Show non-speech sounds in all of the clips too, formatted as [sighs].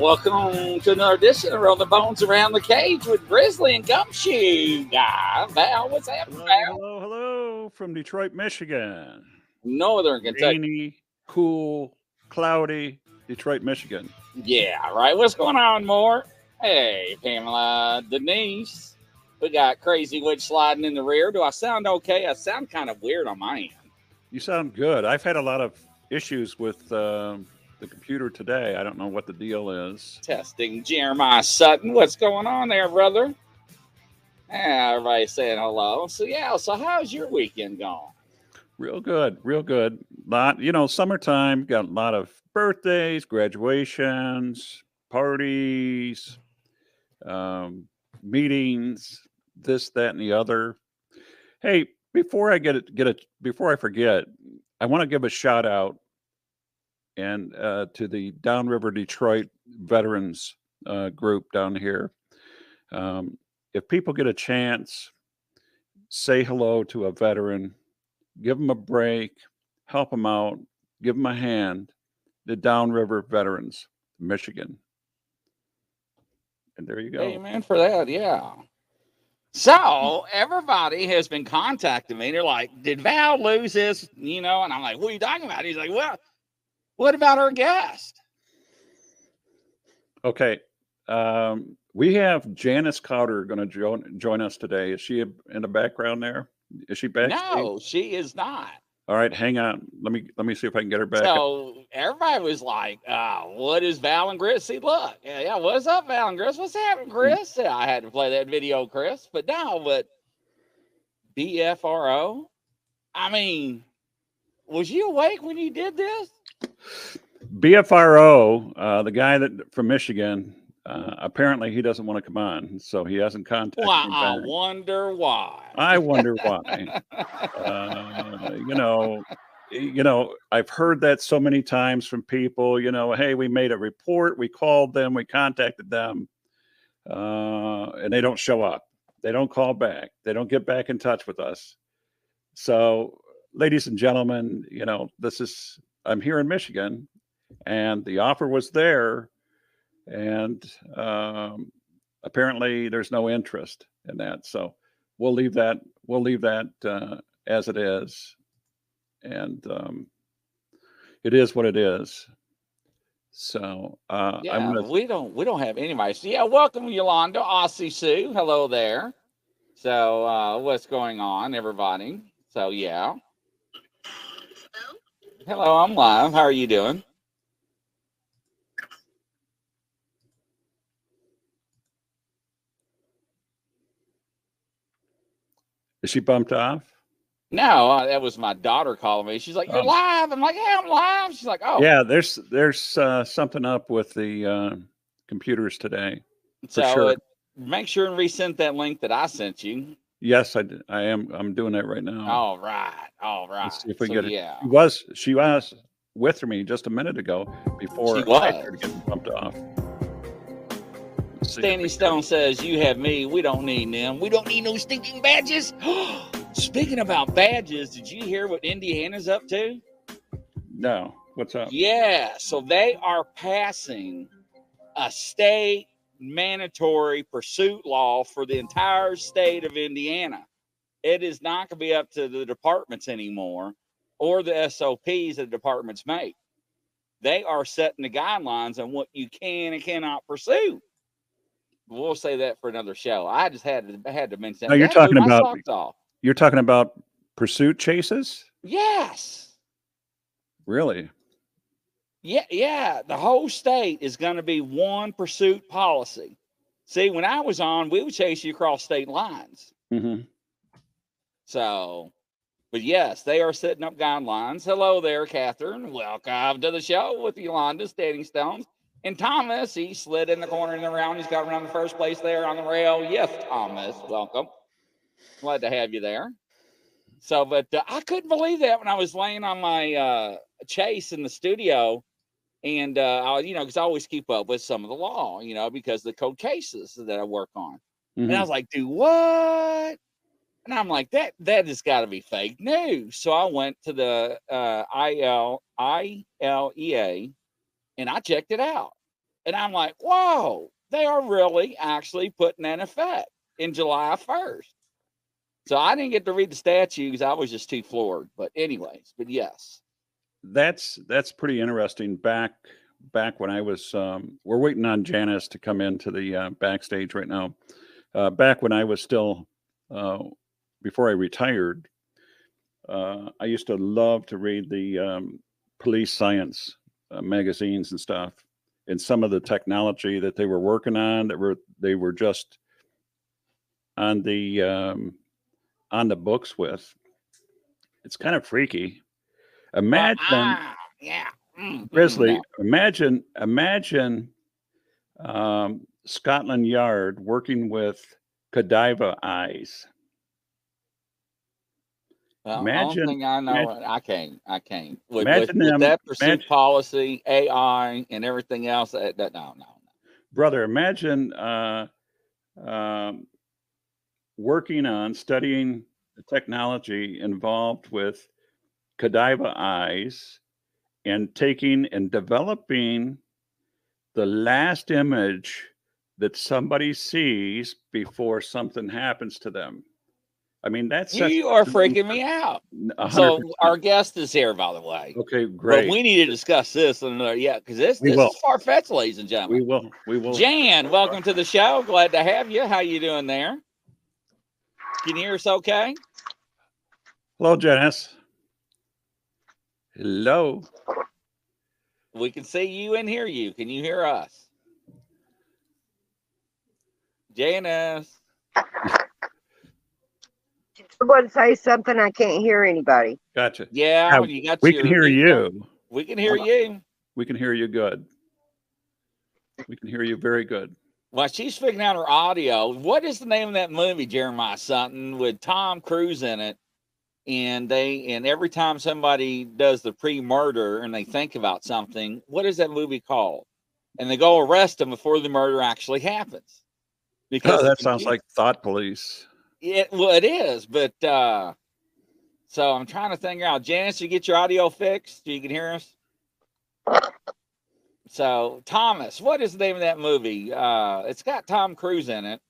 Welcome to another edition of the Bones Around the Cage with Grizzly and Gumshoe Guy. Val, what's happening, Hello, Val? hello, hello from Detroit, Michigan. Northern Kentucky. Rainy, cool, cloudy, Detroit, Michigan. Yeah, right. What's going on, more? Hey, Pamela, Denise. We got Crazy Witch sliding in the rear. Do I sound okay? I sound kind of weird on my end. You sound good. I've had a lot of issues with um, the computer today. I don't know what the deal is. Testing Jeremiah Sutton. What's going on there, brother? Yeah, everybody saying hello. So yeah, so how's your weekend gone? Real good, real good. Lot, you know, summertime. Got a lot of birthdays, graduations, parties, um, meetings, this, that, and the other. Hey, before I get it, get it, before I forget, I want to give a shout out and uh, to the Downriver Detroit veterans uh, group down here. Um, if people get a chance, say hello to a veteran, give them a break, help them out, give them a hand. The Downriver Veterans, Michigan. And there you go. Amen for that. Yeah. So everybody has been contacting me. They're like, "Did Val lose his?" You know, and I'm like, "What are you talking about?" He's like, "Well, what about our guest?" Okay. Um, we have Janice Cowder going to join join us today. Is she in the background there? Is she back? No, she is not. All right, hang on. Let me let me see if I can get her back. So everybody was like, uh, "What is Val and Chris?" See, look, yeah, yeah. What's up, Val and Chris? What's happening, Chris? Yeah, I had to play that video, Chris. But no, but BFRO. I mean, was you awake when you did this? BFRO, uh, the guy that from Michigan, uh, apparently he doesn't want to come on, so he hasn't contacted Well, me I wonder why. I wonder [laughs] why. uh, you know, you know, I've heard that so many times from people. You know, hey, we made a report, we called them, we contacted them, uh, and they don't show up. They don't call back. They don't get back in touch with us. So, ladies and gentlemen, you know, this is I'm here in Michigan, and the offer was there, and um, apparently there's no interest in that. So we'll leave that we'll leave that uh, as it is, and um, it is what it is. So uh, yeah, gonna we don't we don't have anybody. So yeah, welcome Yolanda, Aussie Sue. Hello there. So uh, what's going on, everybody? So yeah. Hello, I'm live. How are you doing? Is she bumped off? No, uh, that was my daughter calling me. She's like, "You're Oh. live." I'm like, "Yeah, I'm live." She's like, "Oh, Yeah, there's there's uh, something up with the uh, computers today. So sure. uh, make sure and resend that link that I sent you. Yes, I I am. I'm doing that right now. All right, all right. Let's see if we So, get it. Yeah, She was she was with me just a minute ago before She I was. started getting bumped off. Let's see if Danny we Stone says, "You have me. We don't need them. We don't need no stinking badges." [gasps] Speaking about badges, did you hear what Indiana's up to? No, what's up? Yeah, so they are passing a state mandatory pursuit law for the entire state of Indiana. It is not going to be up to the departments anymore or the SOPs that departments make. They are setting the guidelines on what you can and cannot pursue. We'll say that for another show. I just had to had to mention that. No, you're talking about- You're talking about pursuit chases? yes. Really? Yeah, yeah. The whole state is going to be one pursuit policy. See, when I was on, we would chase you across state lines. hmm So, but yes, they are setting up guidelines. Hello there, Catherine. Welcome to the show with Yolanda Standing Stones. And Thomas, he slid in the corner in the round. He's got around the first place there on the rail. Yes, Thomas, welcome. Glad to have you there. So, but uh, I couldn't believe that when I was laying on my uh, chase in the studio. And, uh, I, you know, because I always keep up with some of the law, you know, because the code cases that I work on. And I was like, do what? And I'm like, that that has got to be fake news. So I went to the uh, IL ILEA and I checked it out. And I'm like, whoa, they are really actually putting that in effect in July 1st. So I didn't get to read the statutes. I was just too floored. But anyways, but yes. That's that's pretty interesting. Back back when I was, um, we're waiting on Janice to come into the uh, backstage right now. Uh, back when I was still, uh, before I retired, uh, I used to love to read the um, police science uh, magazines and stuff, and some of the technology that they were working on that were they were just on the um, on the books with. It's kind of freaky. Imagine. Ah, yeah. Mm, mm, Grizzly, no. imagine, imagine um, Scotland Yard working with Godiva eyes. Well, Imagine- only thing I know, imagine- I can't, I can't. With, with, Imagine with them- that pursuit imagine- policy, AI, and everything else, that, that no, no, no. Brother, imagine uh, um, working on studying the technology involved with Godiva eyes and taking and developing the last image that somebody sees before something happens to them. I mean, that's You are freaking me uh, out. a So our guest is here, by the way. okay, But great. we need to discuss this another, yeah, because this We this will. is far fetched, ladies and gentlemen. we will. We will. Jan, welcome to the show. Glad to have you. How you doing there? Can you hear us okay? Hello, Janice. Hello. We can see you and hear you. Can you hear us? Janice. Did someone say something? I can't hear anybody. Gotcha. Yeah, Yeah, you got We your can hear you. We can hear you. We can hear you good. We can hear you very good. While she's figuring out her audio, what is the name of that movie, Jeremiah Sutton, with Tom Cruise in it? And they and every time somebody does the pre-murder and they think about something, what is that movie called? And they go arrest them before the murder actually happens. Oh, that sounds confusing. like Thought Police. it. Well, it is, but uh so I'm trying to figure out. Janice, you get your audio fixed so you can hear us. So Thomas, what is the name of that movie? Uh, it's got Tom Cruise in it.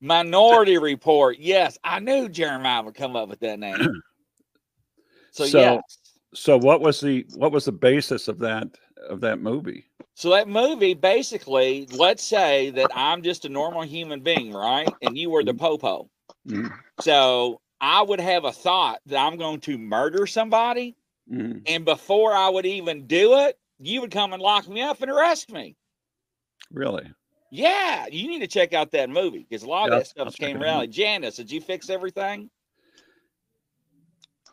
Minority Report. Yes, I knew Jeremiah would come up with that name. [clears throat] So, So- yes. So what was the what was the basis of that of that movie? So that movie basically, let's say that I'm just a normal human being, right? And you were the popo. Mhm. So I would have a thought that I'm going to murder somebody. Mhm. And before I would even do it, you would come and lock me up and arrest me. Really? Yeah, you need to check out that movie because a lot of that stuff came around. out. Janice, did you fix everything?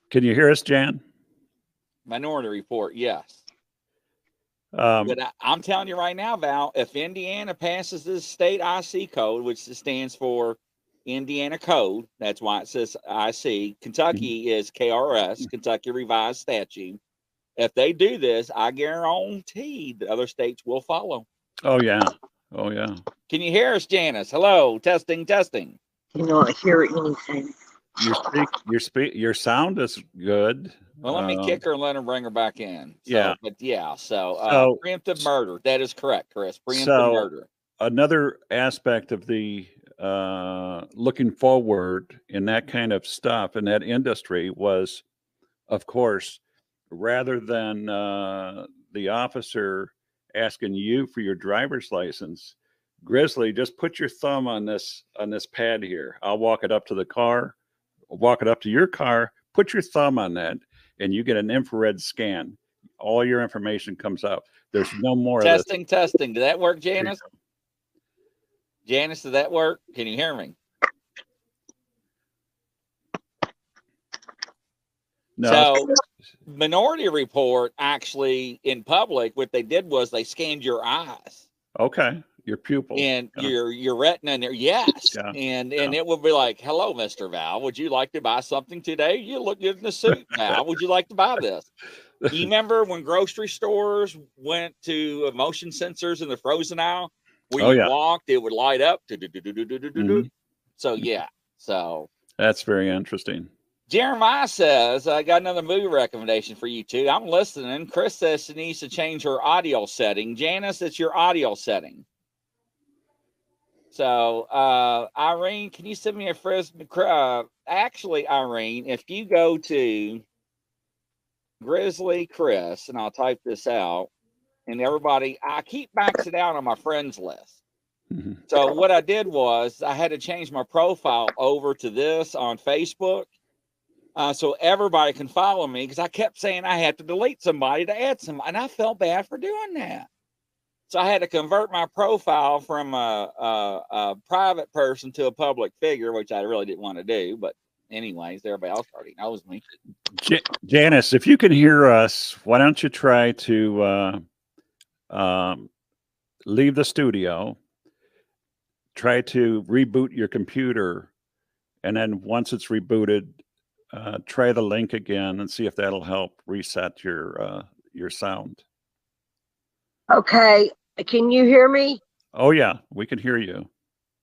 Can you hear us, Jan? Minority Report, yes. Um, But I, I'm telling you right now, Val, if Indiana passes this state IC code, which stands for Indiana Code, that's why it says IC. Kentucky is KRS, Kentucky Revised Statute. If they do this, I guarantee the other states will follow. oh yeah. Oh yeah. Can you hear us, Janice? Hello, testing, testing. Cannot hear anything. Your speak your speak your sound is good. Well, let me Um, kick her and let her bring her back in. So, yeah. but yeah. So, uh, So- preemptive murder. That is correct, Chris. Preemptive So- murder. another aspect of the uh, looking forward in that kind of stuff in that industry was, of course, rather than uh, the officer asking you for your driver's license, Grizzly, just put your thumb on this on this pad here. I'll walk it up to the car, walk it up to your car. Put your thumb on that, and you get an infrared scan. All your information comes out. There's no more. Testing, testing. Did that work, Janice? Janice, did that work? Can you hear me? No, So, Minority Report actually in public, what they did was they scanned your eyes Okay, your pupil. and yeah. your your retina in there. Yes, Yeah, and and it would be like, "Hello, Mister Val. Would you like to buy something today? You look good in the suit, Val. Would you like to buy this?" [laughs] You remember when grocery stores went to motion sensors in the frozen aisle? Where Oh, you yeah. walked, it would light up. Mhm. So yeah, so That's very interesting. Jeremiah says, I got another movie recommendation for you too. I'm listening. Chris says she needs to change her audio setting. Janice, it's your audio setting. So, uh, Irene, can you send me a frisbee? Uh, actually, Irene, if you go to Grizzly Chris, and I'll type this out, and everybody, I keep maxing out on my friends list. Mhm. So what I did was I had to change my profile over to this on Facebook, uh, so everybody can follow me because I kept saying I had to delete somebody to add somebody, and I felt bad for doing that. So I had to convert my profile from a, a, a private person to a public figure, which I really didn't want to do. But anyways, everybody else already knows me. Ja- Janice, if you can hear us, why don't you try to uh, um, leave the studio, try to reboot your computer, and then once it's rebooted, uh, try the link again and see if that'll help reset your uh, your sound. Okay, can you hear me? Oh yeah, we can hear you.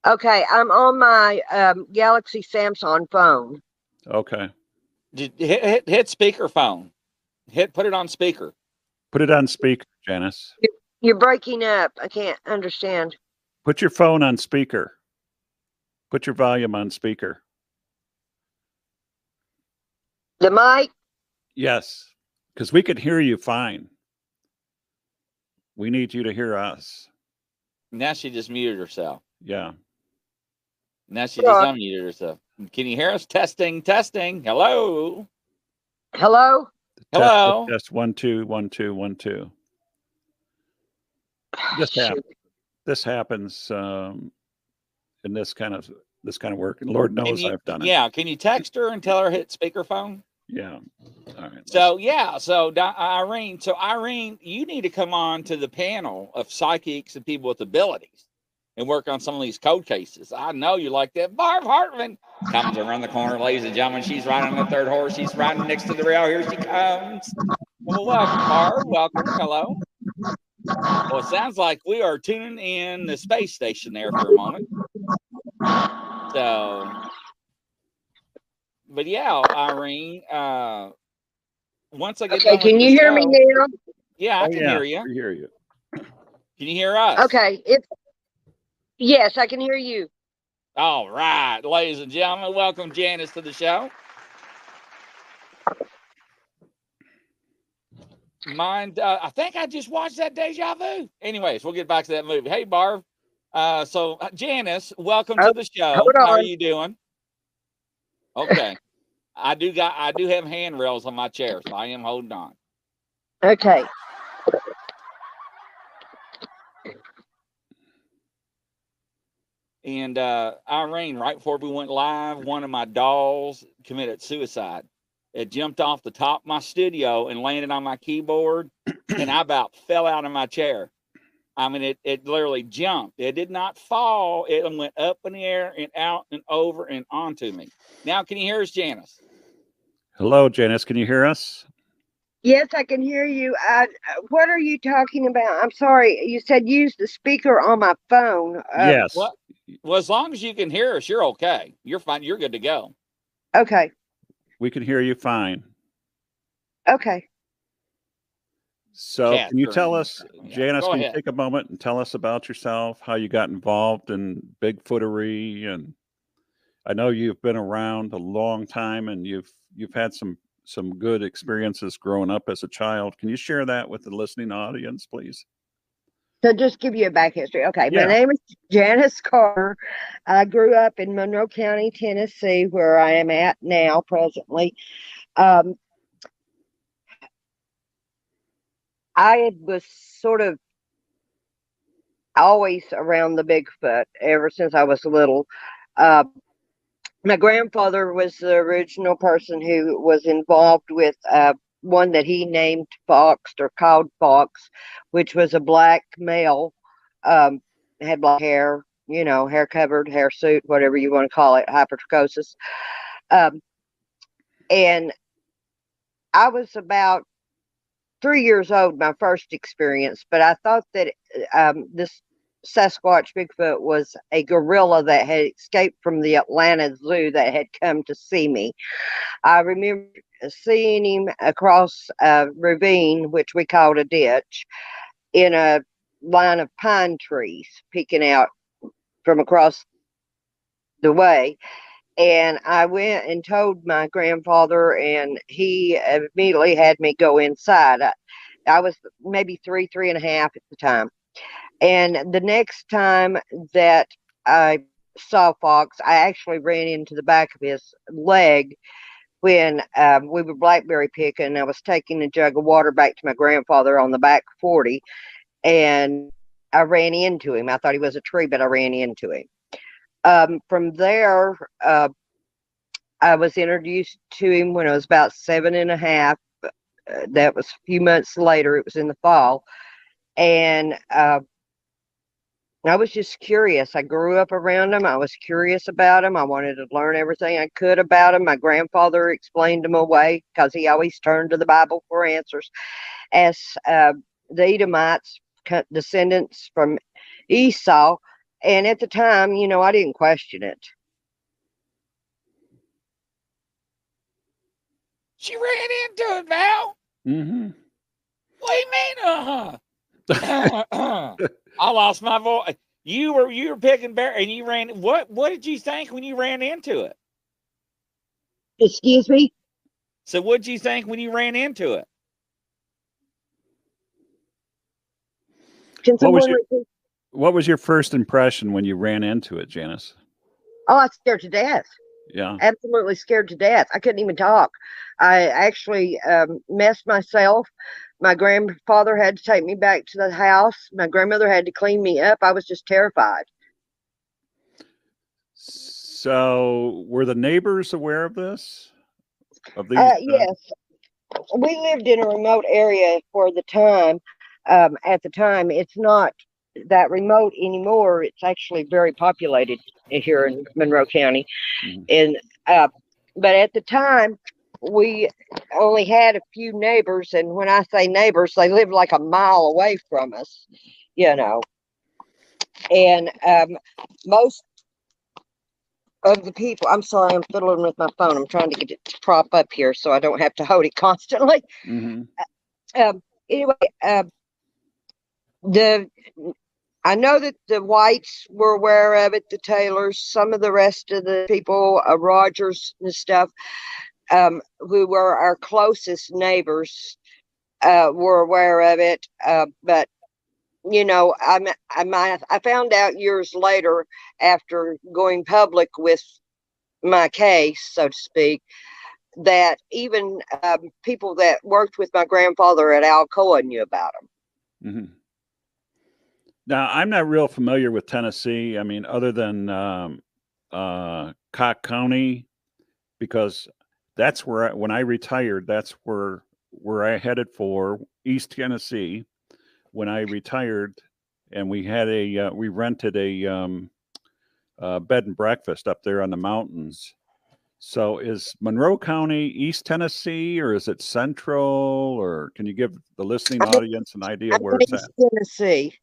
Okay, I'm on my um, Galaxy Samsung phone. Okay, Did- Hit, hit, hit speakerphone. Hit put it on speaker. put it on speaker, Janice. You're breaking up. I can't understand. Put your phone on speaker. Put your volume on speaker. The mic? Yes, because we could hear you fine. We need you to hear us. Now she just muted herself. Yeah. Now she Yeah. just unmuted herself. Can you hear us? Testing, testing. Hello. Hello? Test- Hello. Test one, two, one, two, one, two. This [sighs] Shoot. This happens um, in this kind of this kind of work. And Lord knows you- I've done it. Yeah. Can you text her and tell her hit speakerphone? Yeah. All right. So yeah. So Irene. So Irene, you need to come on to the panel of psychics and people with abilities and work on some of these code cases. I know you like that. Barb Hartman comes around the corner, ladies and gentlemen. She's riding on the third horse. She's riding next to the rail. Here she comes. Well, welcome, Barb. Welcome. Hello. Well, it sounds like we are tuning in the space station there for a moment. So, but yeah, Irene. Uh, once I get Okay, can you the hear me now? Yeah, I Oh, can yeah, hear you. We hear you. Can you hear us? Okay, it's yes, I can hear you. All right, ladies and gentlemen, welcome Janice to the show. mind. Uh, I think I just watched that Deja Vu. Anyways, we'll get back to that movie. Hey, Barb. Uh, so uh, Janice, welcome Oh, to the show. How are you doing? Okay. I do got I do have handrails on my chair, so I am holding on. Okay. And uh, Irene, right before we went live, one of my dolls committed suicide. It jumped off the top of my studio and landed on my keyboard, and I about fell out of my chair. I mean, it, it literally jumped. It did not fall. It went up in the air and out and over and onto me. Now, can you hear us, Janice? Hello, Janice. Can you hear us? Yes, I can hear you. Uh, what are you talking about? I'm sorry. You said use the speaker on my phone. Uh, yes. What? Well, as long as you can hear us, you're okay. You're fine. You're good to go. Okay. We can hear you fine. Okay. So, Cat can you tell us, Yeah, Janice, go can you take a moment and tell us about yourself, how you got involved in Bigfootery? And I know you've been around a long time and you've you've had some some good experiences growing up as a child. Can you share that with the listening audience, please? So just give you a back history. Okay. Yeah. My name is Janice Carter. I grew up in Monroe County, Tennessee, where I am at now presently. Um, I was sort of always around the Bigfoot ever since I was little. Uh, my grandfather was the original person who was involved with uh, one that he named Fox or called Fox, which was a black male, um, had black hair, you know, hair covered, hair suit, whatever you want to call it, hypertrichosis. Um, and I was about three years old, my first experience, but I thought that um, this Sasquatch Bigfoot was a gorilla that had escaped from the Atlanta Zoo that had come to see me. I remember seeing him across a ravine, which we called a ditch, in a line of pine trees peeking out from across the way. And I went and told my grandfather, and he immediately had me go inside. I, I was maybe three, three and a half at the time. And the next time that I saw Fox, I actually ran into the back of his leg when um, we were blackberry picking. I was taking a jug of water back to my grandfather on the back 40, and I ran into him. I thought he was a tree, but I ran into him. Um, from there, uh, I was introduced to him when I was about seven and a half. Uh, that was a few months later. It was in the fall. And uh, I was just curious. I grew up around him. I was curious about him. I wanted to learn everything I could about him. My grandfather explained him away because he always turned to the Bible for answers. As uh, the Edomites, descendants from Esau, and at the time, you know, I didn't question it. She ran into it, Val. Mm-hmm. What do you mean? Uh-huh. [laughs] I lost my voice. You were you were picking bear and you ran. What what did you think when you ran into it? Excuse me? So what did you think when you ran into it? Can What was someone your- repeat? What was your first impression when you ran into it, Janice? Oh, I was scared to death. Yeah. absolutely scared to death. I couldn't even talk. I actually um, messed myself. My grandfather had to take me back to the house. My grandmother had to clean me up. I was just terrified. So, were the neighbors aware of this? Of these? Uh, uh, yes, we lived in a remote area for the time. Um, at the time, it's not that remote anymore. It's actually very populated here in Monroe County. Mhm. And uh, but at the time, we only had a few neighbors, and when I say neighbors, they lived like a mile away from us, you know. And um, most of the people, I'm sorry, I'm fiddling with my phone. I'm trying to get it to prop up here so I don't have to hold it [laughs] constantly. mhm. Um, anyway, uh, the I know that the whites were aware of it, the Taylors, some of the rest of the people, uh, Rogers and stuff, um, who were our closest neighbors. uh, were aware of it. Uh, but you know, I'm, I'm, I found out years later after going public with my case, so to speak, that even um, people that worked with my grandfather at Alcoa knew about him. hmm Now, I'm not real familiar with Tennessee. I mean, other than um, uh, Cocke County, because that's where I, when I retired, that's where where I headed for East Tennessee. When I retired, and we had a uh, we rented a um, uh, bed and breakfast up there on the mountains. So is Monroe County East Tennessee or is it Central or can you give the listening audience an idea where it's at? Tennessee.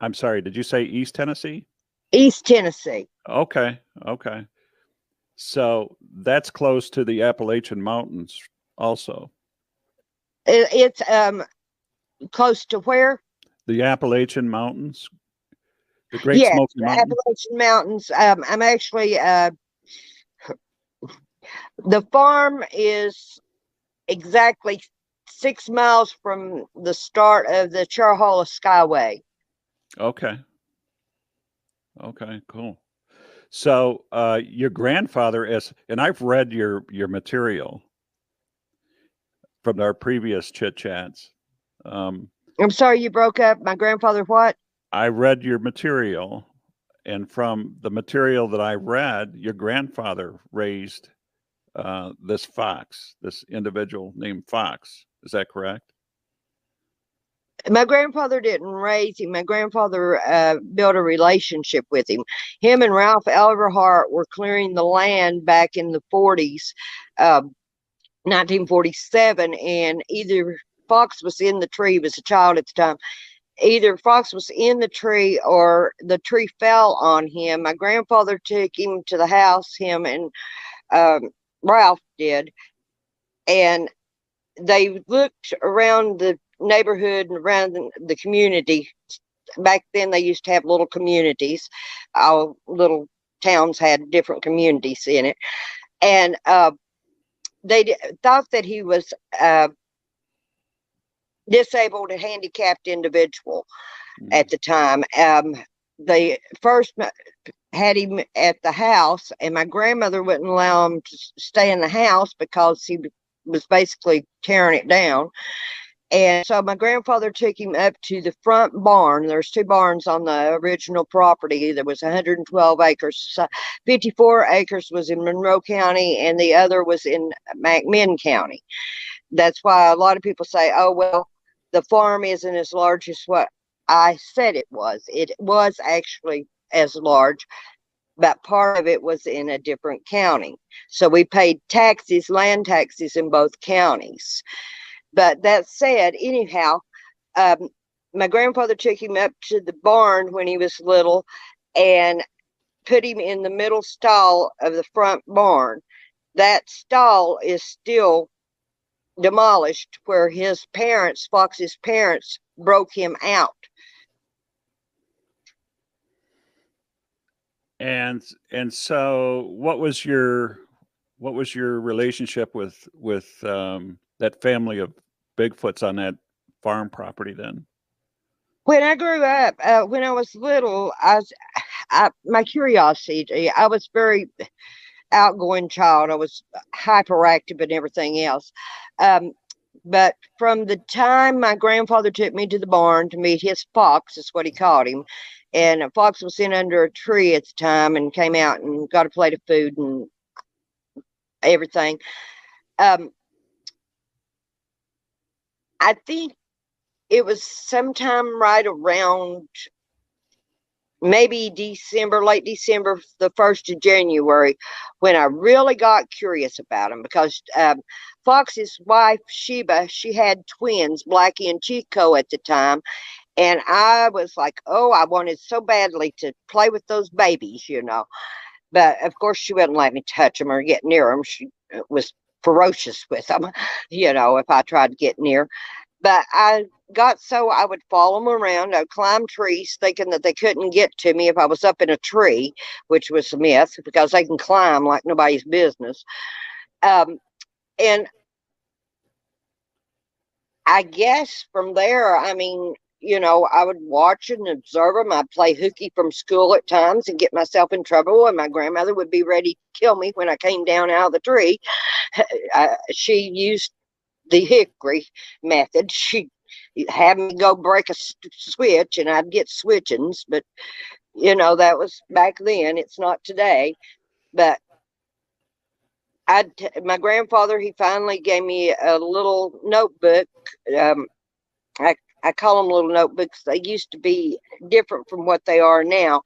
I'm sorry, did you say East Tennessee? East Tennessee. Okay, okay. So that's close to the Appalachian Mountains also. It, it's um close to where? The Appalachian Mountains? The Great Yes, Smoky Mountains? Appalachian Mountains. Um, I'm actually uh, the farm is exactly six miles from the start of the Cherohala Skyway. Okay. Okay, cool. So uh your grandfather is and I've read your your material from our previous chit chats. Um I'm sorry you broke up. My grandfather, what? I read your material and from the material that I read, your grandfather raised uh this fox, this individual named Fox. Is that correct? My grandfather didn't raise him. My grandfather uh, built a relationship with him. Him and Ralph Elverhart were clearing the land back in the 40s, um, 1947, and either Fox was in the tree, was a child at the time. Either Fox was in the tree or the tree fell on him. My grandfather took him to the house, him and um, Ralph did, and they looked around the neighborhood and around the, community. Back then, they used to have little communities. All little towns had different communities in it, and uh, they d- thought that he was a disabled and handicapped individual Mhm. at the time. Um, they first had him at the house, and my grandmother wouldn't allow him to stay in the house because he was basically tearing it down. And so my grandfather took him up to the front barn. There's two barns on the original property. There was 112 acres. So 54 acres was in Monroe County, and the other was in McMinn County. That's why a lot of people say, "Oh well, the farm isn't as large as what I said it was." It was actually as large, but part of it was in a different county. So we paid taxes, land taxes in both counties. But that said, anyhow, um, my grandfather took him up to the barn when he was little and put him in the middle stall of the front barn. That stall is still demolished where his parents, Fox's parents, broke him out. And and so what was your what was your relationship with with um that family of Bigfoots on that farm property then? When I grew up, uh, when I was little, I was, I, my curiosity, I was very outgoing child. I was hyperactive and everything else. Um, but from the time my grandfather took me to the barn to meet his fox, is what he called him, and a fox was in under a tree at the time and came out and got a plate of food and everything. Um, I think it was sometime right around maybe December, late December, the first of January, when I really got curious about him because um, Fox's wife Sheba, she had twins, Blackie and Chico, at the time, and I was like, oh, I wanted so badly to play with those babies, you know. But of course, she wouldn't let me touch them or get near them. She uh, was ferocious with them, you know, if I tried to get near. But I got so I would follow them around. I'd climb trees thinking that they couldn't get to me if I was up in a tree, which was a myth because they can climb like nobody's business. Um, and I guess from there, I mean, you know, I would watch and observe them. I'd play hooky from school at times and get myself in trouble, and my grandmother would be ready to kill me when I came down out of the tree. [laughs] I, she used the hickory method. She had me go break a switch, and I'd get switchings, but you know, that was back then. It's not today. But I, my grandfather, he finally gave me a little notebook. Um, I I call them little notebooks. They used to be different from what they are now.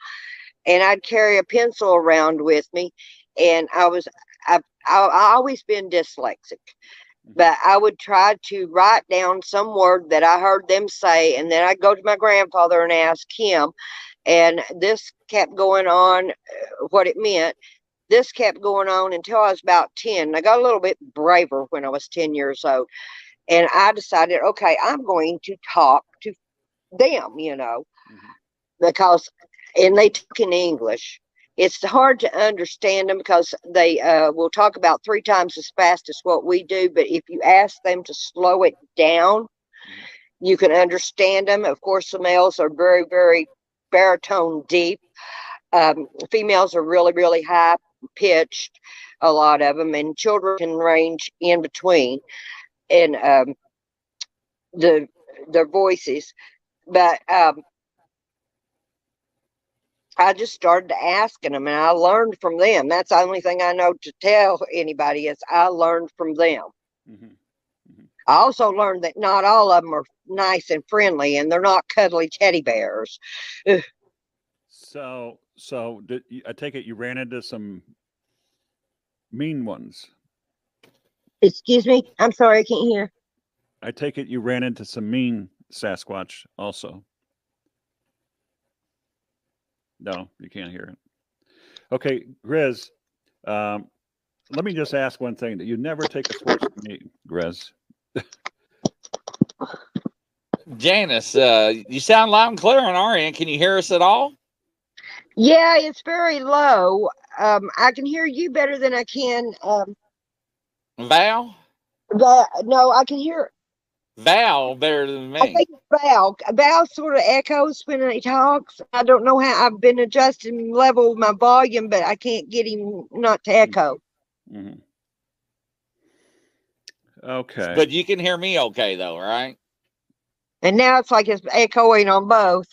And I'd carry a pencil around with me, and I was I've, I I always been dyslexic, but I would try to write down some word that I heard them say, and then I'd go to my grandfather and ask him. And this kept going on, uh, what it meant. This kept going on until I was about 10. I got a little bit braver when I was 10 years old. And I decided, okay, I'm going to talk to them, you know, Mhm. because, and they talk in English. It's hard to understand them because they uh, will talk about three times as fast as what we do. But if you ask them to slow it down, you can understand them. Of course, the males are very, very baritone deep. Um, females are really, really high pitched, a lot of them, and children can range in between in um, the their voices. But um, I just started asking them, and I learned from them. That's the only thing I know to tell anybody is I learned from them. Mhm. I also learned that not all of them are nice and friendly, and they're not cuddly teddy bears. So, so did I take it you ran into some mean ones? Excuse me, I'm sorry, I can't hear. I take it you ran into some mean Sasquatch also. No, you can't hear it. Okay, Grizz, um, let me just ask one thing. that You never take a switch to me, Grizz. Janice, uh, you sound loud and clear on our end. Can you hear us at all? Yeah, it's very low. Um, I can hear you better than I can. Um, Val? the, no, I can hear. Val better than I me. think Val. Val sort of echoes when he talks. I don't know how I've been adjusting level my volume, but I can't get him not to echo. hmm Okay. But you can hear me okay though, right? And now it's like it's echoing on both.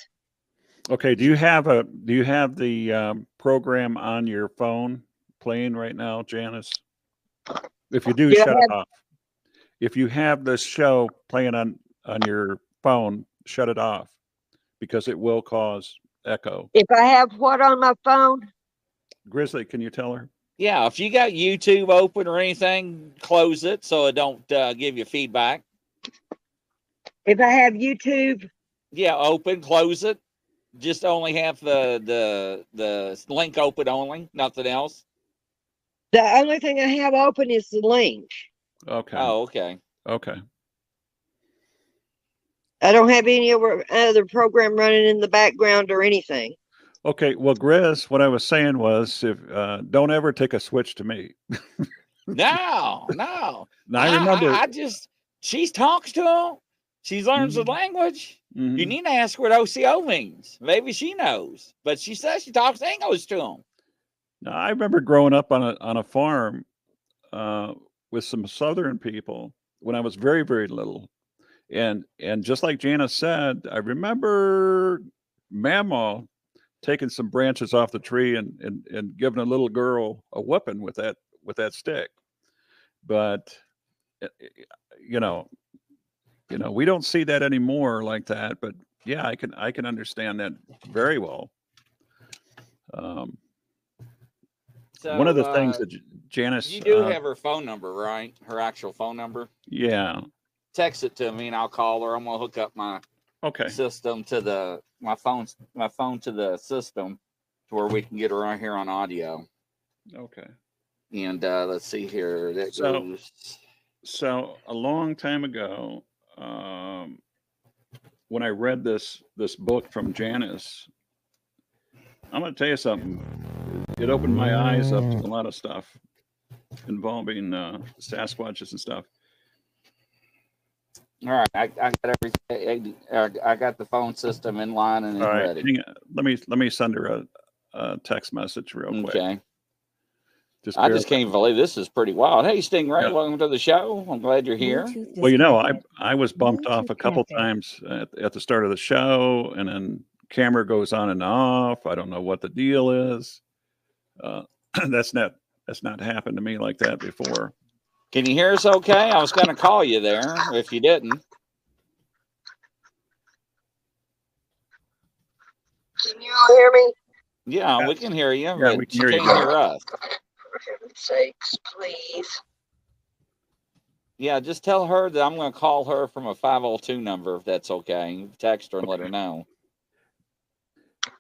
Okay, do you have a do you have the um, program on your phone playing right now, Janice? If you do, Do I shut it off. If you have this show playing on on your phone, shut it off because it will cause echo. If I have what on my phone? Grizzly, can you tell her? Yeah, if you got YouTube open or anything, close it so it don't uh, give you feedback. If I have YouTube, Yeah, open, close it. Just only have the the the link open only, nothing else. The only thing I have open is the link. Okay. Oh, okay. Okay. I don't have any other other program running in the background or anything. Okay. Well, Grizz, what I was saying was, if uh, don't ever take a switch to me. [laughs] No, no. [laughs] Now, I remember. I, just she talks to him. She learns Mhm. the language. You Mhm. need to ask what OCO means. Maybe she knows, but she says she talks English to him. Now, I remember growing up on a on a farm uh, with some southern people when I was very very little, and and just like Janice said, I remember Mama taking some branches off the tree and and and giving a little girl a whooping with that with that stick, but uh, you know, you know, we don't see that anymore like that. But yeah, I can I can understand that very well. Um, So, one of the things uh, that Janice, you do uh, have her phone number, right? Her actual phone number. yeah, Text it to me, and I'll call her. I'm gonna hook up my okay, system to the my phone my phone to the system to where we can get her on here on audio. okay. And uh, let's see here. That So- goes. So a long time ago, um, when I read this this book from Janice, I'm going to tell you something. It opened my eyes up to a lot of stuff involving uh, Sasquatches and stuff. All right, I, I got everything. I, I got the phone system in line and All right, ready. hang let me let me send her a, a text message real quick. Okay. Just I just can't believe this is pretty wild. Hey, Stingray, Yeah. welcome to the show. I'm glad you're here. Well, you know, I I was bumped off a couple times at, at the start of the show, and then camera goes on and off. I don't know what the deal is. Uh, [clears throat] that's not that's not happened to me like that before. Can you hear us okay? I was going to call you there if you didn't. Can you all hear me? Yeah, Yeah. we can hear you. Yeah, we can she hear you hear us. For heaven's sakes, please. Yeah, just tell her that I'm going to call her from a 502 number if that's okay. Text her and let her know.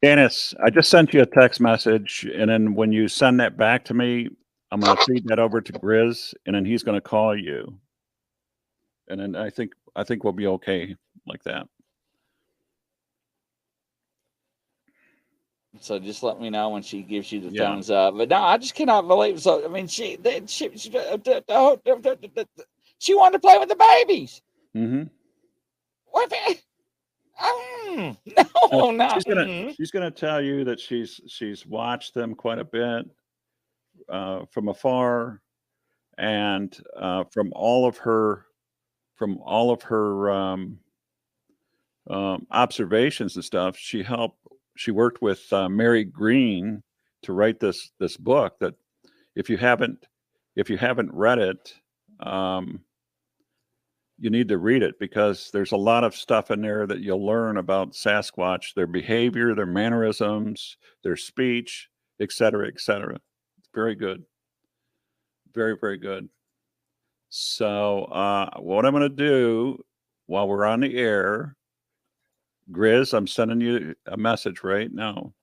Janice, I just sent you a text message, and then when you send that back to me, I'm going to feed that over to Grizz, and then he's going to call you. And then I think I think we'll be okay like that. So just let me know when she gives you the Yeah. thumbs up. But no, I just cannot believe. So I mean, she they, she she, she wanted to play with the babies. Mm-hmm. What? Mm, [laughs] no, [laughs] not. she's gonna mm. she's gonna tell you that she's she's watched them quite a bit uh, from afar, and uh, from all of her from all of her um, um, observations and stuff. She helped. She worked with uh, Mary Green to write this this book. That if you haven't if you haven't read it. Um, you need to read it because there's a lot of stuff in there that you'll learn about Sasquatch, their behavior, their mannerisms, their speech, et cetera, et cetera. It's very good. Very, very good. So, uh, what I'm going to do while we're on the air, Grizz, I'm sending you a message right now.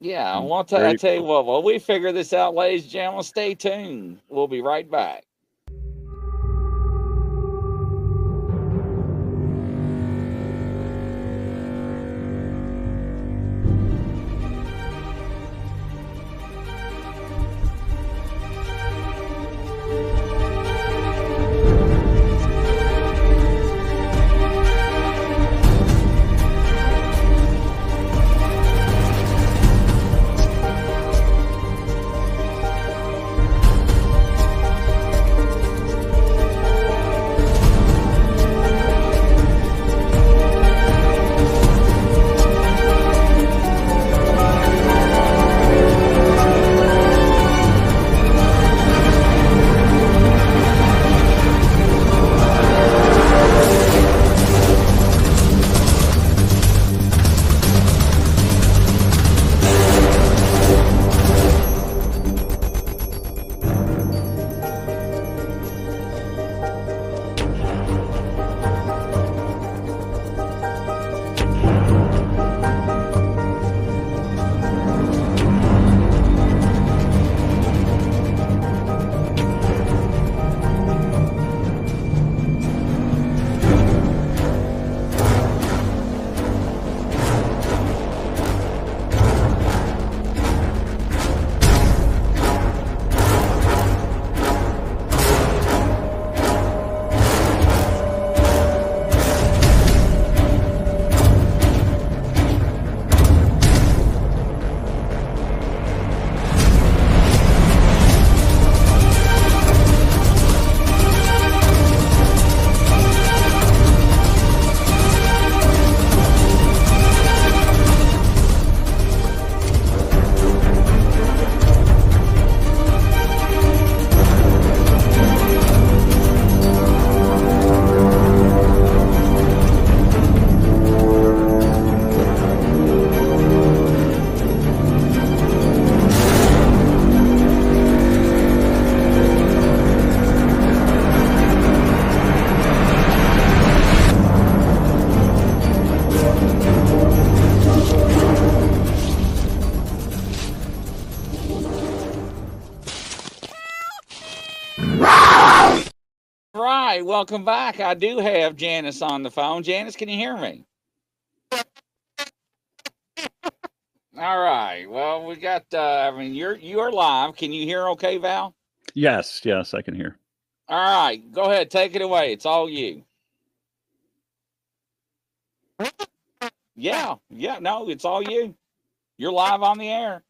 Yeah, I tell- I tell you what. While we figure this out, ladies and gentlemen, stay tuned. We'll be right back. Welcome back. I do have Janice on the phone. Janice, can you hear me? All right. Well, we got. Uh, I mean, you're you're live. Can you hear? Okay, Val. Yes, yes, I can hear. All right. Go ahead. Take it away. It's all you. Yeah, yeah, no, it's all you. You're live on the air.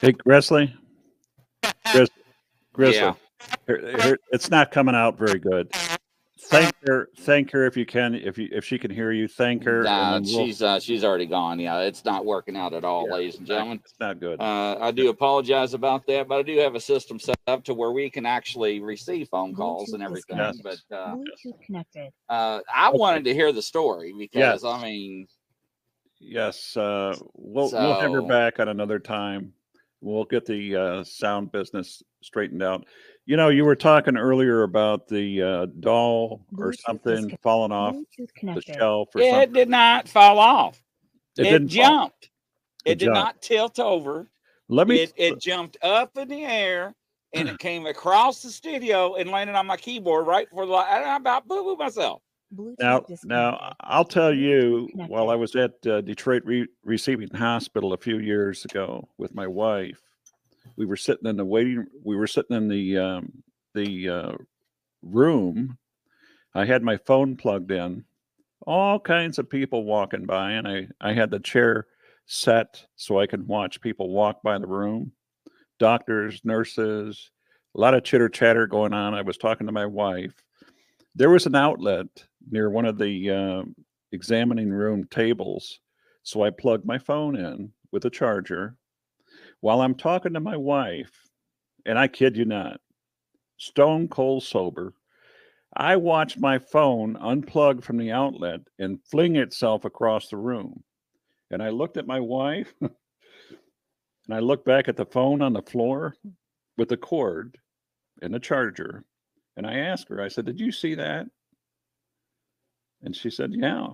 Hey, Grizzly. Grizz, Grizzly. Yeah. Here- here- it's not coming out very good. Thank her. Thank her if you can. If you if she can hear you, thank her. Nah, we'll- she's uh, she's already gone. Yeah, it's not working out at all, Yeah, ladies and gentlemen. It's not good. Uh, I do apologize about that, but I do have a system set up to where we can actually receive phone calls and everything. Yes. But uh, Bluetooth connected. uh, I Okay. wanted to hear the story because Yes. I mean, yes, uh, we'll we'll have her back at another time. We'll get the uh, sound business straightened out. You know, you were talking earlier about the uh, doll or Bluetooth something disconnect- falling off the shelf or it something. did not fall off. It, didn't fall. jumped. It, It did jumped. not tilt over. Let me. It, it jumped up in the air and it [clears throat] came across the studio and landed on my keyboard right before the light. And I about boo boo myself. Bluetooth Now, now I'll tell you. Connected. While I was at uh, Detroit Re- Receiving Hospital a few years ago with my wife, we were sitting in the waiting. We were sitting in the um, the uh, room. I had my phone plugged in. All kinds of people walking by, and I I had the chair set so I could watch people walk by the room. Doctors, nurses, a lot of chitter chatter going on. I was talking to my wife. There was an outlet near one of the uh, examining room tables. So I plugged my phone in with a charger while I'm talking to my wife. And I kid you not, stone cold sober. I watched my phone unplug from the outlet and fling itself across the room. And I looked at my wife [laughs] and I looked back at the phone on the floor with the cord and the charger. And I asked her, I said, Did you see that? And she said, Yeah.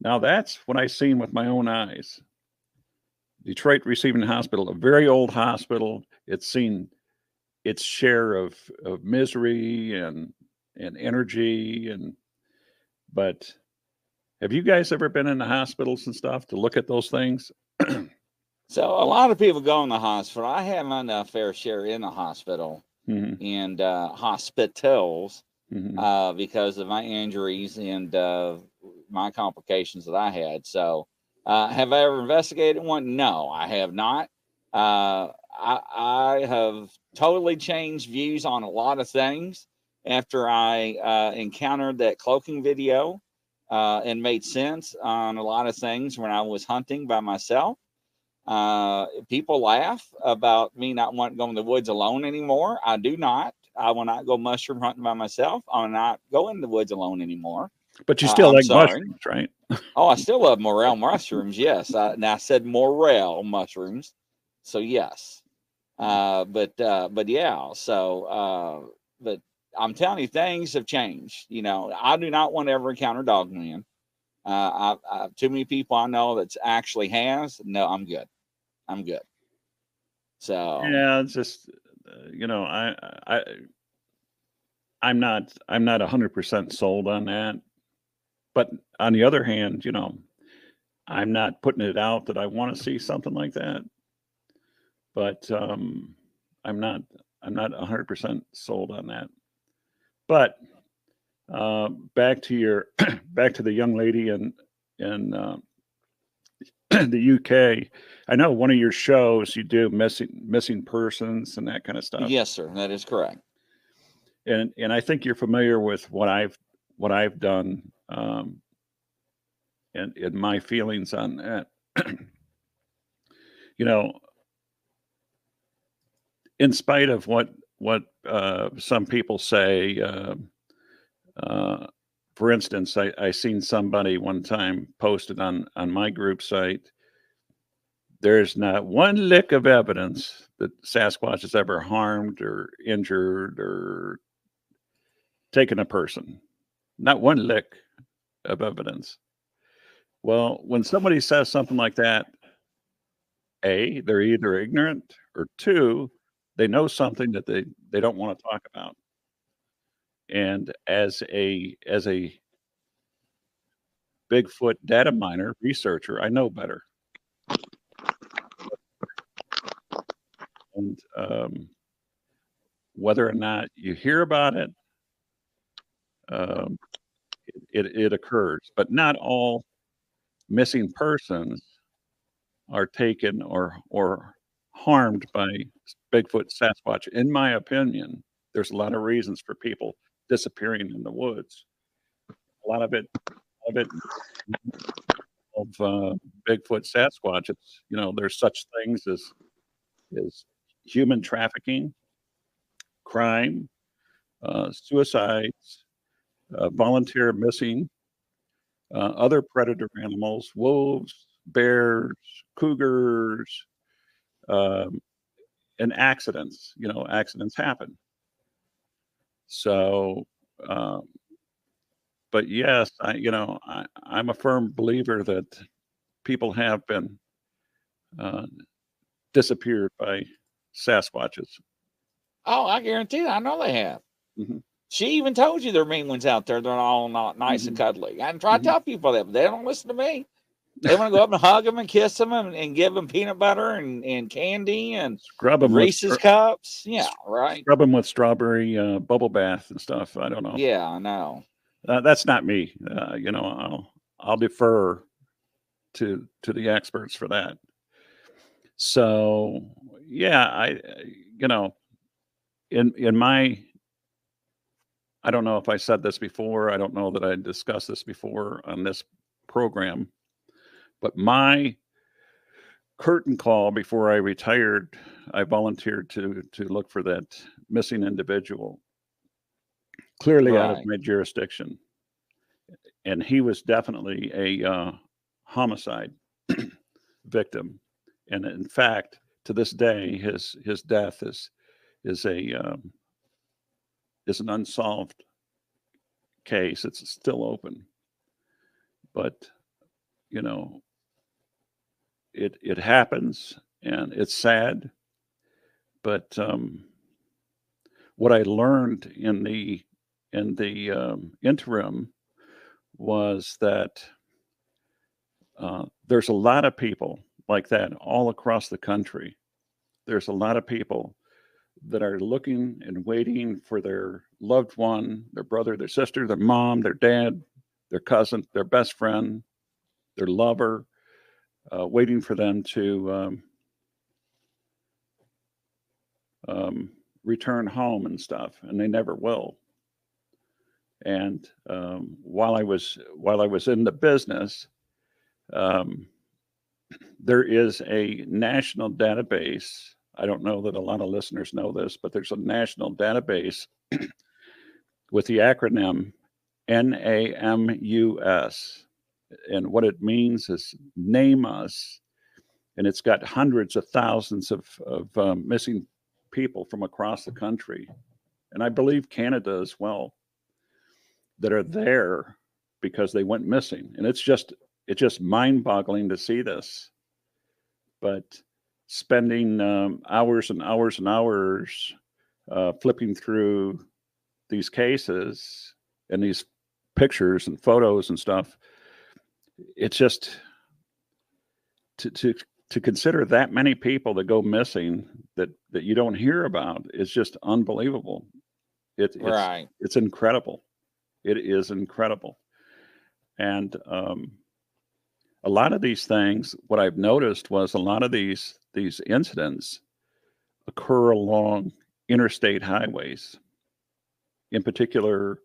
Now that's what I seen with my own eyes. Detroit Receiving Hospital, a very old hospital. It's seen its share of, of misery and and energy and but have you guys ever been in the hospitals and stuff to look at those things? [clears throat] So a lot of people go in the hospital. I have my fair share in the hospital Mhm, and uh, hospitals mhm. uh, because of my injuries and uh, my complications that I had. So, uh, have I ever investigated one? No, I have not. Uh, I, I have totally changed views on a lot of things after I uh, encountered that cloaking video uh, and made sense on a lot of things when I was hunting by myself. Uh, people laugh about me not wanting to go in the woods alone anymore. I do not. I will not go mushroom hunting by myself. I will not go in the woods alone anymore. But you uh, still I'm like sorry. mushrooms, right? [laughs] Oh, I still love morel mushrooms. Yes. I, and I said morel mushrooms. So yes. Uh, but, uh, but yeah. So, uh, but I'm telling you, things have changed. You know, I do not want to ever encounter dogman. Uh, I, I, too many people I know that's actually has. No, I'm good. I'm good. So, yeah it's just uh, you know i i i'm not i'm not 100% sold on that. But on the other hand you know i'm not putting it out that i want to see something like that. But um i'm not i'm not 100% sold on that. But uh, back to your [clears throat] back to the young lady and and uh, [clears throat] the UK. I know one of your shows you do missing missing persons and that kind of stuff. yes, sir. That is correct. And and I think you're familiar with what I've what I've done um and, and my feelings on that. [clears throat] you know, in spite of what what uh, some people say, uh, uh, for instance, I, I seen somebody one time posted on on my group site. There's not one lick of evidence that Sasquatch has ever harmed or injured or taken a person. Not one lick of evidence. Well, when somebody says something like that, A, they're either ignorant or two, they know something that they, they don't want to talk about. And as a as a Bigfoot data miner researcher, I know better. and um, whether or not you hear about it, um, it, it, it occurs, but not all missing persons are taken or or harmed by Bigfoot Sasquatch. In my opinion, there's a lot of reasons for people disappearing in the woods. A lot of it, of it of uh, Bigfoot Sasquatch. It's you know there's such things as as human trafficking, crime, uh, suicides, uh, volunteer missing, uh, other predator animals, wolves, bears, cougars, um, and accidents. You know, accidents happen. So, um, but yes, I you know I, I'm a firm believer that people have been uh, disappeared by Sasquatches. Oh, I guarantee that. I know they have. Mhm. She even told you there are mean ones out there. They're all not nice and cuddly. I try to Mhm. tell people that, but they don't listen to me. They want to go up and hug them and kiss them and, and give them peanut butter and, and candy and Scrub them Reese's with, cups. Yeah, right. scrub 'em with strawberry uh, bubble bath and stuff. I don't know. Yeah, I know. Uh, that's not me. Uh, you know, I'll I'll defer to to the experts for that. So yeah, I you know, in in my I don't know if I said this before. I don't know that I discussed this before on this program, but my curtain call before I retired, I volunteered to to look for that missing individual, clearly out of my jurisdiction, and he was definitely a uh, homicide [clears throat] victim, and in fact, to this day, his his death is is a um, is an unsolved case. It's still open, but you know, it it happens, and it's sad. But um, what I learned in the in the um, interim was that uh, there's a lot of people like that all across the country. There's a lot of people that are looking and waiting for their loved one, their brother, their sister, their mom, their dad, their cousin, their best friend, their lover, uh, waiting for them to um, um, return home and stuff, and they never will. And um, while I was while I was in the business, um, there is a national database. I don't know that a lot of listeners know this, but there's a national database [clears throat] with the acronym NAMUS. And what it means is name us. And it's got hundreds of thousands of, of um, missing people from across the country. And I believe Canada as well that are there because they went missing. And it's just it's just mind-boggling to see this. But spending um, hours and hours and hours uh, flipping through these cases and these pictures and photos and stuff, it's just to to to consider that many people that go missing that that you don't hear about is just unbelievable. It, it's Right. it's incredible. It is incredible. And um, a lot of these things, what I've noticed was a lot of these these incidents occur along interstate highways. In particular,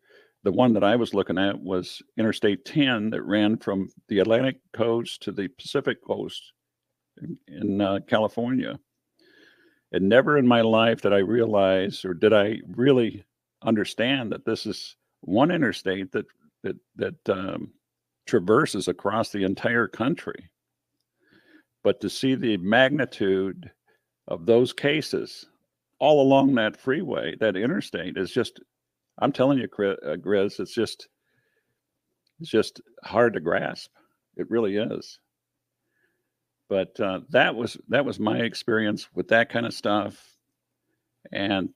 the one that I was looking at was Interstate 10 that ran from the Atlantic coast to the Pacific coast in, in uh, California. And never in my life did I realize or did I really understand that this is one interstate that that that um, traverses across the entire country. But to see the magnitude of those cases all along that freeway, that interstate is just, I'm telling you, uh, Grizz, it's just, it's just hard to grasp. It really is. But uh, that was that was my experience with that kind of stuff. And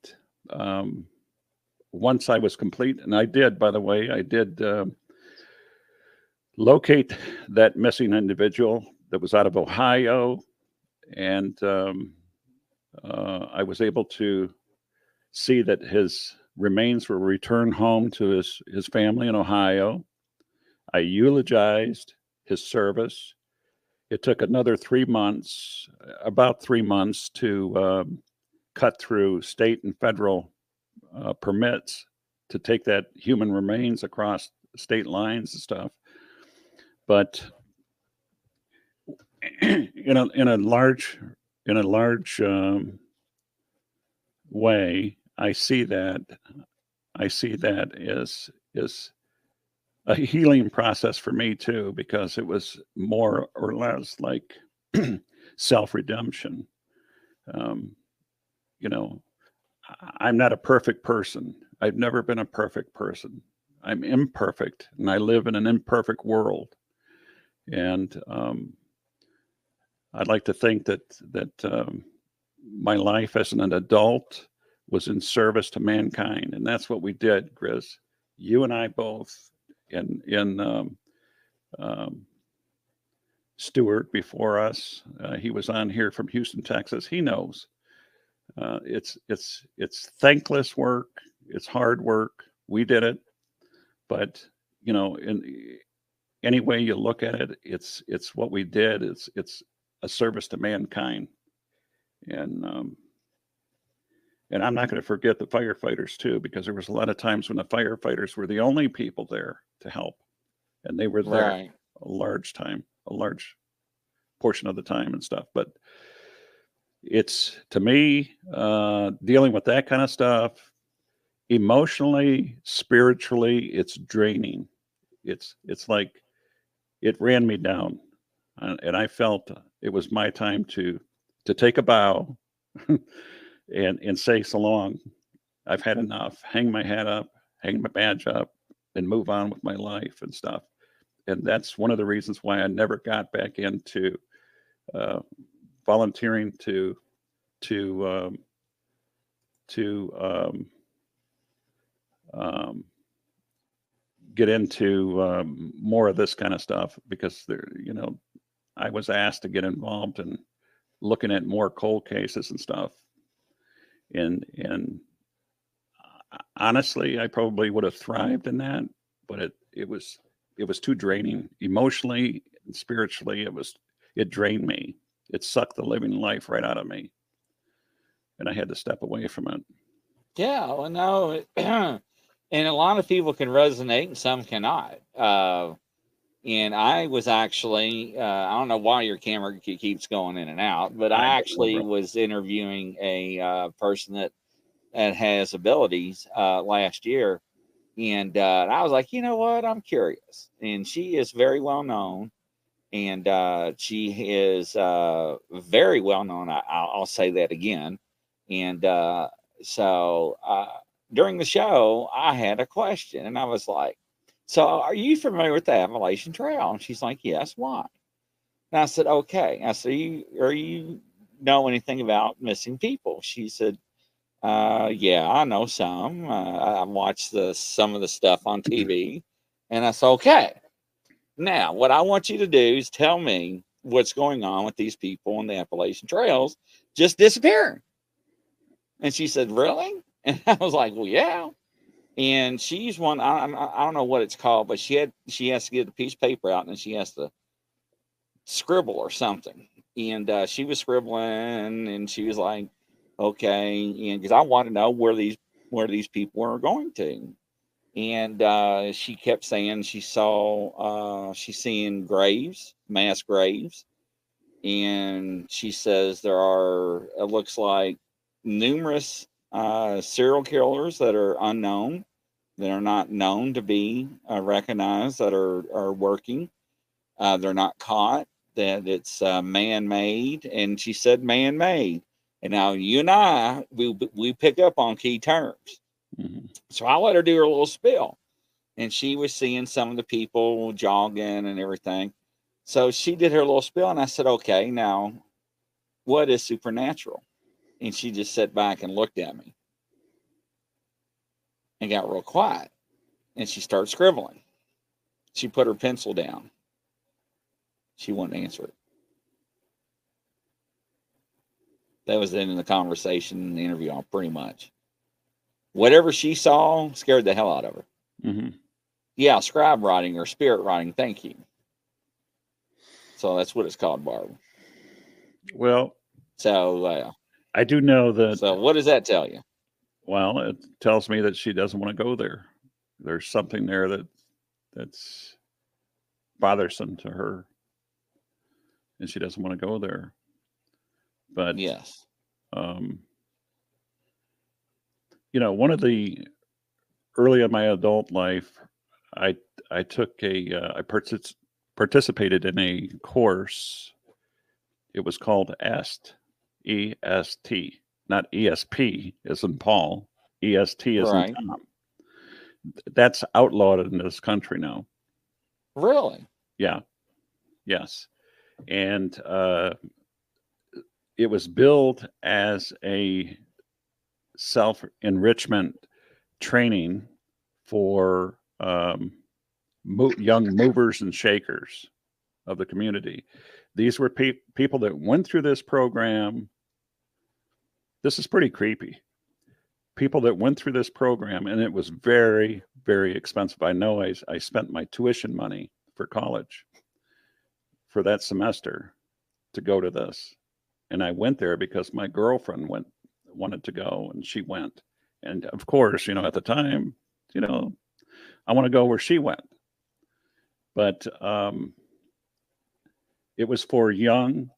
um, once I was complete, and I did, by the way, I did um locate that missing individual that was out of Ohio, and um, uh, I was able to see that his remains were returned home to his, his family in Ohio. I eulogized his service. It took another three months, about three months, to um, cut through state and federal uh, permits to take that human remains across state lines and stuff. But [clears throat] in a in a large in a large um, way, I see that I see that as is a healing process for me too, because it was more or less like [clears throat] self redemption. Um, you know, I'm not a perfect person. I've never been a perfect person. I'm imperfect, and I live in an imperfect world. And um, I'd like to think that that um, my life as an adult was in service to mankind, and that's what we did, Grizz. You and I both, in in um, um, Stewart before us. Uh, he was on here from Houston, Texas. He knows uh, it's it's it's thankless work. It's hard work. We did it, but you know, in any way you look at it, it's it's what we did. It's it's a service to mankind, and um, and I'm not going to forget the firefighters too, because there was a lot of times when the firefighters were the only people there to help, and they were there Right. a large time, a large portion of the time and stuff. But it's to me uh, dealing with that kind of stuff emotionally, spiritually, it's draining. It's it's like it ran me down, uh, and I felt it was my time to to take a bow [laughs] and and say so long. I've had enough. Hang my hat up, hang my badge up, and move on with my life and stuff. And that's one of the reasons why I never got back into uh, volunteering to to um, to um, um, get into um, more of this kind of stuff because there, you know, I was asked to get involved in looking at more cold cases and stuff, and and uh, honestly, I probably would have thrived in that, but it it was it was too draining emotionally and spiritually. It was it drained me. It sucked the living life right out of me, and I had to step away from it. Yeah, well, no, [clears throat] and a lot of people can resonate and some cannot. Uh, and I was actually, uh, I don't know why your camera keeps going in and out, but I I don't know, actually was interviewing a uh, person that that has abilities uh, last year, and uh, I was like, you know what, I'm curious, and she is very well known, and uh, she is uh, very well known. I, I'll, I'll say that again, and uh, so uh, during the show, I had a question, and I was like, "So, are you familiar with the Appalachian Trail?" And she's like, "Yes." Why? And I said, "Okay." I said, "You are you know anything about missing people?" She said, uh, "Yeah, I know some. Uh, I watched the some of the stuff on TV." And I said, "Okay." Now, what I want you to do is tell me what's going on with these people on the Appalachian Trails just disappearing. And she said, Really? [laughs] And I was like, Well, yeah. And she's one, I, I, don't know what it's called, but she had she has to get a piece of paper out and she has to scribble or something. And uh, she was scribbling and she was like, Okay. And because I want to know where these where these people are going to. And uh, she kept saying she saw uh, she's seeing graves, mass graves. And she says there are, it looks like numerous uh, serial killers that are unknown, that are not known to be uh, recognized, that are are working. Uh, they're not caught. That it's uh, man-made, and she said man-made. And now you and I, we we pick up on key terms. Mhm. So I let her do her little spill, and she was seeing some of the people jogging and everything. So she did her little spill, and I said, "Okay, now, what is supernatural?" And she just sat back and looked at me and got real quiet. And she started scribbling. She put her pencil down. She wouldn't answer it. That was the end of the conversation in the interview, pretty much. Whatever she saw scared the hell out of her. hmm Yeah, scribe writing or spirit writing. Thank you. So that's what it's called, Barb. Well, So, uh, I do know that. so what does that tell you? Well, it tells me that she doesn't want to go there. There's something there that that's bothersome to her, and she doesn't want to go there. But Yes. um, you know, one of the early in my adult life, I I took a uh, I partic- participated in a course. It was called EST, E S T, not ESP as in Paul, EST is Right. in Tom. That's outlawed in this country now. Really? Yeah. Yes. And uh, it was billed as a self enrichment training for um, mo- young movers and shakers of the community. These were pe- people that went through this program. This is pretty creepy. People that went through this program, and it was very, very expensive. I know I, I spent my tuition money for college for that semester to go to this. And I went there because my girlfriend went wanted to go and she went. And of course, you know, at the time, you know, I want to go where she went. But um it was for young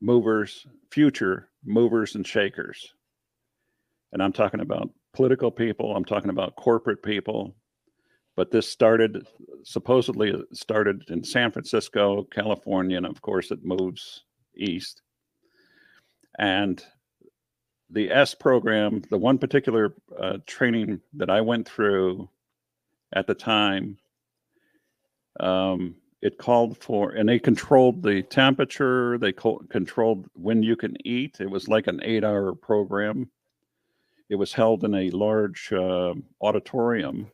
movers, future movers and shakers. And I'm talking about political people, I'm talking about corporate people, but this started supposedly started in San Francisco, California, and of course it moves east. And the S program, the one particular uh, training that I went through at the time, um, it called for, and they controlled the temperature, they co- controlled when you can eat. It was like an eight hour program. It was held in a large uh, auditorium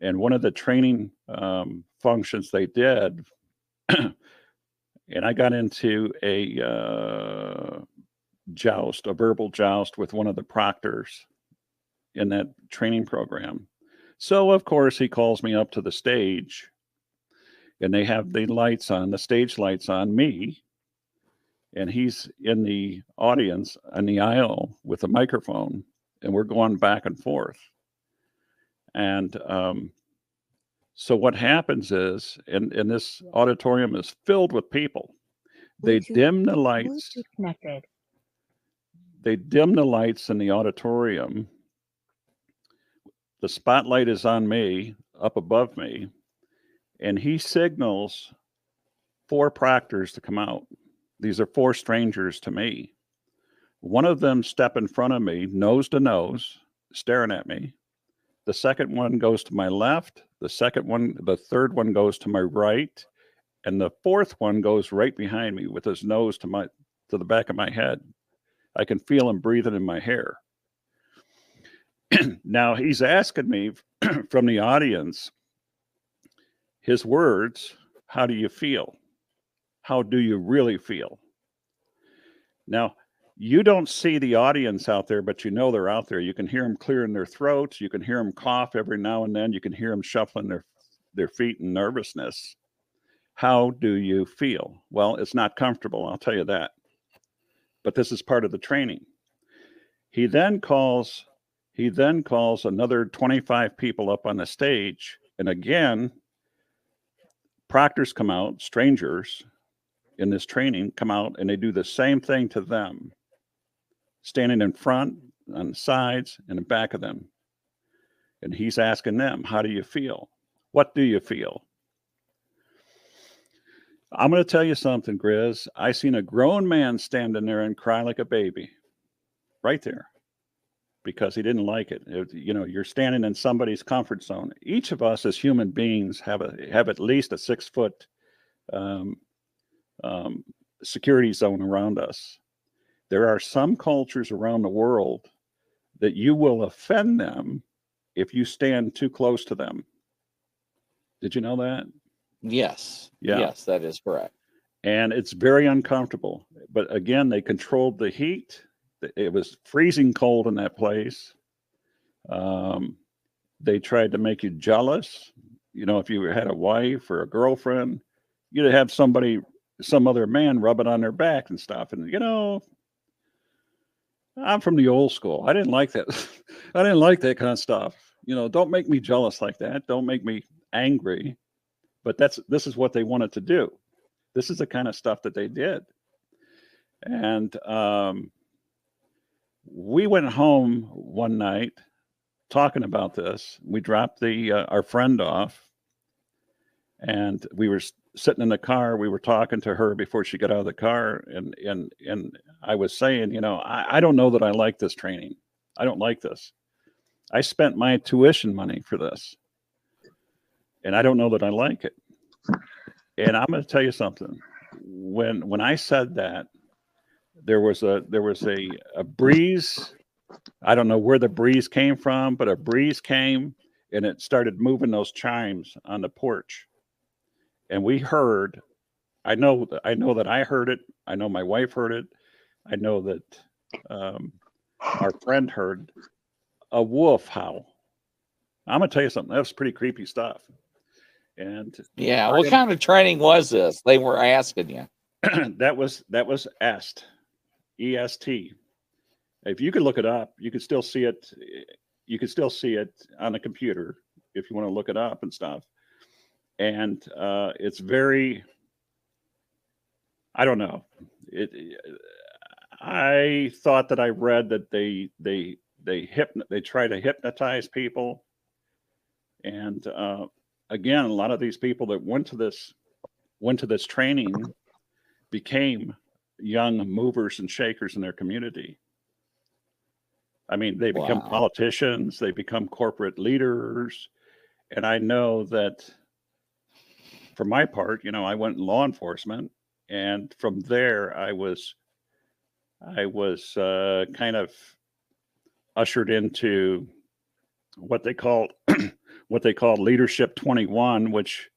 and one of the training um, functions they did [clears throat] and i got into a uh, joust a verbal joust with one of the proctors in that training program so of course he calls me up to the stage and they have the lights on the stage lights on me and he's in the audience on the aisle with a microphone and we're going back and forth and um, so what happens is, and, and this auditorium is filled with people. They Bluetooth- dim the lights. Connected. They dim the lights in the auditorium. The spotlight is on me, up above me, and he signals four proctors to come out. These are four strangers to me. One of them step in front of me, nose to nose, staring at me. The second one goes to my left. The second one, the third one goes to my right, and the fourth one goes right behind me with his nose to my to the back of my head. I can feel him breathing in my hair. [clears throat] now he's asking me [clears throat] from the audience his words, how do you feel? How do you really feel? Now, you don't see the audience out there, but you know they're out there. You can hear them clearing their throats. You can hear them cough every now and then. You can hear them shuffling their their feet in nervousness. How do you feel? Well, it's not comfortable, I'll tell you that. But this is part of the training. He then calls he then calls another 25 people up on the stage and again proctors come out, strangers in this training come out and they do the same thing to them standing in front, on the sides, and the back of them. And he's asking them, How do you feel? What do you feel? I'm going to tell you something, Grizz. I seen a grown man standing there and cry like a baby right there because he didn't like it. It- You know, you're standing in somebody's comfort zone. Each of us as human beings have a have at least a six foot um, um, security zone around us there are some cultures around the world that you will offend them if you stand too close to them. Did you know that? Yes. Yeah. Yes, that is correct. and it's very uncomfortable. But again, they controlled the heat. It was freezing cold in that place. Um, they tried to make you jealous. You know, if you had a wife or a girlfriend, you'd have somebody, some other man rub it on their back and stuff. And, you know, I'm from the old school. I didn't like that. [laughs] I didn't like that kind of stuff. You know, don't make me jealous like that. Don't make me angry. But that's this is what they wanted to do. This is the kind of stuff that they did. And um, we went home one night talking about this. We dropped the uh, our friend off, and we were sitting in the car. We were talking to her before she got out of the car, and and and I was saying, you know, I, I don't know that I like this training. I don't like this. I spent my tuition money for this, and I don't know that I like it. And I'm going to tell you something. When when I said that, there was a there was a a breeze I don't know where the breeze came from, but a breeze came and it started moving those chimes on the porch. And we heard, I know, I know that I heard it. I know my wife heard it. I know that um, our friend heard a wolf howl. I'm gonna tell you something. That's pretty creepy stuff. And Yeah. What kind of training was this? They were asking you. [clears throat] that was that was est est if you could look it up you could still see it you could still see it on a computer if you want to look it up and stuff. And uh, it's very i don't know. It i thought that i read that they they they hypno- they try to hypnotize people. And uh, again a lot of these people that went to this went to this training became young movers and shakers in their community. I mean, they become Wow. politicians, they become corporate leaders. And I know that for my part, you know, I went in law enforcement and from there I was I was uh, kind of ushered into what they called [clears throat] what they called leadership 21 which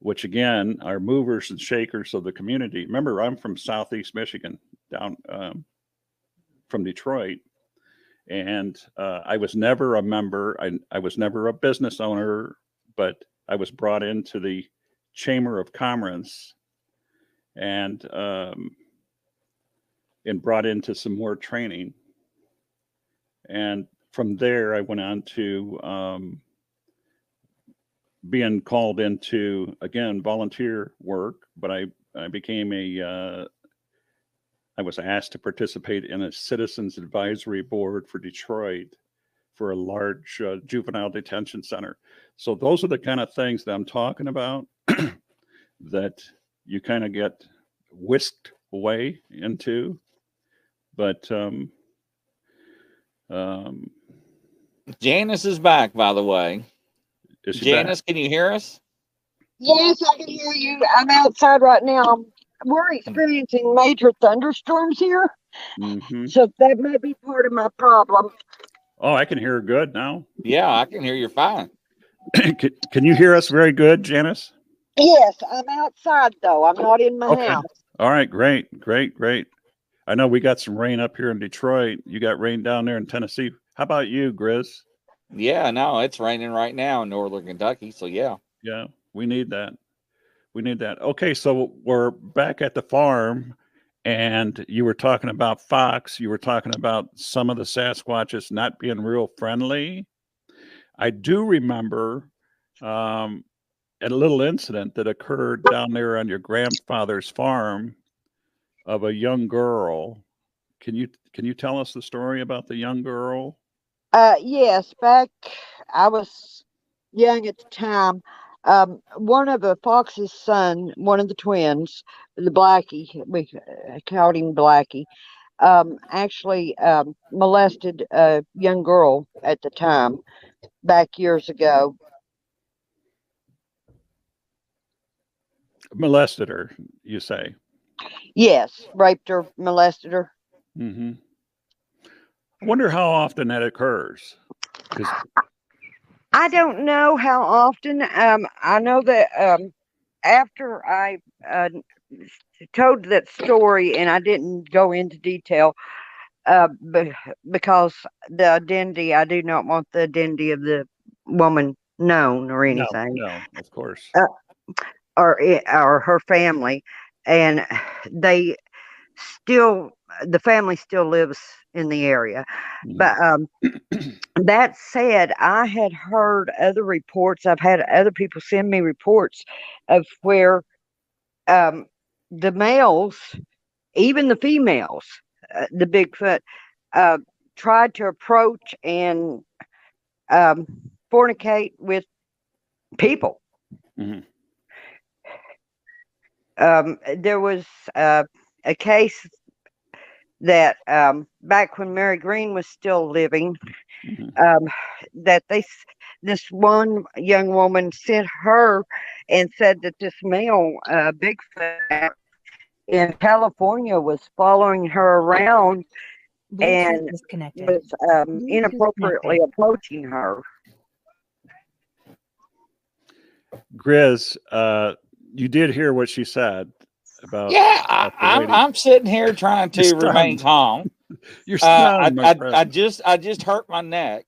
which again are movers and shakers of the community. Remember, I'm from Southeast Michigan, down um, from Detroit, and uh, I was never a member. I, I was never a business owner, but I was brought into the Chamber of Commerce and um, and brought into some more training. And from there, I went on to um, being called into again volunteer work, but I I became a uh, I was asked to participate in a citizens advisory board for Detroit for a large uh, juvenile detention center. So those are the kind of things that I'm talking about [clears throat] that you kind of get whisked away into, but um, um, Janice is back, by the way. Is she back? Janice, can you hear us? Yes, I can hear you. I'm outside right now. We're experiencing major thunderstorms here, Mhm. so that may be part of my problem. Oh, I can hear her good now. Yeah, I can hear you fine. [clears throat] can, can you hear us very good, Janice? Yes, I'm outside though. I'm not in my Okay. house. All right, great, great, great. I know we got some rain up here in Detroit. You got rain down there in Tennessee. How about you, Grizz? Yeah, no, it's raining right now in northern Kentucky. So yeah. Yeah, we need that. We need that. Okay, so we're back at the farm, and you were talking about Fox. You were talking about some of the Sasquatches not being real friendly. I do remember um, a little incident that occurred down there on your grandfather's farm of a young girl. Can you can you tell us the story about the young girl? Uh, yes, back I was young at the time. Um, one of the Fox's son, one of the twins, the Blackie, we called him Blackie, um, actually um, molested a young girl at the time back years ago. Molested her, you say? Yes, raped her, molested her. hmm I wonder how often that occurs. I don't know how often. Um, I know that um, after I uh, told that story and I didn't go into detail uh, be- because the identity, I do not want the identity of the woman known or anything no, no of course. or or her family and they still the family still lives in the area Mhm. but um that said i had heard other reports i've had other people send me reports of where um the males even the females uh, the bigfoot uh tried to approach and um fornicate with people Mhm. um, there was uh, a case that um, back when Mary Green was still living, Mhm. um, that they this one young woman sent her and said that this male uh, Bigfoot in California was following her around Bluetooth and disconnected. was um, inappropriately approaching her. Grizz, uh, you did hear what she said about. Yeah, I, the I'm. I'm sitting here trying [laughs] to remain calm. [laughs] You're Uh, I, I. I just I just hurt my neck.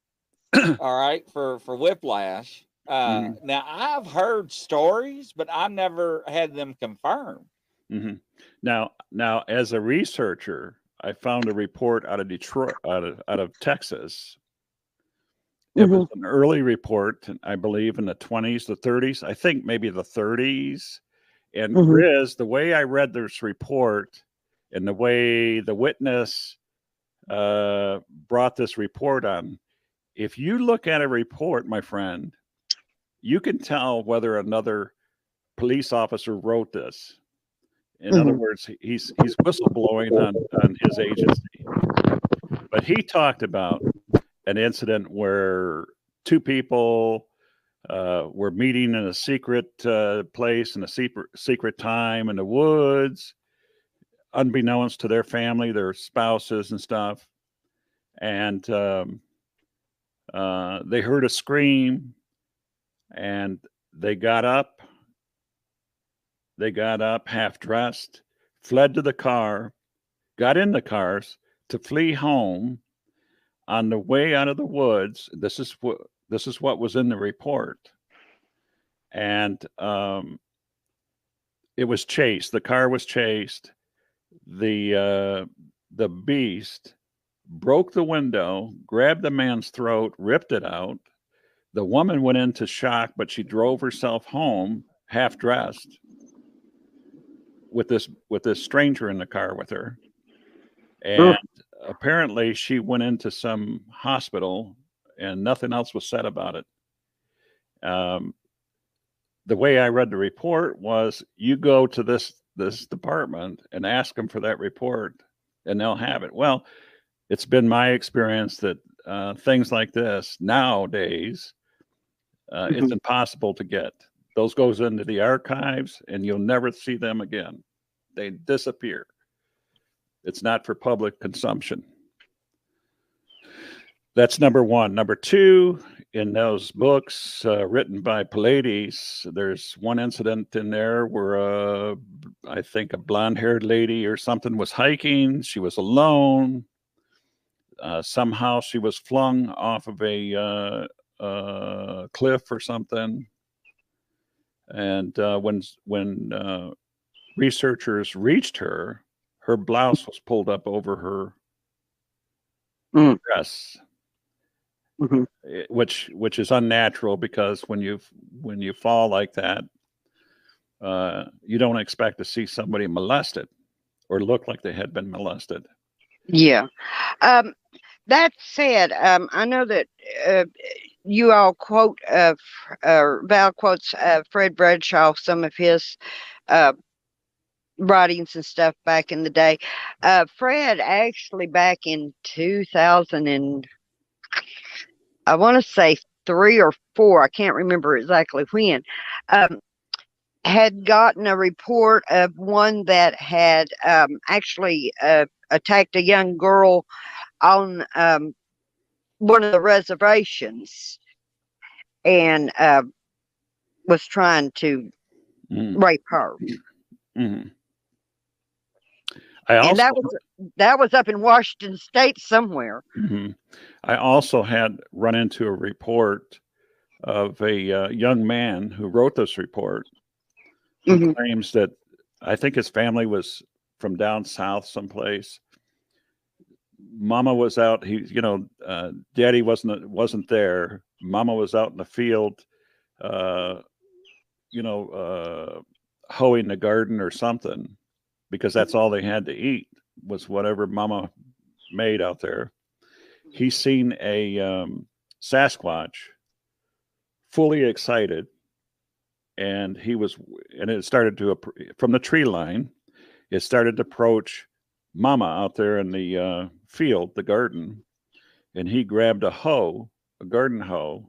[clears throat] all right, for for whiplash. Uh, Mm-hmm. Now I've heard stories, but I've never had them confirmed. Mm-hmm. Now, now, as a researcher, I found a report out of Detroit, out of out of Texas. It was an early report, I believe in the 20s, the 30s, I think maybe the 30s. And Mhm. Grizz, the way I read this report and the way the witness uh, brought this report on, if you look at a report, my friend, you can tell whether another police officer wrote this. In other Mhm. words, he's he's whistleblowing on on his agency. But he talked about an incident where two people uh, were meeting in a secret uh, place in a secret secret time in the woods, unbeknownst to their family, their spouses and stuff, and um, uh, they heard a scream, and they got up. They got up half dressed, fled to the car, got in the cars to flee home. On the way out of the woods, this is what this is what was in the report, and um, it was chased. The car was chased. The uh, the beast broke the window, grabbed the man's throat, ripped it out. The woman went into shock, but she drove herself home half dressed with this with this stranger in the car with her and apparently she went into some hospital and nothing else was said about it. Um, the way i read the report was you go to this this department and ask them for that report and they'll have it. Well it's been my experience that uh, things like this nowadays uh, it's impossible to get. Those goes into the archives and you'll never see them again. They disappear. It's not for public consumption that's number one. Number two in those books uh, written by Paulides there's one incident in there where uh, i think a blonde haired lady or something was hiking. She was alone. Uh, somehow she was flung off of a uh, uh, cliff or something. And uh, when when uh, researchers reached her, her blouse was pulled up over her Mm. dress, Mhm. eh, which which is unnatural because when you when you fall like that, uh, you don't expect to see somebody molested or look like they had been molested. Yeah. Um, that said, um, I know that uh, you all quote, uh, uh, Val quotes uh, Fred Bradshaw, some of his uh, writings and stuff back in the day. Uh, Fred actually back in 2000 and I want to say three or four, I can't remember exactly when, um, had gotten a report of one that had um, actually uh, attacked a young girl on um, one of the reservations and uh, was trying to Mhm, rape her. mhm. I also and that was that was up in Washington State somewhere. Mhm. I also had run into a report of a uh, young man who wrote this report who Mhm. claims that I think his family was from down south someplace. Mama was out. He, you know, uh, Daddy wasn't wasn't there. Mama was out in the field, uh, you know, uh, hoeing the garden or something, because that's all they had to eat was whatever Mama made out there. He's seen a um, Sasquatch, fully excited, and he was, and it started to from the tree line. It started to approach Mama out there in the uh, field, the garden, and he grabbed a hoe, a garden hoe,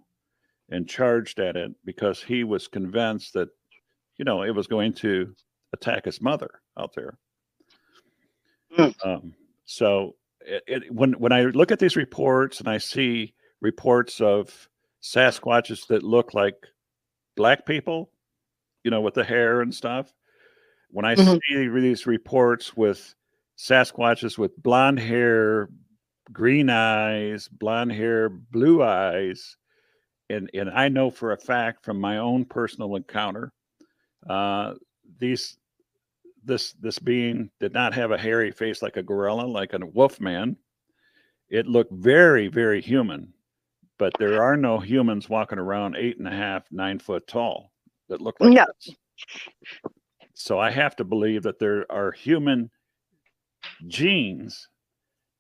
and charged at it because he was convinced that, you know, it was going to attack his mother out there. Mm. Um, so it, it, when when I look at these reports and I see reports of Sasquatches that look like black people, you know, with the hair and stuff. When I Mhm. see these reports with Sasquatches with blonde hair, green eyes, blonde hair, blue eyes, and and I know for a fact from my own personal encounter, uh, these this this being did not have a hairy face like a gorilla, like a wolf man. It looked very, very human, but there are no humans walking around eight and a half, nine foot tall that look like No. this. So I have to believe that there are human genes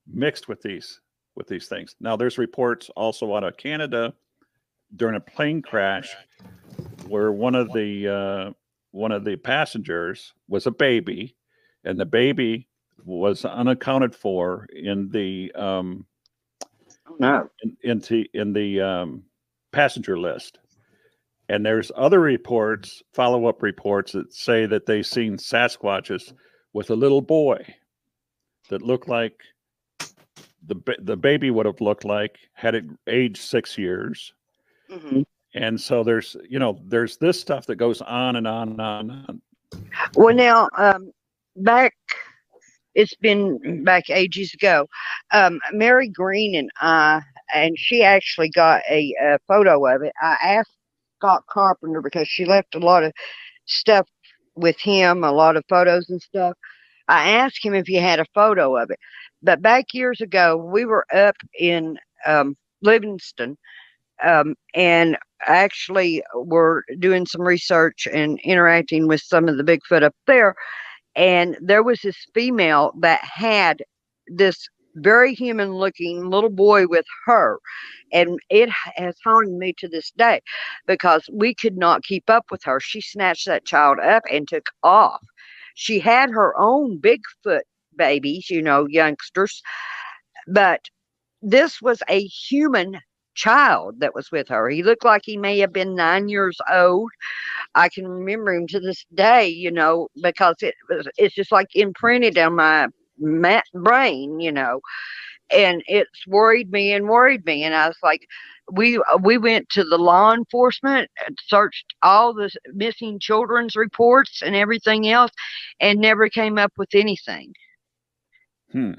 mixed with these with these things. Now there's reports also out of Canada during a plane crash where one of the uh, one of the passengers was a baby, and the baby was unaccounted for in the um, Oh, no. in, into in the um, passenger list. And there's other reports, follow-up reports that say that they've seen Sasquatches with a little boy that looked like the the baby would have looked like had it aged six years. Mhm. And so there's you know there's this stuff that goes on and on and on. and on. Well, now, um, back, it's been back ages ago. Um, Mary Green and I, and she actually got a, a photo of it. I asked Scott Carpenter because she left a lot of stuff with him, a lot of photos and stuff. I asked him if he had a photo of it. But back years ago, we were up in um, Livingston um, and actually were doing some research and interacting with some of the Bigfoot up there. And there was this female that had this very human looking little boy with her. And it has haunted me to this day because we could not keep up with her. She snatched that child up and took off. She had her own Bigfoot babies, you know, youngsters, but this was a human child that was with her. He looked like he may have been nine years old. I can remember him to this day, you know, because it was it's just like imprinted on my brain, you know, and it's worried me and worried me. And I was like, we uh, we went to the law enforcement, and searched all the missing children's reports and everything else, and never came up with anything. Hmm.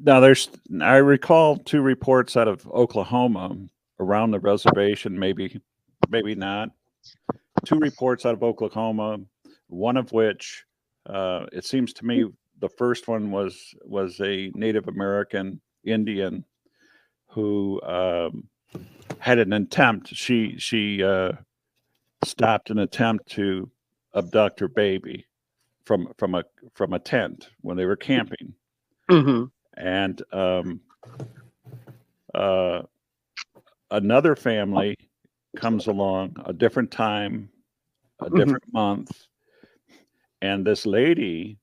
Now there's I recall two reports out of Oklahoma around the reservation, maybe maybe not. Two reports out of Oklahoma, one of which uh, it seems to me the first one was was a Native American Indian who um, had an attempt. She she uh, stopped an attempt to abduct her baby from from a from a tent when they were camping Mm-hmm. And um, uh, another family comes along a different time a Mhm. different month and this lady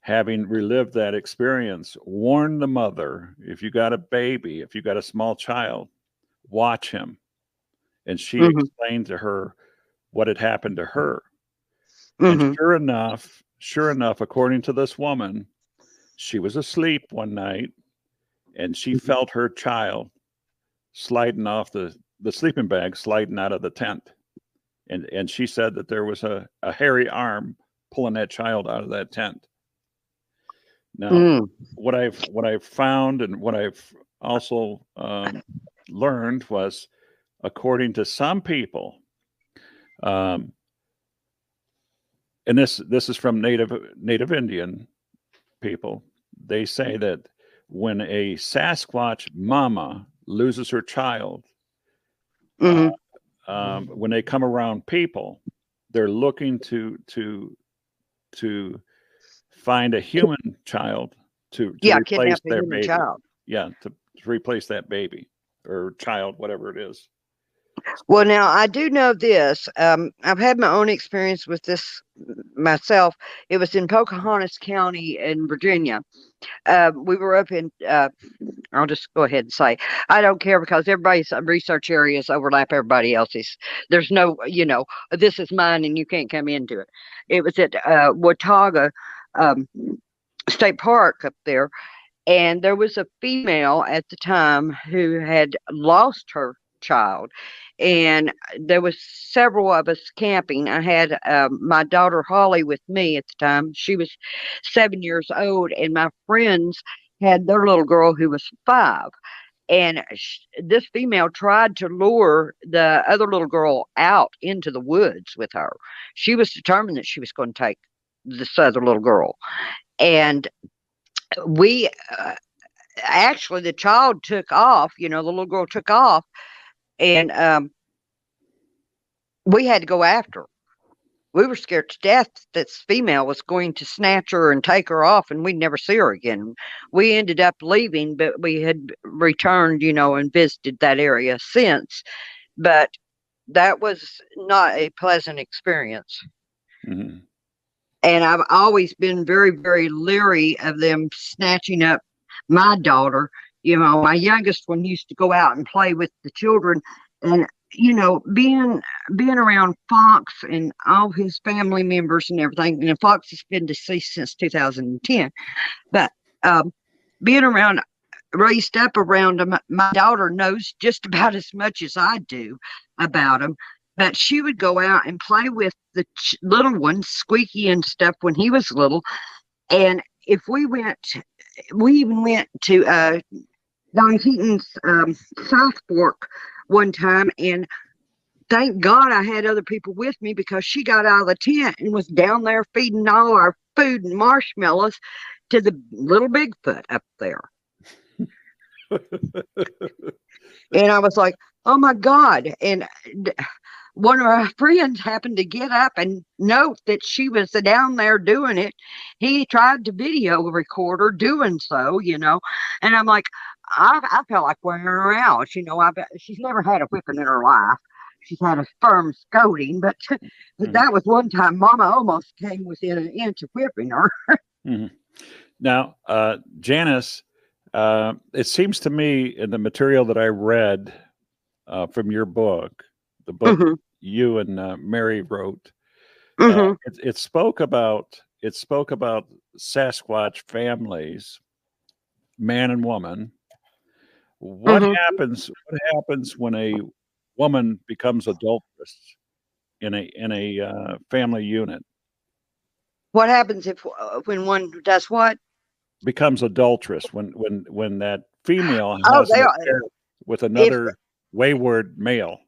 having relived that experience warned the mother if you got a baby if you got a small child watch him and she Mhm. explained to her what had happened to her Mm-hmm. and sure enough, sure enough, according to this woman, she was asleep one night and she Mhm. felt her child sliding off the, the sleeping bag, sliding out of the tent. and and she said that there was a, a hairy arm pulling that child out of that tent. Now, Mm. what I've what I've found and what I've also um, learned was, according to some people, um, and this this is from native native Indian people. They say that when a Sasquatch mama loses her child, Mhm. um, when they come around people, they're looking to to to find a human child to, to yeah, replace their baby. child. Yeah, to, to replace that baby or child, whatever it is. Well, now I do know this. Um, I've had my own experience with this myself. It was in Pocahontas County in Virginia. Uh, we were up in. Uh, I'll just go ahead and say I don't care because everybody's uh, research areas overlap everybody else's. There's no, you know, this is mine and you can't come into it. It was at uh, Watoga um, State Park up there, and there was a female at the time who had lost her child and there was several of us camping. I had um, my daughter holly with me at the time. She was seven years old and my friends had their little girl who was five. And sh- this female tried to lure the other little girl out into the woods with her. She was determined that she was going to take this other little girl. And we uh, actually the child took off you know the little girl took off and um, we had to go after her. We were scared to death that this female was going to snatch her and take her off, and we'd never see her again. We ended up leaving, but we had returned, you know, and visited that area since. But that was not a pleasant experience. Mhm. And I've always been very, very leery of them snatching up my daughter. You know, my youngest one used to go out and play with the children, and you know, being being around Fox and all his family members and everything. And Fox has been deceased since 2010, but um, being around, raised up around him, my daughter knows just [laughs] about as much as I do about him. But she would go out and play with the ch- little ones, Squeaky and stuff, when he was little. And if we went, we even went to uh, Don Keaton's um, South Fork one time, and thank God I had other people with me because she got out of the tent and was down there feeding all our food and marshmallows to the little Bigfoot up there. And I was like, oh my God. And one of our friends happened to get up and note that she was down there doing it. He tried to video record her doing so, you know. And I'm like, I, I felt like wearing her out. You know, I she's never had a whipping in her life. She's had a firm scolding, but, [laughs] but Mm. that was one time Mama almost came within an inch of whipping her. [laughs] Mhm. Now, uh, Janice, uh, it seems to me in the material that I read uh, from your book, the book Mhm, you and uh, Mary wrote, uh, it, it spoke about it spoke about Sasquatch families, man and woman. What Mhm. happens? What happens when a woman becomes adulterous in a in a uh, family unit? What happens if uh, when one does what? Becomes adulterous when when when that female Oh, has they an affair with another wayward male.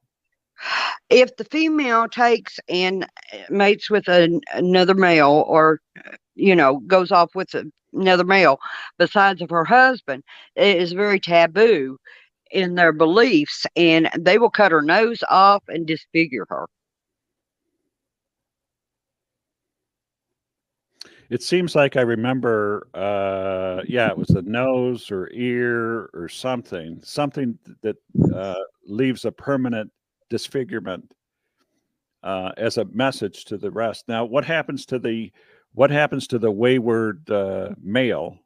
If the female takes and uh, mates with an, another male or you know goes off with another male besides of her husband it is very taboo in their beliefs and they will cut her nose off and disfigure her. It seems like I remember, uh, yeah, it was the nose or ear or something, something that uh, leaves a permanent disfigurement uh, as a message to the rest. Now, what happens to the what happens to the wayward uh, male?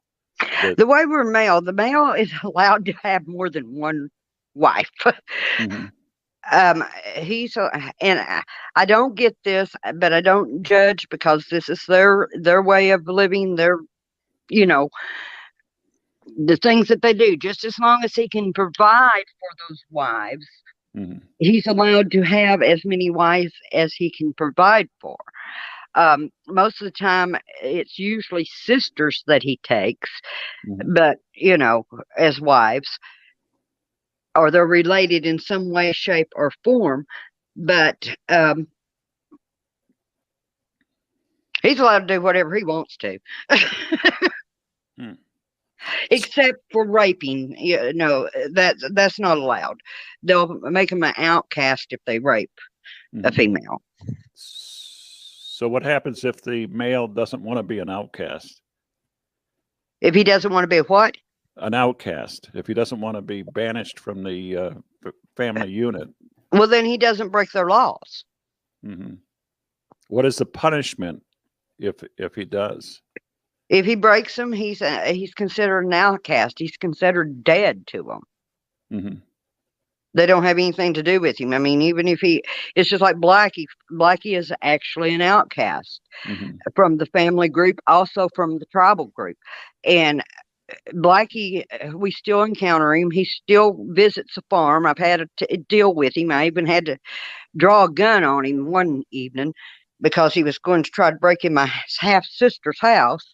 that- the way we're male the male is [laughs] allowed to have more than one wife [laughs] Mhm. um he's a, and I, I don't get this but i don't judge because this is their their way of living their you know the things that they do just as long as he can provide for those wives Mhm. he's allowed to have as many wives as he can provide for. Um, most of the time, it's usually sisters that he takes, Mhm. but you know, as wives, or they're related in some way, shape, or form. But um, he's allowed to do whatever he wants to. [laughs] Hmm. Except for raping, you know, that that's not allowed. They'll make him an outcast if they rape a Mhm. female. So what happens if the male doesn't want to be an outcast? If he doesn't want to be what? An outcast. If he doesn't want to be banished from the uh, family unit. Well, then he doesn't break their laws. hmm What is the punishment if if he does? If he breaks them, he's uh, he's considered an outcast. He's considered dead to them. hmm They don't have anything to do with him. I mean, even if he, it's just like Blackie. Blackie is actually an outcast hmm from the family group, also from the tribal group. And uh, Blackie, uh, we still encounter him. He still visits the farm. I've had to deal with him. I even had to draw a gun on him one evening because he was going to try to break in my half sister's house.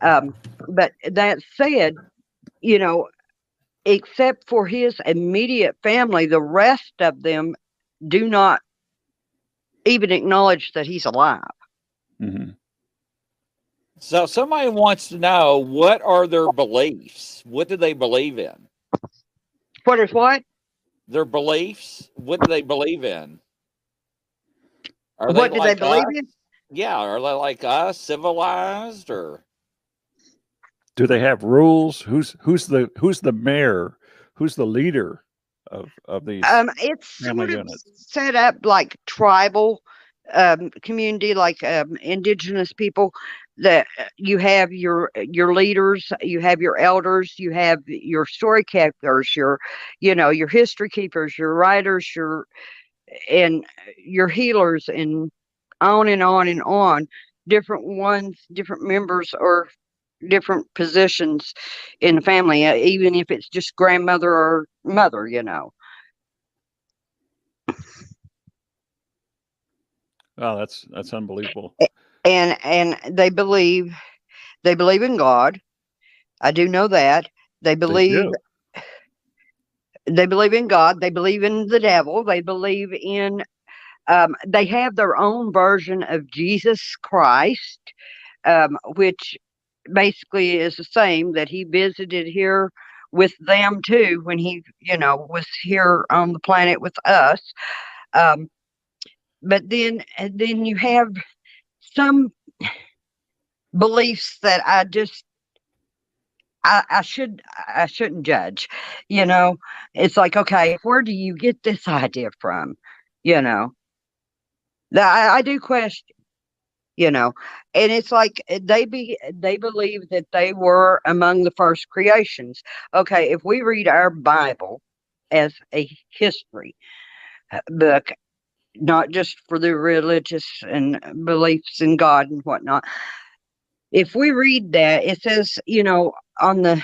Um, but that said, you know, except for his immediate family, the rest of them do not even acknowledge that he's alive. hmm So somebody wants to know what are their beliefs? What do they believe in? What is what? Their beliefs? What do they believe in? Are what do like they believe us? in? Yeah, are they like us, civilized, or Do they have rules? Who's who's the who's the mayor? Who's the leader of of these? Um, it's sort of set up like tribal um, community, like um, indigenous people. That you have your your leaders, you have your elders, you have your story keepers, your you know your history keepers, your writers, your and your healers, and on and on and on. Different ones, different members, or different positions in the family, uh, even if it's just grandmother or mother, you know. wow that's that's unbelievable. and and they believe they believe in god i do know that they believe do. They believe in god they believe in the devil they believe in um, they have their own version of jesus christ um, which basically is the same that he visited here with them too when he you know was here on the planet with us. Um, but then then you have some beliefs that I just I, I should I shouldn't judge. You know, it's like okay, where do you get this [laughs] idea from? You know, I, I do question. You know, and it's like uh, they be they believe that they were among the first creations. Okay, if we read our Bible as a history uh, book, not just for the religious and beliefs in God and whatnot. If we read that, it says, you know, on the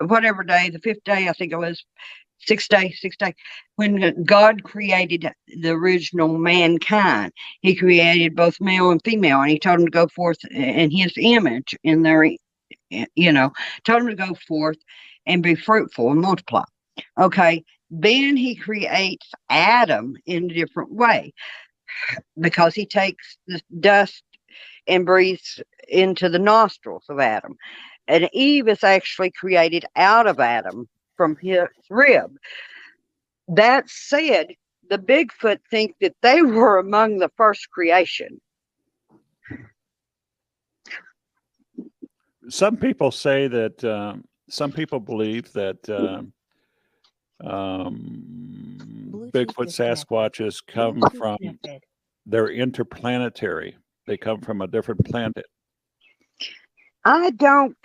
whatever day, the fifth day, I think it was sixth day, sixth day, when God created the original mankind, He created both male and female, and He told them to go forth in His image, in their, you know, told them to go forth and be fruitful and multiply. Okay, then he creates Adam in a different way because he takes the dust and breathes into the nostrils of Adam. And Eve is actually created out of Adam from his rib. That said, the Bigfoot think that they were among the first creation. Some people say that. Um, some people believe that. Um, um, Bigfoot. Sasquatches come from they're interplanetary. They come from a different planet. I don't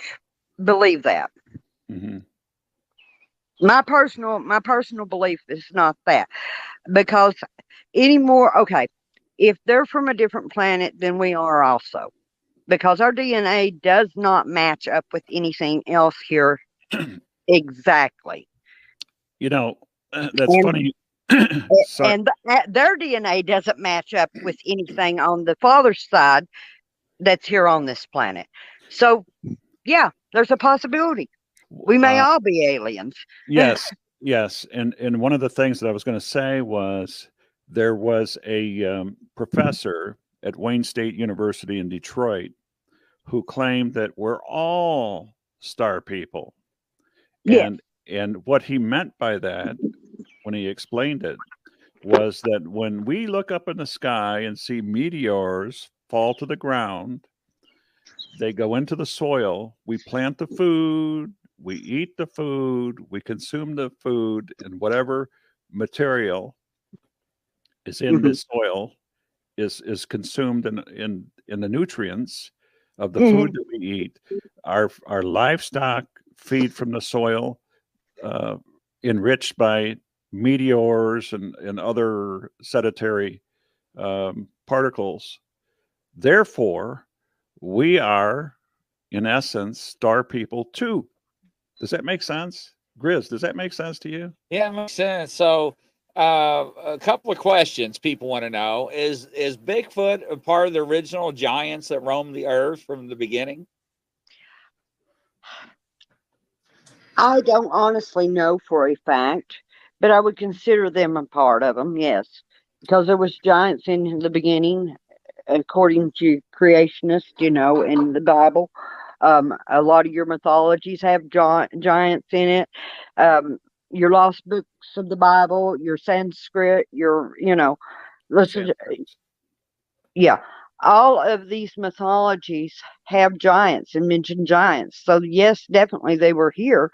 believe that. hmm my personal my personal belief is not that because anymore okay if they're from a different planet than we are also because our dna does not match up with anything else here [clears throat] exactly You know, uh, that's And- funny. [clears throat] and th- their DNA doesn't match up with anything on the father's side that's here on this planet. So, yeah, there's a possibility. We may uh, all be aliens. [laughs] yes yes and and one of the things that i was going to say was there was a um, professor at wayne state university in detroit who claimed that we're all star people Yes. and and what he meant by that when he explained it was that when we look up in the sky and see meteors fall to the ground they go into the soil we plant the food we eat the food we consume the food and whatever material is in Mhm. the soil is is consumed in in in the nutrients of the Mhm. food that we eat our our livestock feed from the soil uh, enriched by meteors and and other sedentary um, particles therefore we are in essence star people too does that make sense? Grizz, does that make sense to you? Yeah, it makes sense. So, uh, a couple of questions people want to know: Is is Bigfoot a part of the original giants that roamed the earth from the beginning? I don't honestly know for a fact, but I would consider them a part of them, yes. Because there was giants in the beginning, according to creationists, you know, in the Bible. Um, a lot of your mythologies have gi- giants in it. Um, your lost books of the Bible, your Sanskrit, your, you know, listen, yeah, all of these mythologies have giants and mention giants. So yes, definitely they were here.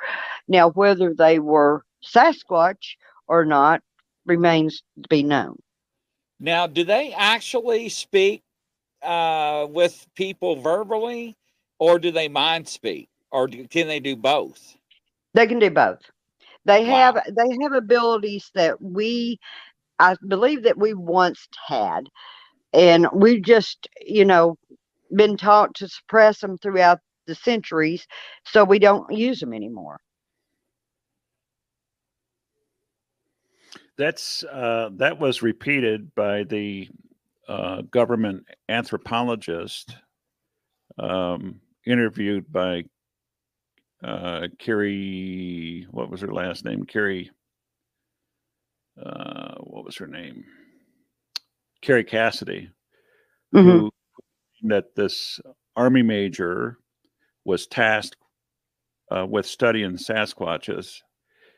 Now whether they were Sasquatch or not remains to be known. Now, do they actually speak uh, with people verbally, or do they mind speak, or do, can they do both? They can do both. They Wow. have they have abilities that we I believe that we once had. And we've just, you know, been taught to suppress them throughout the centuries, so we don't use them anymore. That's uh, that was repeated by the uh, government anthropologist um, interviewed by uh, Kerry. What was her last name? Kerry. Uh, what was her name? Kerry Cassidy, Mhm. who that this army major was tasked uh, with studying Sasquatches.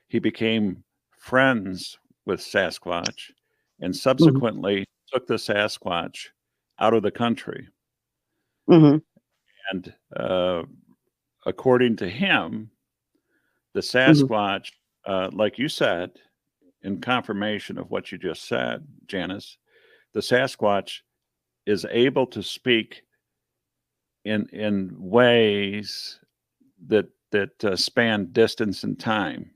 He became friends with Sasquatch and subsequently took the Sasquatch out of the country. Mhm. And uh, according to him, the Sasquatch, uh, like you said, in confirmation of what you just said, Janice, the Sasquatch is able to speak in in ways that that uh, span distance and time.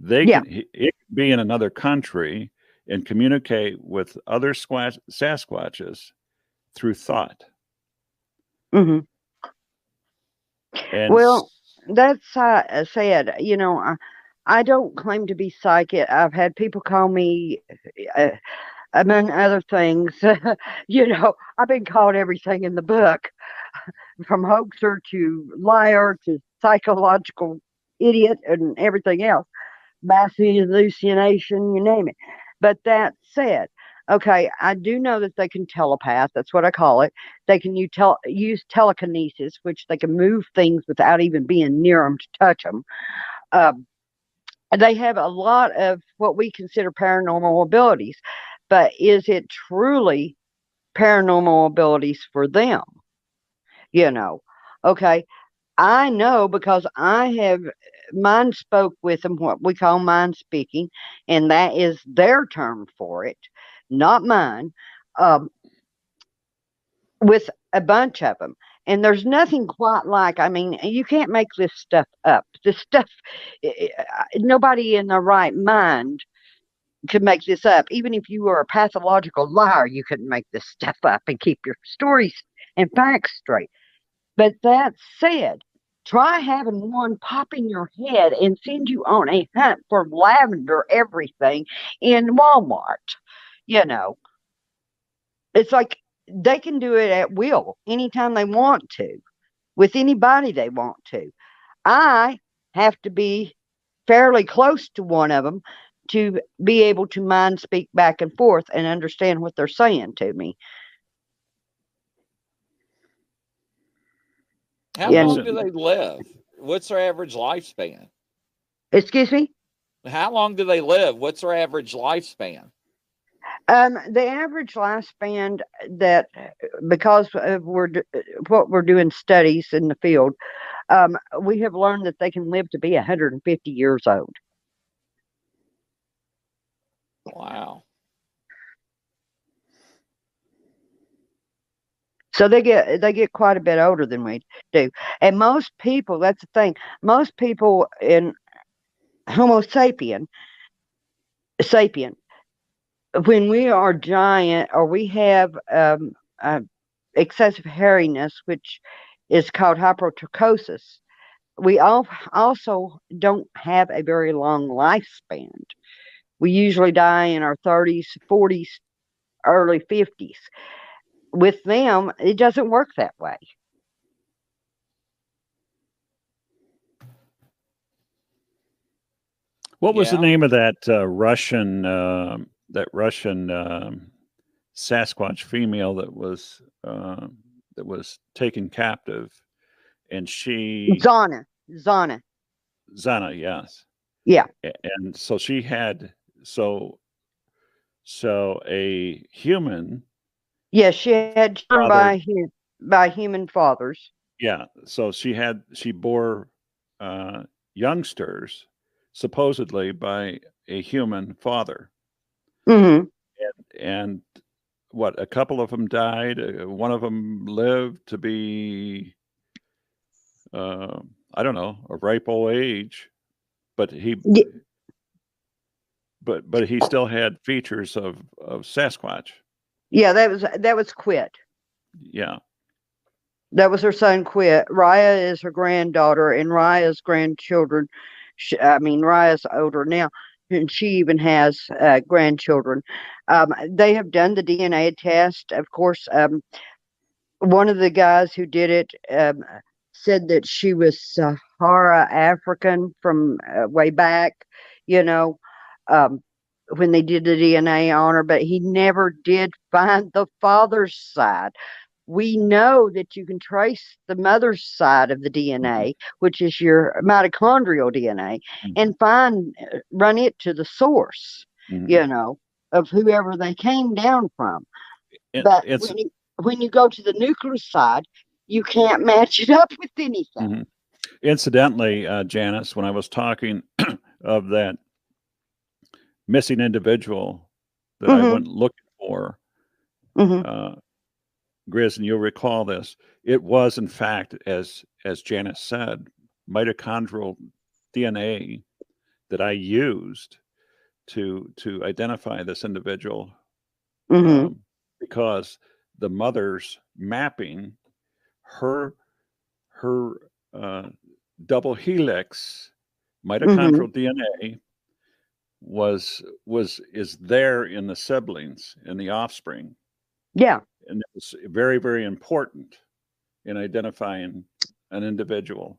They Yeah. can it could be in another country and communicate with other squatch, Sasquatches through thought. Mhm. And Well, That's uh, said. You know, I, I don't claim to be psychic. I've had people call me, uh, among other things. [laughs] you know, I've been called everything in the book, from hoaxer to liar to psychological idiot and everything else, mass hallucination, you name it. But that said, okay, I do know that they can telepath. That's what I call it. They can use, use telekinesis, which they can move things without even being near them to touch them. Um, they have a lot of what we consider paranormal abilities, but is it truly paranormal abilities for them? You know, okay. I know because I have mind spoke with them, what we call mind speaking, and that is their term for it, not mine. Um, with a bunch of them. And there's nothing quite like, I mean, you can't make this stuff up. This stuff, nobody in their right mind could make this up. Even if you were a pathological liar, you couldn't make this stuff up and keep your stories and facts straight. But that said, Try having one pop in your head and send you on a hunt for lavender everything in Walmart. You know, it's like they can do it at will anytime they want to, with anybody they want to. I have to be fairly close to one of them to be able to mind speak back and forth and understand what they're saying to me. How Yeah. long do they live? What's their average lifespan? Excuse me? How long do they live? What's their average lifespan? Um, the average lifespan that because of we're what we're doing studies in the field, um, we have learned that they can live to be 150 years old. Wow. So they get they get quite a bit older than we do. And most people, that's the thing. Most people in Homo sapien, sapien, when we are giant or we have um, uh, excessive hairiness, which is called hypertrichosis, we all also don't have a very long lifespan. We usually die in our 30s, 40s, early 50s with them, it doesn't work that way. What was the name of that uh, Russian um that Russian um, Sasquatch female that was uh, that was taken captive, and she Zana, Zana. Zana, yes, Yeah. And so she had so so a human, Yes, she had children by by human fathers. yeah, so she had she bore uh, youngsters supposedly by a human father. hmm and what a couple of them died uh, one of them lived to be uh, i don't know a ripe old age but he Ye- but but he still had features of of sasquatch Yeah, that was that was Quit. yeah That was her son Quit. Raya is her granddaughter, and Raya's grandchildren. sh I mean, Raya's older now, and she even has uh, grandchildren. Um, they have done the DNA test. Of course, um, one of the guys who did it um, said that she was Sahara African from uh, way back, you know, um, when they did the DNA on her, but he never did find the father's side we know that you can trace the mother's side of the DNA, which is your mitochondrial DNA, Mhm. and find uh, run it to the source, Mhm. you know, of whoever they came down from. It- But when you, when you go to the nuclear side, you can't match it up with anything. Mhm. incidentally uh, janice when i was talking [clears throat] of that missing individual that i Mhm. went looking for hmm uh, Grizz, and you'll recall this. It was, in fact, as as Janice said, mitochondrial DNA that I used to to identify this individual hmm um, because the mother's mapping her her uh, double helix mitochondrial DNA was was is there in the siblings in the offspring Yeah. and it was very very important in identifying an individual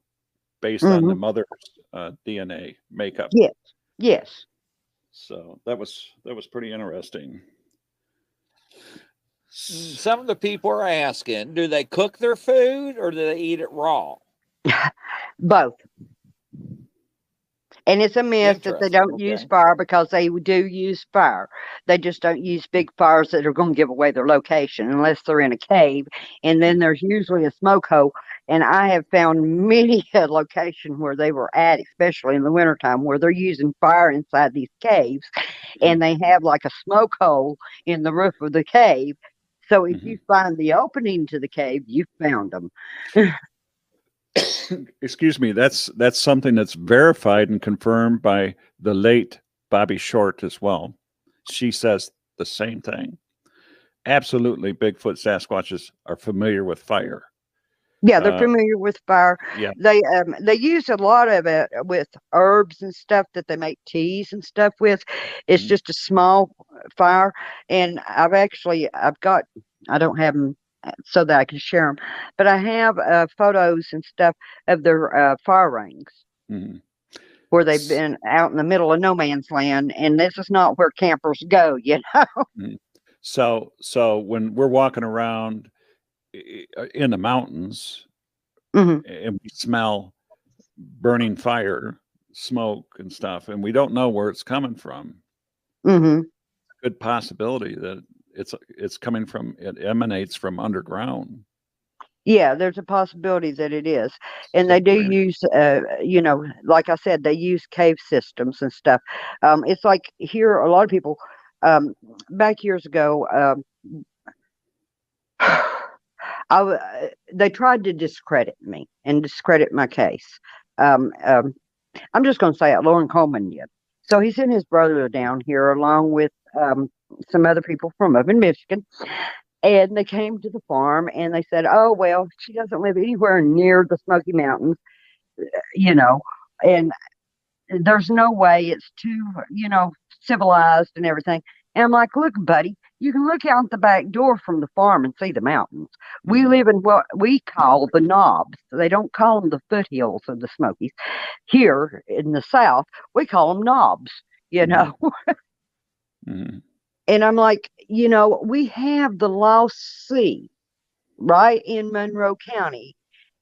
based on the mother's uh, dna makeup yes Yes. so that was that was pretty interesting Some of the people are asking, do they cook their food or do they eat it raw? [laughs] Both. And it's a myth that they don't use fire because they do use fire. They just don't use big fires that are going to give away their location unless they're in a cave. And then there's usually a smoke hole. And I have found many [laughs] a location where they were at, especially in the wintertime, where they're using fire inside these caves and they have like a smoke hole in the roof of the cave. So if Mhm. you find the opening to the cave, you found them. [laughs] [coughs] excuse me that's that's something that's verified and confirmed by the late bobby short as well she says the same thing absolutely bigfoot sasquatches are familiar with fire Yeah, they're Uh, familiar with fire. yeah. They um they use a lot of it with herbs and stuff that they make teas and stuff with. It's Mhm. just a small fire, and I've actually I've got I don't have them so that I can share them, but I have uh, photos and stuff of their uh, fire rings Mhm. where they've been out in the middle of no man's land, and this is not where campers go, [laughs] you know. So, so when we're walking around i- in the mountains Mhm. and we smell burning fire, smoke and stuff, and we don't know where it's coming from, hmm good possibility that it's it's coming from it emanates from underground. Yeah, there's a possibility that it is. And they do use, uh, you know, like I said, they use cave systems and stuff. Um, it's like here, a lot of people, um, back years ago, um, [sighs] I, uh, they tried to discredit me and discredit my case. Um, um, I'm just going to say it, Loren Coleman did. So he sent his brother down here along with um, some other people from up in Michigan. And they came to the farm and they said, Oh, well, she doesn't live anywhere near the Smoky Mountains, uh, you know, and there's no way it's too, you know, civilized and everything. And I'm like, Look, buddy, you can look out the back door from the farm and see the mountains. We live in what we call the knobs. They don't call them the foothills of the Smokies. Here in the South, we call them knobs, you Mhm. know. [laughs] Mhm. And I'm like, you know, we have the Lost Sea right in Monroe County.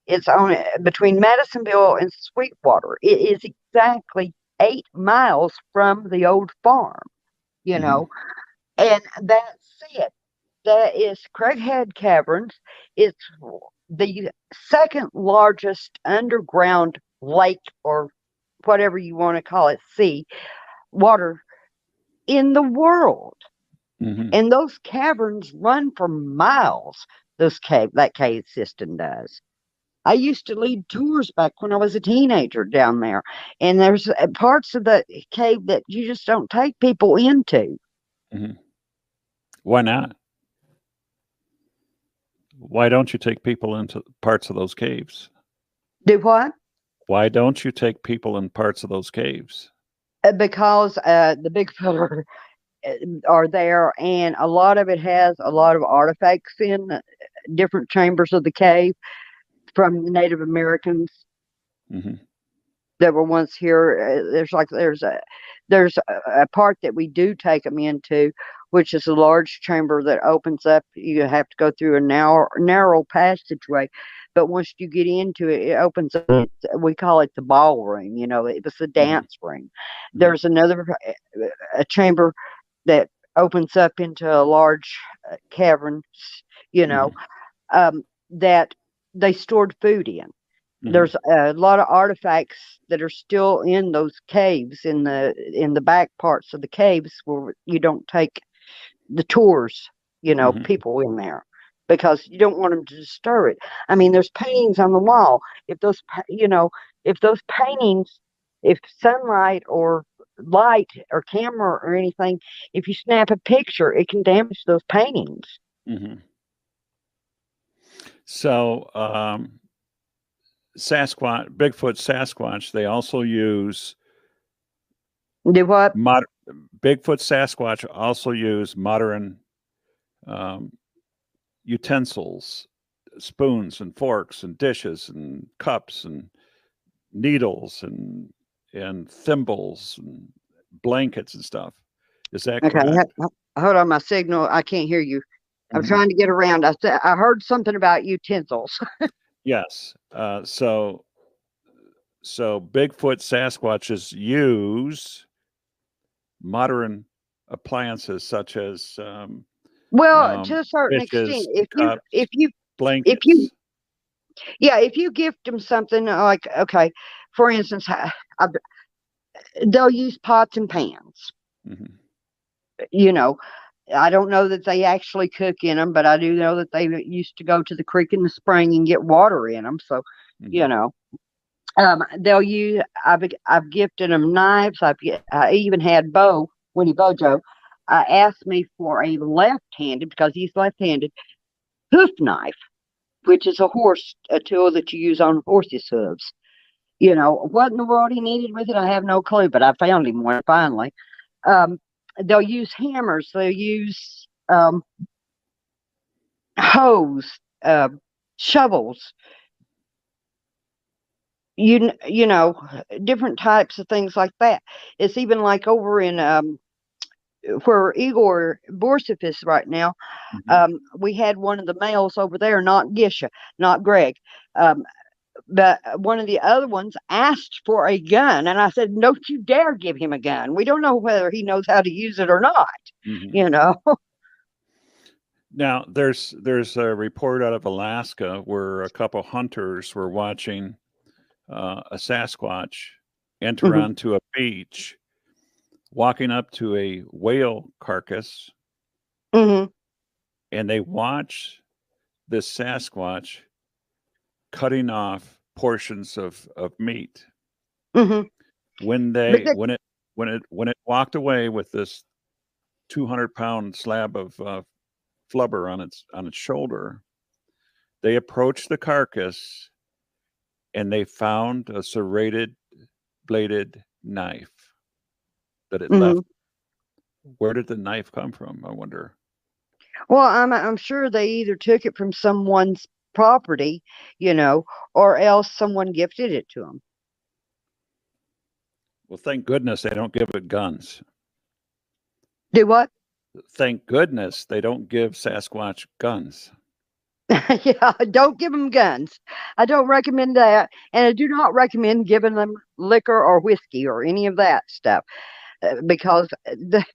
It's on between Madisonville and Sweetwater. It is exactly eight miles from the old farm, you know, mm-hmm. and that's it. That is Craighead Caverns. It's the second largest underground lake or whatever you want to call it, sea, water in the world Mhm. and those caverns run for miles those cave that cave system does i used to lead tours back when i was a teenager down there and there's uh, parts of the cave that you just don't take people into Why not? Why don't you take people into parts of those caves? do what Why don't you take people in parts of those caves? Uh, because uh the big [laughs] uh, are there and a lot of it has a lot of artifacts in uh, different chambers of the cave from native americans hmm that were once here. uh, There's like there's a there's a, a part that we do take them into, which is a large chamber that opens up. You have to go through a narrow narrow passageway, but once you get into it, it opens up. it's- We call it the ballroom. You know, it was the dance room. There's another uh, a chamber that opens up into a large uh, cavern. You know, um, that they stored food in Mhm. there's a lot of artifacts that are still in those caves in the in the back parts of the caves where you don't take the tours you know Mhm. people in there because you don't want them to disturb it i mean there's paintings on the wall if those you know if those paintings if sunlight or light or camera or anything if you snap a picture it can damage those paintings. Hmm So, um, Sasquatch, Bigfoot, Sasquatch, they also use do what? mod- Bigfoot, Sasquatch also use modern um, utensils, spoons and forks and dishes and cups and needles and and thimbles and blankets and stuff. Is that okay correct? ho- ho- hold on my signal i can't hear you I'm Mhm. trying to get around. I said I heard something about utensils. [laughs] Yes. Uh, so, so Bigfoot Sasquatches use modern appliances such as um, Well, Um, to a certain dishes, extent, if you cups. if you blankets. yeah, if you gift them something uh, like okay, for instance, I, I, they'll use pots and pans. Mhm. You know, I don't know that they actually cook in them, but I do know that they used to go to the creek in the spring and get water in them. So you Mhm. know um they'll use i've i've gifted them knives i've i even had bo winnie bojo uh, asked me for a left-handed because he's left-handed hoof knife which is a horse a tool that you use on horses' hooves. You know what in the world he needed with it, I have no clue, but I found him one finally. Um, they'll use hammers. They'll use um, hoes, uh, shovels. You you know different types of things like that. It's even like over in um, where Igor Burtsev is right now. Mhm. Um, we had one of the males over there, not Gisha, not Greg. Um, but one of the other ones asked for a gun, and I said, "Don't you dare give him a gun. We don't know whether he knows how to use it or not." Mhm. You know. [laughs] Now, there's there's a report out of Alaska where a couple hunters were watching uh, a Sasquatch enter Mhm. onto a beach, walking up to a whale carcass, hmm and they watch this Sasquatch cutting off portions of of meat. hmm When they the- when it when it when it walked away with this 200 pound slab of uh, flubber on its on its shoulder, they approached the carcass and they found a serrated bladed knife that it Mhm. left. Where did the knife come from? I wonder. Well, I'm I'm sure they either took it from someone's property, you know, or else someone gifted it to them. Well, thank goodness they don't give it guns. Do what? Thank goodness they don't give Sasquatch guns. [laughs] yeah, don't give them guns. I don't recommend that, and I do not recommend giving them liquor or whiskey or any of that stuff uh, because the,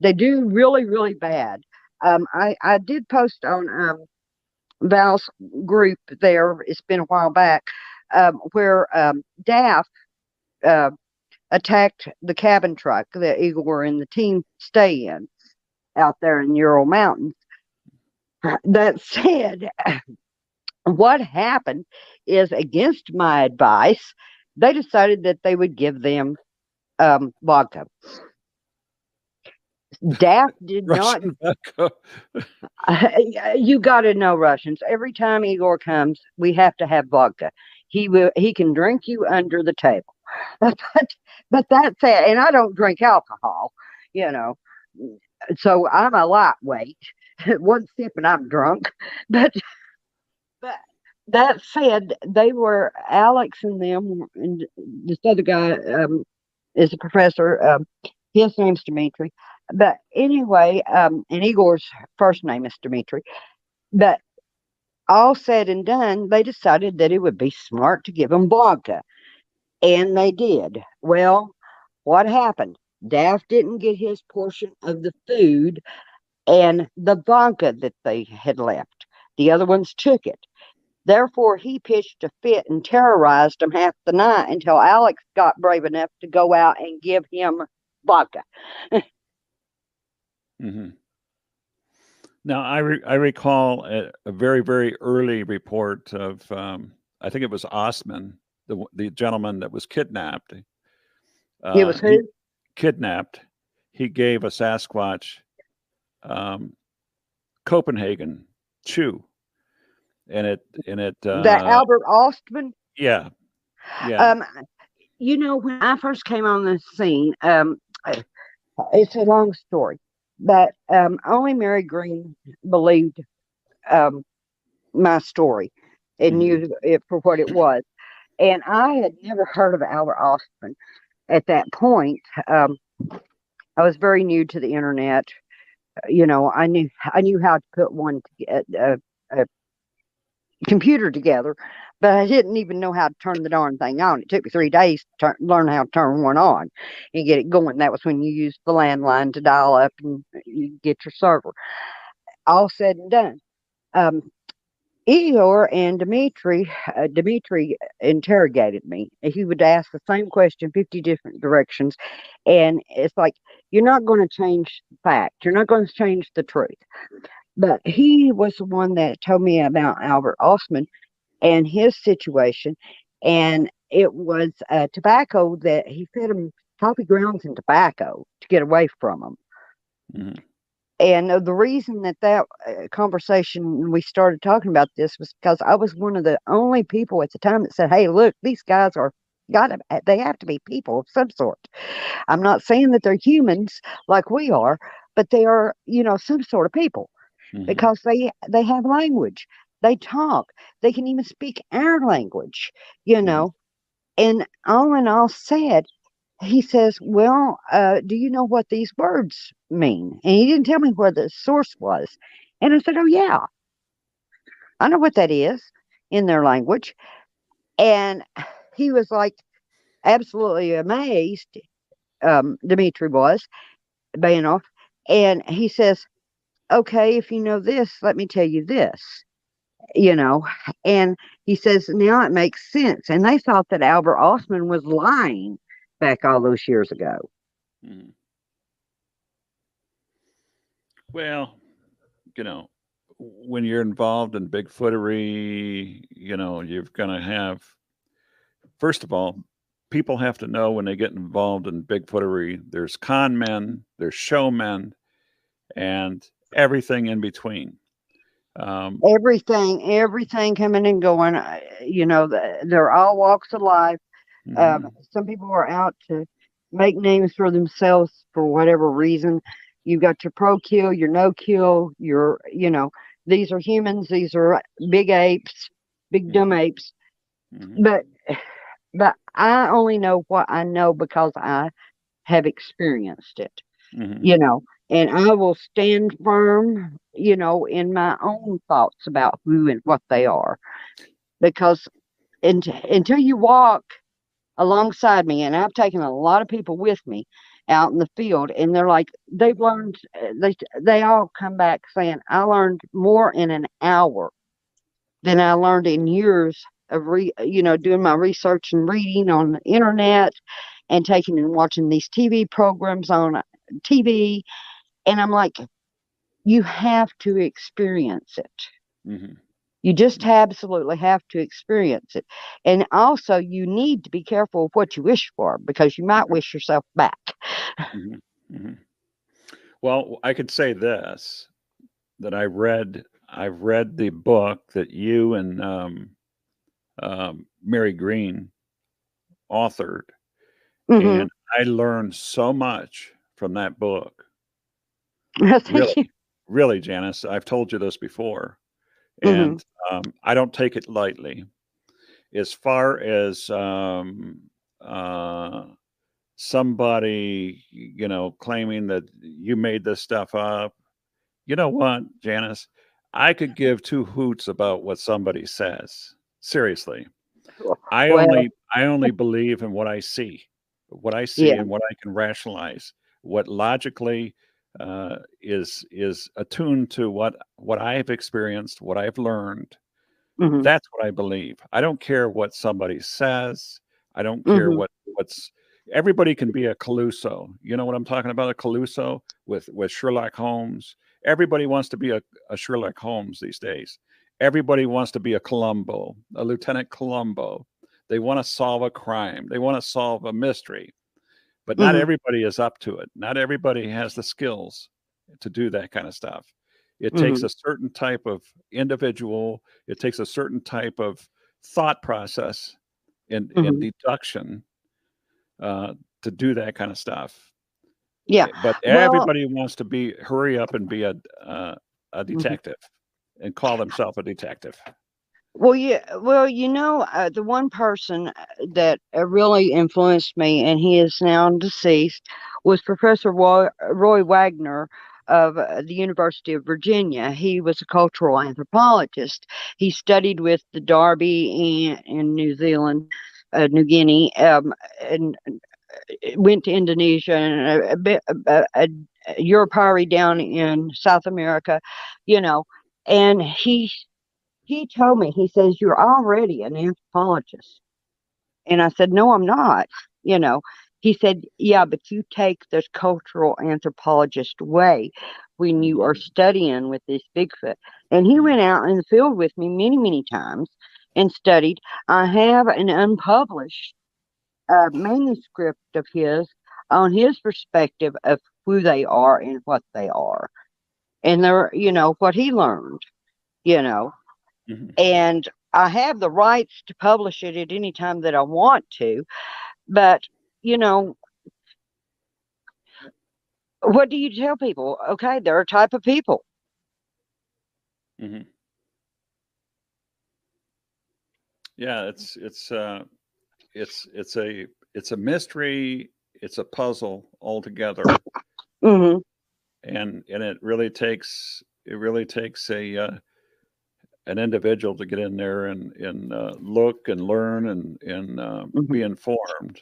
they do really, really bad. Um, I I did post on um, Val's group there. It's been a while back um, where um, Daff uh, attacked the cabin truck that Igor and the team stay in out there in Ural Mountains. That said, what happened is against my advice, they decided that they would give them um, vodka. Daft [laughs] did not Russian vodka. [laughs] you got to know Russians. Every time Igor comes, we have to have vodka. He will. He can drink you under the table. [laughs] but but that's it. And I don't drink alcohol. You know, so I'm a lightweight. One sip and I'm drunk. But but that said, they were Alex and them and this other guy um, is a professor. Um, his name's Dimitri. But anyway, um, and Igor's first name is Dimitri. But all said and done, they decided that it would be smart to give him vodka. And they did. Well, what happened? Daft didn't get his portion of the food and the vodka that they had left. The other ones took it. Therefore, he pitched a fit and terrorized them half the night until Alex got brave enough to go out and give him vodka. [laughs] hmm Now, I re- I recall a, a very very early report of um, I think it was Osman, the the gentleman that was kidnapped. it was Uh, he- kidnapped. He gave a Sasquatch um, Copenhagen chew, and it and it uh, that Albert Ostman. yeah yeah Um, you know, when I first came on the scene, um, it's a long story, but um, only Mary Green believed um, my story and knew it for what it was. And I had never heard of Albert Austin at that point. Um, I was very new to the internet. Uh, You know, I knew I knew how to put one to, a, a computer together, but I didn't even know how to turn the darn thing on. It took me three days to turn, learn how to turn one on and get it going. That was when you used the landline to dial up and you get your server. All said and done. Um, and Dimitri, uh, Dimitri interrogated me. He would ask the same question 50 different directions. And it's like, you're not going to change fact. You're not going to change the truth. But he was the one that told me about Albert Osman and his situation. And it was uh, tobacco that he fed him coffee grounds and tobacco to get away from him. mhm. And uh, the reason that that uh, conversation we started talking about this was because I was one of the only people at the time that said, "Hey, look, these guys are got to they have to be people of some sort." I'm not saying that they're humans like we are, but they are, you know, some sort of people Mhm. because they they have language. They talk. They can even speak our language, you know. And all in all said, he says, Well, uh, do you know what these words mean? And he didn't tell me where the source was. And I said, Oh, yeah, I know what that is in their language. And he was like absolutely amazed. Um, Dimitri was, Bayanov. And he says, Okay, if you know this, let me tell you this you know and he says now it makes sense and they thought that albert osman was lying back all those years ago Mhm. Well, you know, when you're involved in bigfootery, you know, you're going to have, first of all, people have to know when they get involved in bigfootery, there's con men, there's showmen, and everything in between. Um, everything everything coming and going uh, you know they're all walks of life. Mhm, um, some people are out to make names for themselves for whatever reason. You've got your pro kill your no kill your you know these are humans these are big apes big dumb apes. Mhm, but but i only know what i know because i have experienced it mhm, you know and i will stand firm you know in my own thoughts about who and what they are. Because unt- until you walk alongside me and i've taken a lot of people with me out in the field and they're like they've learned uh, they they all come back saying i learned more in an hour than i learned in years of re, you know doing my research and reading on the internet and taking and watching these tv programs on uh, tv and i'm like you have to experience it mhm. you just absolutely have to experience it. And also, you need to be careful of what you wish for because you might wish yourself back. Mhm, mhm. Well, I could say this that I read. I've read the book that you and um, um, Mary Green authored, Mhm. and I learned so much from that book. [laughs] Thank really. you. Really, Janice, I've told you this before, Mhm. and um, I don't take it lightly. As far as um, uh, somebody, you know, claiming that you made this stuff up, you know what, Janice? I could give two hoots about what somebody says. Seriously. I Well- only I only believe in what I see, what I see Yeah. and what I can rationalize, what logically uh, is is attuned to what what I've experienced, what I've learned. Mhm. That's what I believe. I don't care what somebody says. I don't care Mhm. what what's. Everybody can be a Clouseau. You know what I'm talking about? A Clouseau with with Sherlock Holmes. Everybody wants to be a, a Sherlock Holmes these days. Everybody wants to be a Columbo, a Lieutenant Columbo. They want to solve a crime. They want to solve a mystery. But not Mhm. everybody is up to it. Not everybody has the skills to do that kind of stuff. It takes a certain type of individual, it takes a certain type of thought process and, and Mhm. deduction uh, to do that kind of stuff. Yeah. But Well- everybody wants to be hurry up and be a uh, a Mm-hmm. detective and call themselves a detective. Well, yeah. Well, you know, uh, the one person uh, that uh, really influenced me, and he is now deceased, was Professor Roy, Wagner of uh, the University of Virginia. He was a cultural anthropologist. He studied with the Daribi in, in New Zealand, uh, New Guinea, um, and went to Indonesia and a, bit a, a Europari down in South America, you know, and he he told me, he says, You're already an anthropologist. And I said, No, I'm not. You know, he said, Yeah, but you take this cultural anthropologist way when you are studying with this Bigfoot. And he went out in the field with me many, many times and studied. I have an unpublished uh, manuscript of his on his perspective of who they are and what they are. and there, you know, what he learned, you know, Mhm. and I have the rights to publish it at any time that I want to, but you know, what do you tell people? Okay, they're a type of people. Mhm. Yeah, it's it's uh it's it's a it's a mystery, it's a puzzle altogether. hmm And and it really takes it really takes a uh, an individual to get in there and and uh, look and learn and and uh, Mhm. be informed.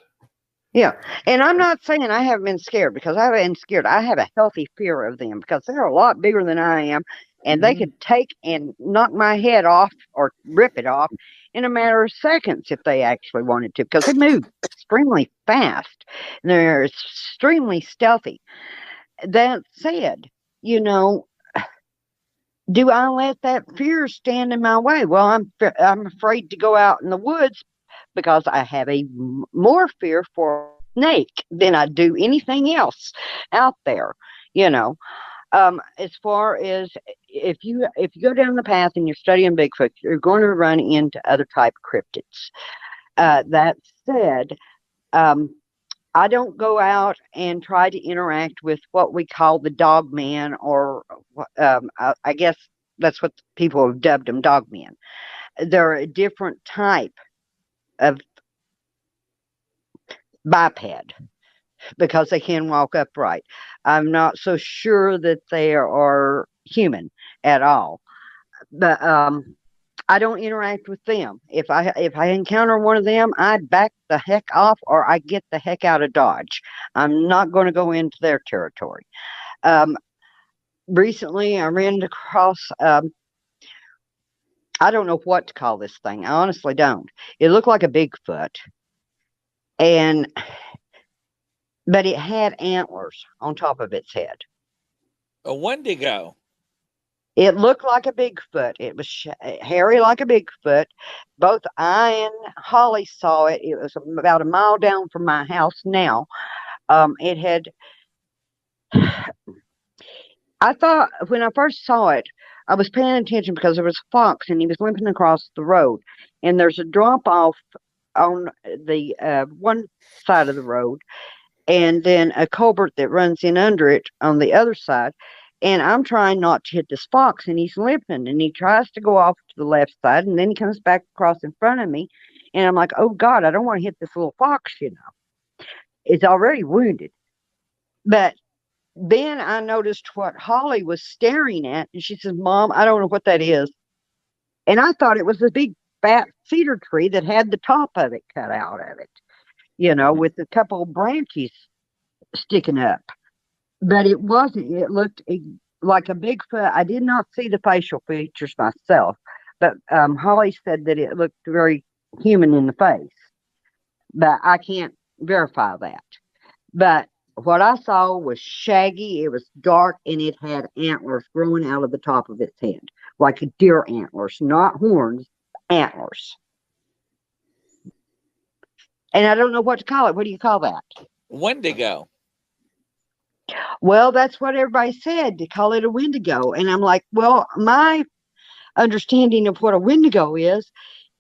Yeah, and I'm not saying I haven't been scared because I've been scared. I have a healthy fear of them because they're a lot bigger than I am, and they Mhm. could take and knock my head off or rip it off in a matter of seconds if they actually wanted to because they move extremely fast and they're extremely stealthy. That said, you know, do I let that fear stand in my way? Well, I'm I'm afraid to go out in the woods because I have a more fear for snake than I do anything else out there. You know, um, as far as if you if you go down the path and you're studying Bigfoot, you're going to run into other type cryptids. Uh, that said, um, I don't go out and try to interact with what we call the dog man, or um, I, I guess that's what people have dubbed them, dog men. They're a different type of biped because they can walk upright. I'm not so sure that they are human at all. But um, I don't interact with them. If I if I encounter one of them, I back the heck off or I get the heck out of Dodge. I'm not going to go into their territory. Um, recently, I ran across. Um, I don't know what to call this thing. I honestly don't. It looked like a Bigfoot, and but it had antlers on top of its head. A Wendigo. It looked like a Bigfoot. It was sh- hairy like a Bigfoot. Both I and Holly saw it. It was about a mile down from my house now. Um, it had. [sighs] I thought when I first saw it, I was paying attention because there was a fox and he was limping across the road, and there's a drop off on the uh, one side of the road, and then a culvert that runs in under it on the other side. And I'm trying not to hit this fox, and he's limping, and he tries to go off to the left side, and then he comes back across in front of me, and I'm like, oh God, I don't want to hit this little fox, you know. It's already wounded. But then I noticed what Holly was staring at, and she says, Mom, I don't know what that is. And I thought it was a big fat cedar tree that had the top of it cut out of it, you know, with a couple of branches sticking up. But it wasn't. It looked like a Bigfoot. I did not see the facial features myself, but um, Holly said that it looked very human in the face. But I can't verify that. But what I saw was shaggy, it was dark, and it had antlers growing out of the top of its head, like a deer antlers, not horns, antlers. And I don't know what to call it. What do you call that? Wendigo. Well, that's what everybody said to call it a Wendigo. And I'm like, well, my understanding of what a Wendigo is,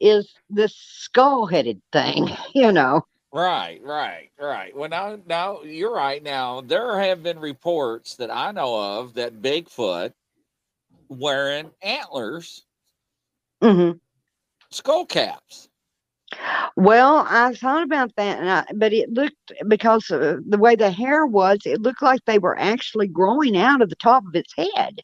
is this skull headed thing, [laughs] you know. Right, right, right. Well, now, now you're right. Now there have been reports that I know of that Bigfoot wearing antlers, hmm skull caps. Well, I thought about that, and I, but it looked because the way the hair was, it looked like they were actually growing out of the top of its head.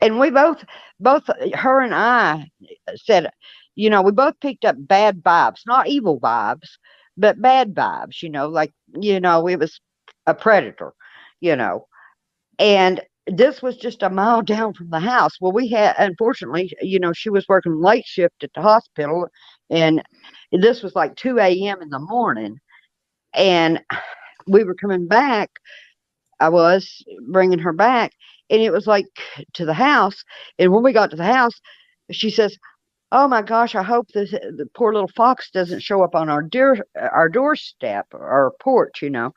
And we both, both her and I, said, you know, we both picked up bad vibes, not evil vibes, but bad vibes. You know, like you know, it was a predator. You know, and this was just a mile down from the house. Well, we had, unfortunately, you know, she was working late shift at the hospital, and this was like 2 a.m. in the morning. And we were coming back. I was bringing her back, and it was like to the house. And when we got to the house, she says, "Oh my gosh, I hope this the poor little fox doesn't show up on our dear our doorstep or porch." You know,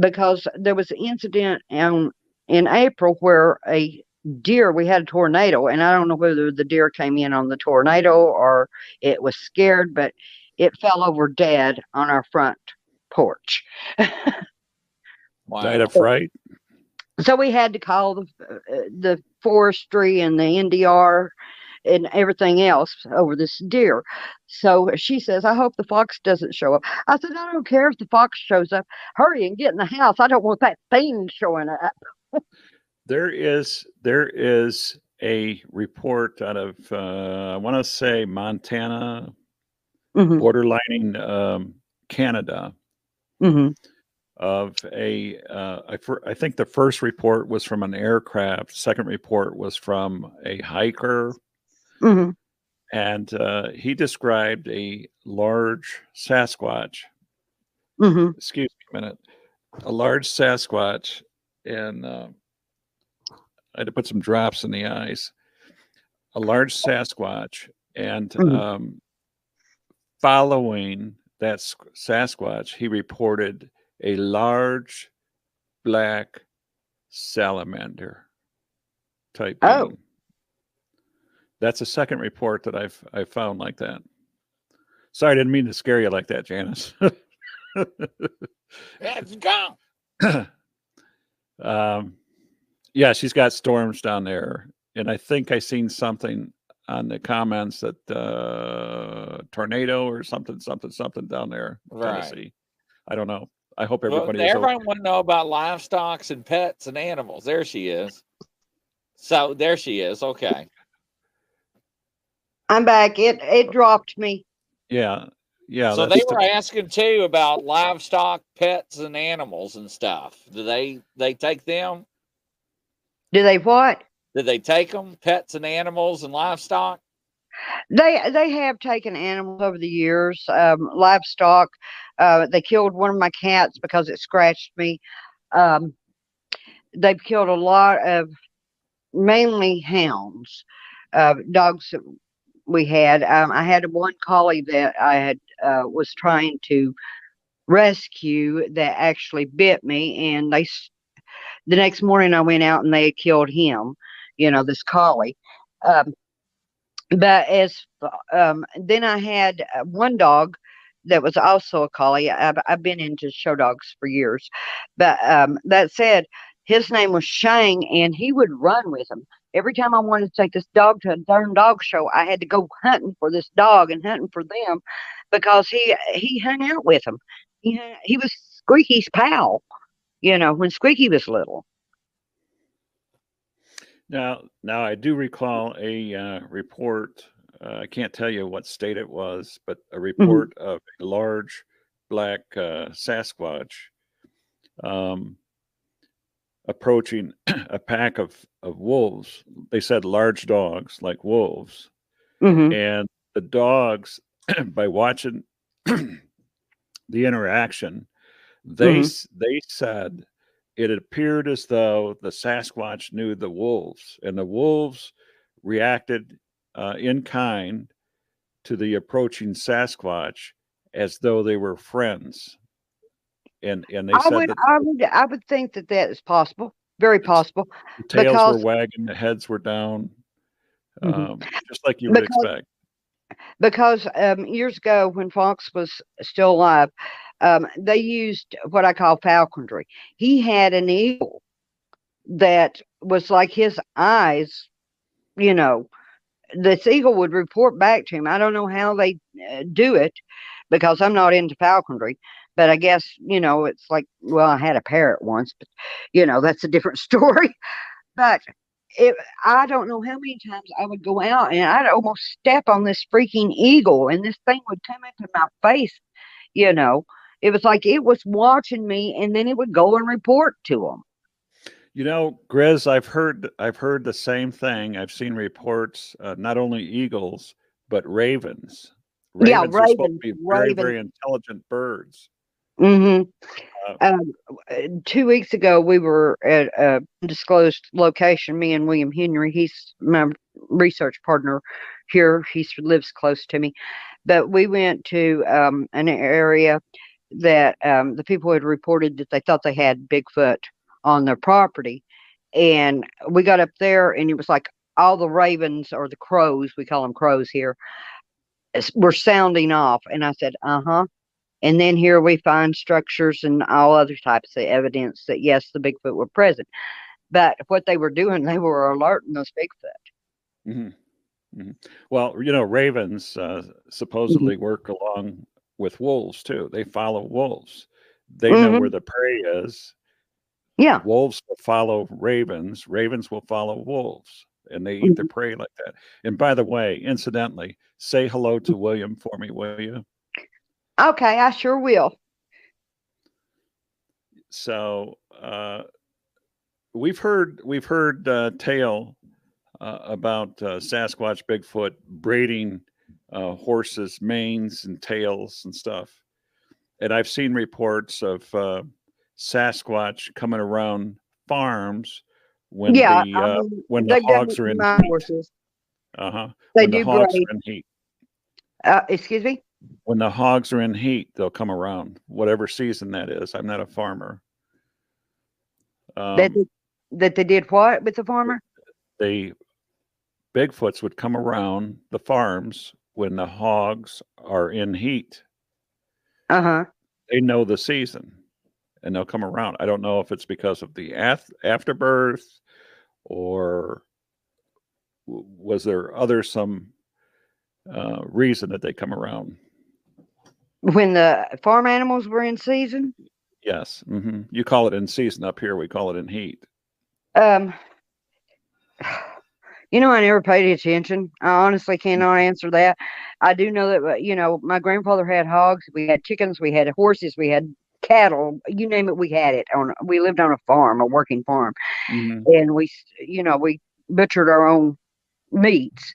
because there was an incident in in April where a deer we had a tornado and I don't know whether the deer came in on the tornado or it was scared, but it fell over dead on our front porch. Wow. Died of fright. so we had to call the uh, the forestry and the NDR and everything else over this deer. So she says, "I hope the fox doesn't show up." I said, "I don't care if the fox shows up. Hurry and get in the house. I don't want that thing showing up." There is there is a report out of uh, I want to say Montana, Mhm, borderlining um, Canada, mhm, of a uh, I, fir- I think the first report was from an aircraft. Second report was from a hiker, mhm. and uh, he described a large Sasquatch. Mhm. Excuse me a minute, a large Sasquatch, and uh, I had to put some drops in the eyes. A large Sasquatch, and Mhm. um, following that Sasquatch, he reported a large black salamander type. Oh. being. That's a second report that I've I found like that. Sorry, I didn't mean to scare you like that, Janice. [laughs] It's gone. [clears throat] um, yeah, she's got storms down there, and I think I seen something on the comments that uh, tornado or something, something, something down there, Right. Tennessee. I don't know. I hope everybody is everyone want to know about livestock and pets and animals. There she is. So there she is. Okay. I'm back. It it dropped me. Yeah, yeah. so they that's the- were asking too about livestock, pets, and animals and stuff. Do they they take them? Do they what? Did they take them? Pets and animals and livestock? They they have taken animals over the years, um, livestock. Uh, they killed one of my cats because it scratched me. Um, they've killed a lot of mainly hounds, uh, dogs that we had. Um, I had one collie that I had uh, was trying to rescue that actually bit me, and they. The next morning, I went out and they killed him. You know, this collie. Um, but as um, then I had uh, one dog that was also a collie. I've, I've been into show dogs for years, but um, that said, his name was Shang, and he would run with him. Every time I wanted to take this dog to a darn dog show, I had to go hunting for this dog and hunting for them because he he hung out with them. He hung, he was Squeaky's pal, you know, when Squeaky was little. Now, now I do recall a uh, report. Uh, I can't tell you what state it was, but a report of a large black uh, Sasquatch um, approaching [clears throat] a pack of, of wolves. They said large dogs, like wolves, hmm and the dogs, [clears throat] by watching [clears throat] the interaction, they Mhm. they said it appeared as though the Sasquatch knew the wolves, and the wolves reacted uh, in kind to the approaching Sasquatch as though they were friends. And and they I said would, that I would, I would think that that is possible, very possible. the tails because- were wagging, the heads were down, Mhm. um, just like you would Because- expect. because um, years ago when Fox was still alive, um, they used what I call falconry. He had an eagle that was like his eyes, you know. This eagle would report back to him. I don't know how they uh, do it because I'm not into falconry, but I guess you know it's like well, I had a parrot once, but you know that's a different [laughs] story. But it, I don't know how many times I would go out and I'd almost step on this freaking eagle and this thing would come into my face, you know. It was like it was watching me and then it would go and report to them. You know, Grizz, I've heard I've heard the same thing. I've seen reports, uh, not only eagles but ravens. Yeah, Ravens are supposed to ravens, be very, very intelligent birds. Hmm Uh, Um, two weeks ago, we were at a disclosed location. Me and William Henry. He's my research partner here. He lives close to me, but we went to um, an area that um, the people had reported that they thought they had Bigfoot on their property. And we got up there and it was like all the ravens or the crows, we call them crows here, were sounding off. And I said, uh huh. And then here we find structures and all other types of evidence that yes, the Bigfoot were present. But what they were doing, [laughs] they were alerting those Bigfoot. Mhm. Mhm. Well, you know, ravens uh, supposedly work along with wolves too. They follow wolves. They know Mhm. where the prey is. Yeah. Wolves will follow ravens. Ravens will follow wolves, and they eat their prey like that. And by the way, incidentally, say hello to William for me, will you? Okay, I sure will. So uh, we've heard we've heard uh, tale uh, about uh, Sasquatch, Bigfoot braiding uh, horses' manes and tails and stuff, and I've seen reports of uh, Sasquatch coming around farms when yeah, the uh, when the hogs are in heat. horses. Uh-huh. They when the do hogs braid. are in heat. Uh, excuse me. When the hogs are in heat, they'll come around, whatever season that is. I'm not a farmer. Um, that they, that they did what with the farmer? they Bigfoots would come around the farms when the hogs are in heat. Uh huh. They know the season and they'll come around. I don't know if it's because of the afterbirth or w- was there other some uh, reason that they come around. When the farm animals were in season. Yes. hmm You call it in season up here. We call it in heat. Um. [sighs] You know, I never paid attention. I honestly cannot answer that. I do know that, you know, my grandfather had hogs. We had chickens. We had horses. We had cattle. You name it, we had it. On we lived on a farm, a working farm, Mhm. and we, you know, we butchered our own meats.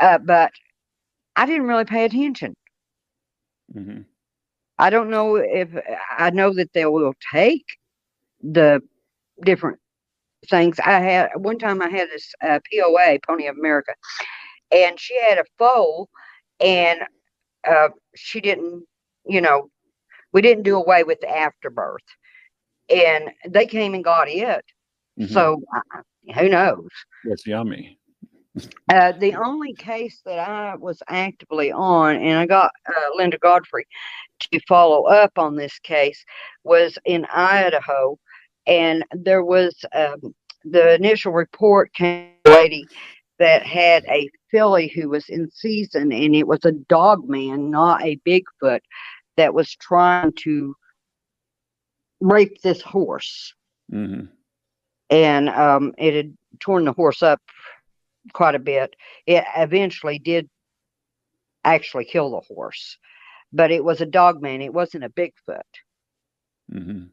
Uh, but I didn't really pay attention. Mhm. I don't know if I know that they will take the different things. I had one time I had this uh, POA, Pony of America, and she had a foal, and uh, she didn't, you know, we didn't do away with the afterbirth, and they came and got it. Mhm. So uh, who knows? That's yummy. Uh, the only case that I was actively on, and I got uh, Linda Godfrey to follow up on this case, was in Idaho, and there was um, the initial report came a lady that had a filly who was in season, and it was a dog man, not a Bigfoot, that was trying to rape this horse, hmm and um, it had torn the horse up quite a bit. It eventually did actually kill the horse, but it was a dog man. It wasn't a Bigfoot. hmm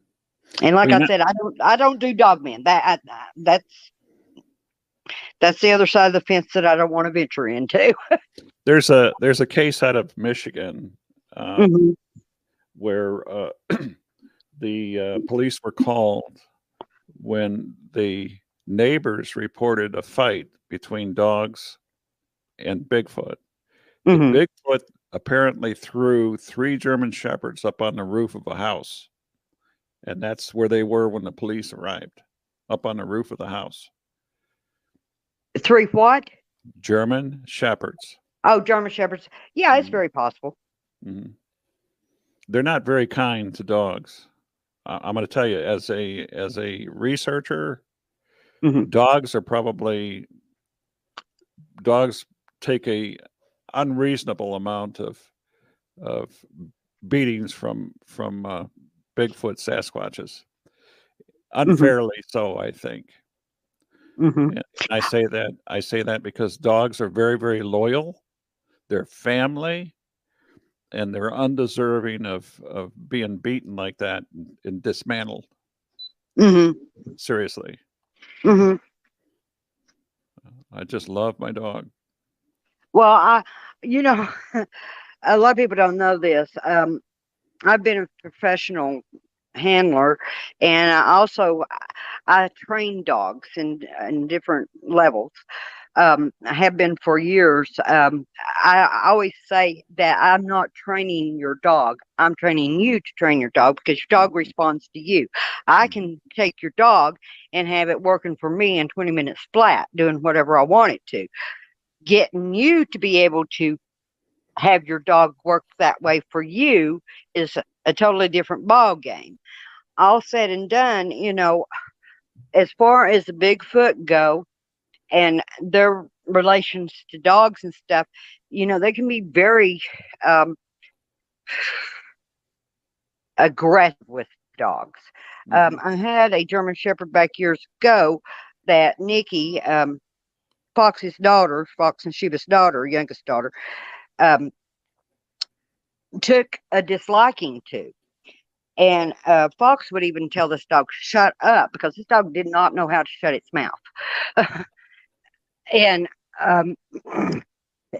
And like Well, you I said, I don't, I don't do dog man. That, I, I- that's, that's the other side of the fence that I don't want to venture into. [laughs] There's a there's a case out of Michigan uh, Mhm. where uh, [clears throat] the uh, police were called when the neighbors reported a fight between dogs and Bigfoot. Mhm. Bigfoot apparently threw three German shepherds up on the roof of a house, and that's where they were when the police arrived, up on the roof of the house. Three what? German shepherds. Oh, German shepherds. Yeah, it's Mhm. very possible. Mm-hmm. They're not very kind to dogs. I'm going to tell you, as a as a researcher, Mhm. dogs are probably dogs take a unreasonable amount of of beatings from from uh, Bigfoot Sasquatches, unfairly so, I think. hmm I say that I say that because dogs are very very loyal. They're family, and they're undeserving of of being beaten like that and, and dismantled. hmm Seriously, hmm I just love my dog. Well, I, you know, [laughs] a lot of people don't know this. Um, I've been a professional handler, and I also I train dogs in in different levels. Um, have been for years. Um, I, always say that I'm not training your dog. I'm training you to train your dog because your dog responds to you. I can take your dog and have it working for me in 20 minutes flat, doing whatever I want it to. Getting you to be able to have your dog work that way for you is a, a totally different ball game. All said and done, you know, as far as the Bigfoot go and their relations to dogs and stuff, you know, they can be very um, aggressive with dogs. Um, I had a German Shepherd back years ago that Nikki, um, Fox's daughter, Fox and Shiva's daughter, youngest daughter, um, took a disliking to. And uh, Fox would even tell this dog, shut up, because this dog did not know how to shut its mouth. [laughs] and um, [clears throat]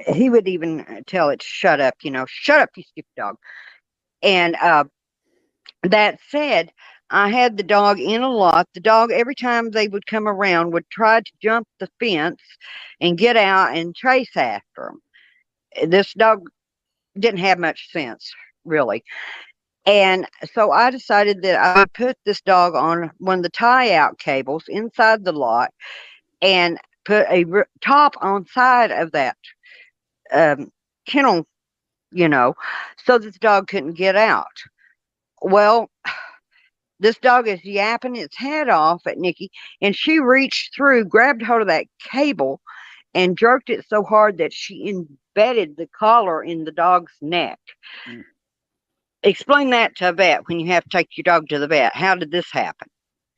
he would even tell it, shut up, you know, shut up, you stupid dog. And uh, that said, I had the dog in a lot. The dog, every time they would come around, would try to jump the fence and get out and chase after them. This dog didn't have much sense, really. And so I decided that I would put this dog on one of the tie out cables inside the lot and put a top on side of that um, kennel, you know, so that the dog couldn't get out. Well, [sighs] this dog is yapping its head off at Nikki, and she reached through, grabbed hold of that cable, and jerked it so hard that she embedded the collar in the dog's neck. Mm. Explain that to a vet when you have to take your dog to the vet. How did this happen?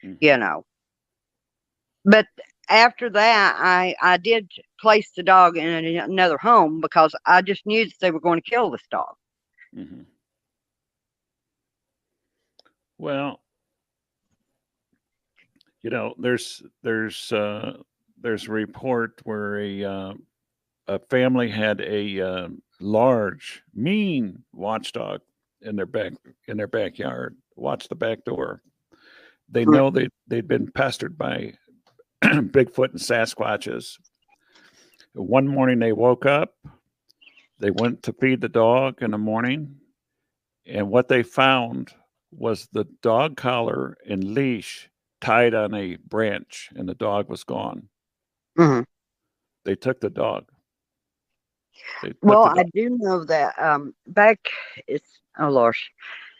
Mhm. You know. But after that, I I did place the dog in another home because I just knew that they were going to kill this dog. Mhm. Well, you know, there's there's uh, there's a report where a uh, a family had a uh, large, mean watchdog in their back in their backyard. Watch the back door. They Hmm. know they they'd been pestered by [clears throat] Bigfoot and Sasquatches. One morning they woke up. They went to feed the dog in the morning, and what they found was the dog collar and leash tied on a branch, and the dog was gone. Mhm. They took the dog. Took Well, the I do know that um back it's oh Lord,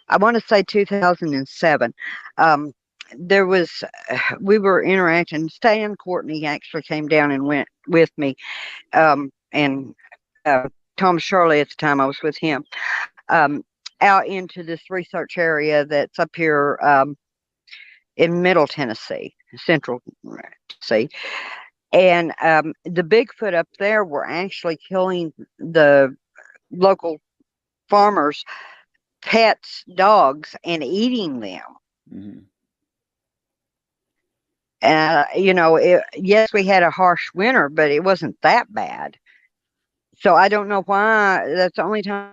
I want to say 2007. Um, there was [sighs] we were interacting. Stan Courtney actually came down and went with me, um, and uh, Tom Shirley at the time I was with him, um, out into this research area that's up here um, in Middle Tennessee, Central Tennessee. And um, the Bigfoot up there were actually killing the local farmers' pets, dogs, and eating them. Mhm. Uh, you know, it, yes, we had a harsh winter, but it wasn't that bad. So I don't know why. That's the only time.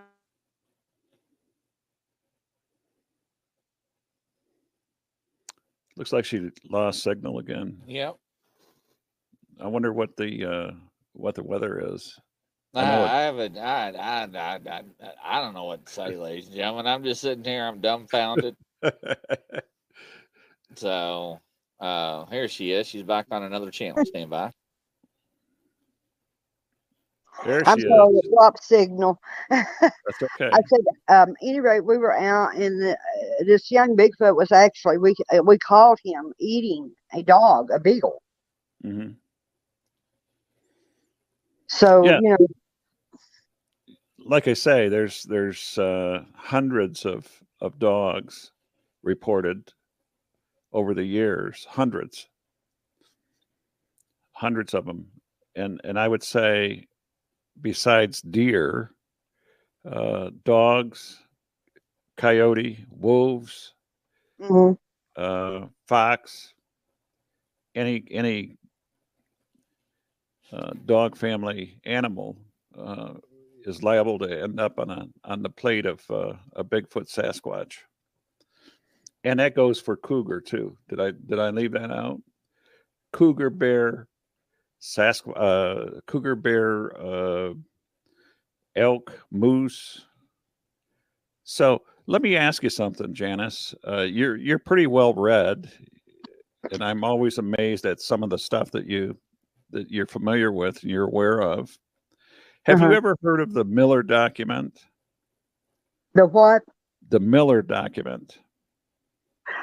Looks like she lost signal again. Yep. I wonder what the uh, what the weather is. I, I it- I haven't. I, I, I, I, I don't know what to say, [laughs] ladies and gentlemen. I'm just sitting here. I'm dumbfounded. [laughs] so, uh, here she is. She's back on another channel. Stand by. there I'm she sorry, is. it dropped signal. That's okay. [laughs] I said, um, anyway, we were out, and the, uh, this young Bigfoot was actually we uh, we called him eating a dog, a beagle. Mm-hmm. So Yeah. you know, Like I say, there's there's uh, hundreds of of dogs reported over the years, hundreds, hundreds of them, and and I would say, besides deer, uh, dogs, coyote, wolves, mhm, uh, fox, any any uh, dog family animal uh, is liable to end up on a on the plate of uh, a Bigfoot Sasquatch, and that goes for cougar too. Did I did I leave that out? Cougar, bear, Sask, uh, cougar bear, uh, elk, moose. So let me ask you something, Janice. Uh, you're you're pretty well read, and I'm always amazed at some of the stuff that you that you're familiar with and you're aware of. Have Uh-huh. you ever heard of the Miller document? The what? The Miller document.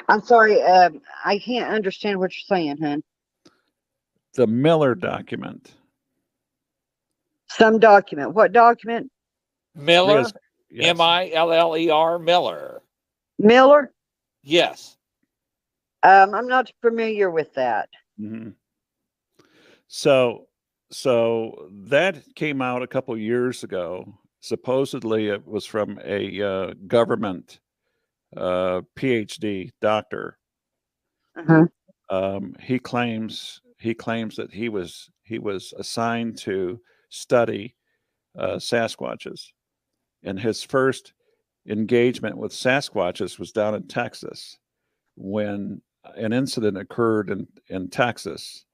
I'm sorry. Um, I can't understand what you're saying, hun. The Miller document. Some document. What document? Miller, Yes, yes. M I L L E R, Miller. Miller? Yes. Um, I'm not familiar with that. hmm So, so that came out a couple years ago. Supposedly, it was from a uh, government uh, PhD doctor. Uh-huh. Um, he claims he claims that he was he was assigned to study uh, Sasquatches, and his first engagement with Sasquatches was down in Texas when an incident occurred in, in Texas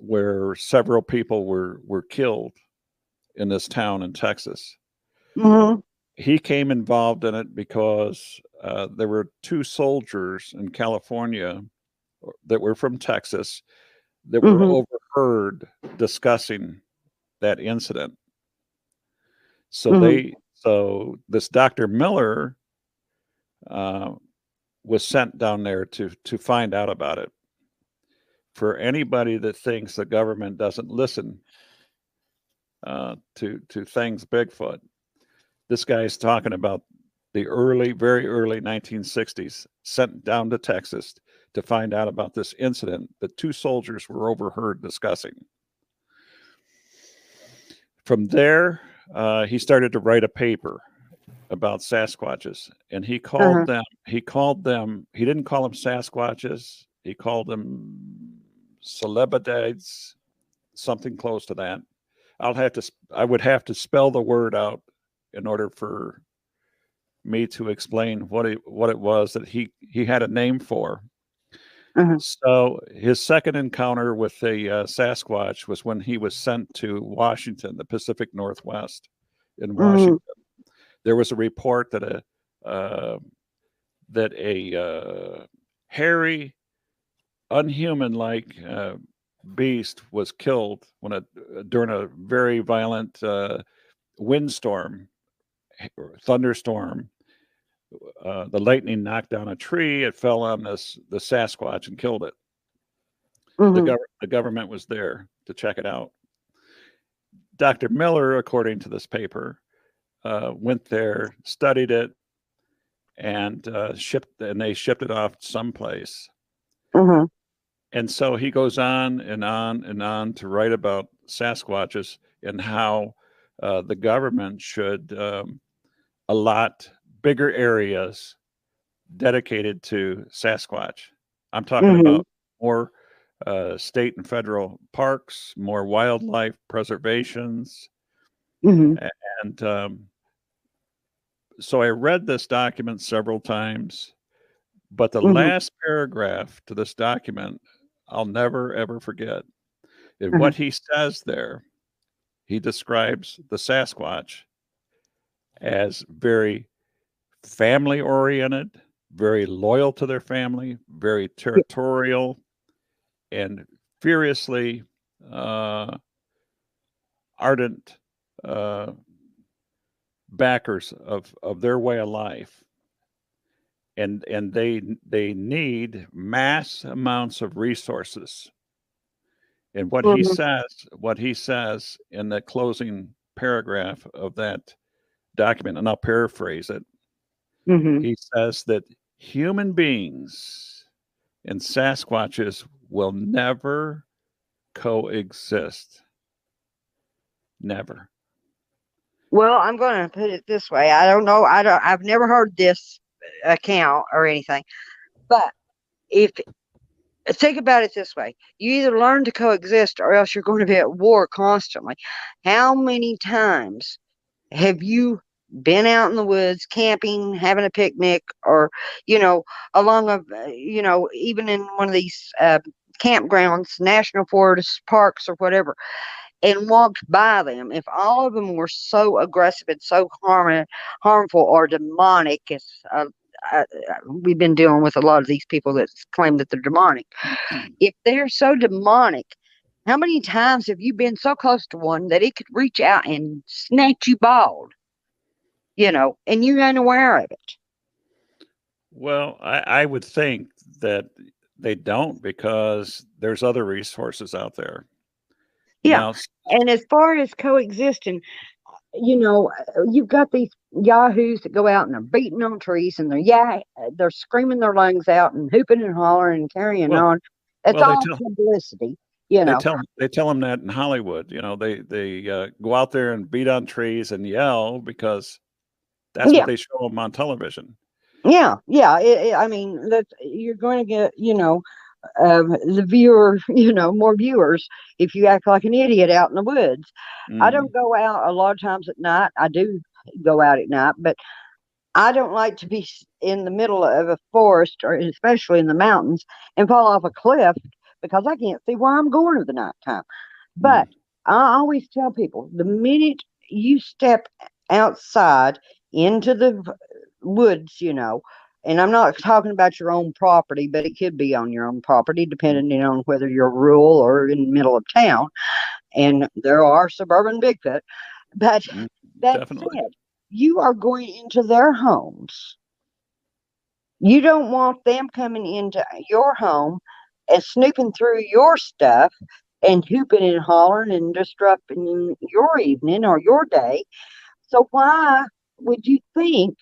where several people were were killed in this town in Texas. Mhm. He came involved in it because uh, there were two soldiers in California that were from Texas that were Mhm. overheard discussing that incident. So Mhm. they so this Dr. Miller uh, was sent down there to to find out about it. For anybody that thinks the government doesn't listen uh, to to things Bigfoot, this guy is talking about the early, very early 1960s, sent down to Texas to find out about this incident that two soldiers were overheard discussing. From there, uh, he started to write a paper about Sasquatches, and he called Uh-huh. them. He called them. He didn't call them Sasquatches. He called them Celebadides, something close to that. I'll have to. I would have to spell the word out in order for me to explain what it what it was that he he had a name for. Mhm. So his second encounter with the uh, Sasquatch was when he was sent to Washington, the Pacific Northwest, in Mhm. Washington. There was a report that a uh, that a uh, hairy, unhuman-like uh, beast was killed when a during a very violent uh, windstorm, thunderstorm. Uh, the lightning knocked down a tree. It fell on this the Sasquatch and killed it. The, Mhm. gov- the government was there to check it out. Dr. Miller, according to this paper, uh, went there, studied it, and uh, shipped, and they shipped it off someplace. Mhm. And so he goes on and on and on to write about Sasquatches and how uh, the government should um, allot bigger areas dedicated to Sasquatch. I'm talking Mhm. about more uh, state and federal parks, more wildlife preservations. Mhm. And um, so I read this document several times, but the Mhm. last paragraph to this document, I'll never ever forget. And Mhm. what he says there, he describes the Sasquatch as very family oriented, very loyal to their family, very territorial, and furiously uh, ardent uh, backers of of their way of life. And and they they need mass amounts of resources. And what he Mhm. says what he says in the closing paragraph of that document and i'll paraphrase it Mhm. he says that human beings and sasquatches will never coexist never Well, I'm going to put it this way. I don't know. I don't. I've never heard this account or anything. But if think about it this way, you either learn to coexist or else you're going to be at war constantly. How many times have you been out in the woods camping, having a picnic, or you know, along a, uh, you know, even in one of these uh, campgrounds, national forests, parks, or whatever, and walked by them, if all of them were so aggressive and so harm, harmful or demonic, as uh, uh, we've been dealing with a lot of these people that claim that they're demonic. If they're so demonic, how many times have you been so close to one that it could reach out and snatch you bald? You know, and you're unaware of it. Well, I, I would think that they don't because there's other resources out there. Yeah. Now, And as far as coexisting, you know, you've got these yahoos that go out and they're beating on trees and they're yeah, they're screaming their lungs out and hooping and hollering and carrying Well- on. It's well, all tell- publicity, you they know. tell they tell them that in Hollywood. You know, they they uh, go out there and beat on trees and yell because that's Yeah. what they show them on television. Yeah, yeah. It, it, I mean, that you're going to get, you know, um, the viewer, [laughs] you know, more viewers if you act like an idiot out in the woods. I Mhm. don't go out a lot of times at night. I do go out at night, but I don't like to be in the middle of a forest or especially in the mountains and fall off a cliff because I can't see where I'm going at the nighttime. But I always tell people the minute you step outside into the woods, you know, and I'm not talking about your own property, but it could be on your own property, depending on whether you're rural or in the middle of town. And there are suburban Bigfoot. But Mm, that definitely. said, you are going into their homes. You don't want them coming into your home and snooping through your stuff and hooping and hollering and disrupting your evening or your day. So why would you think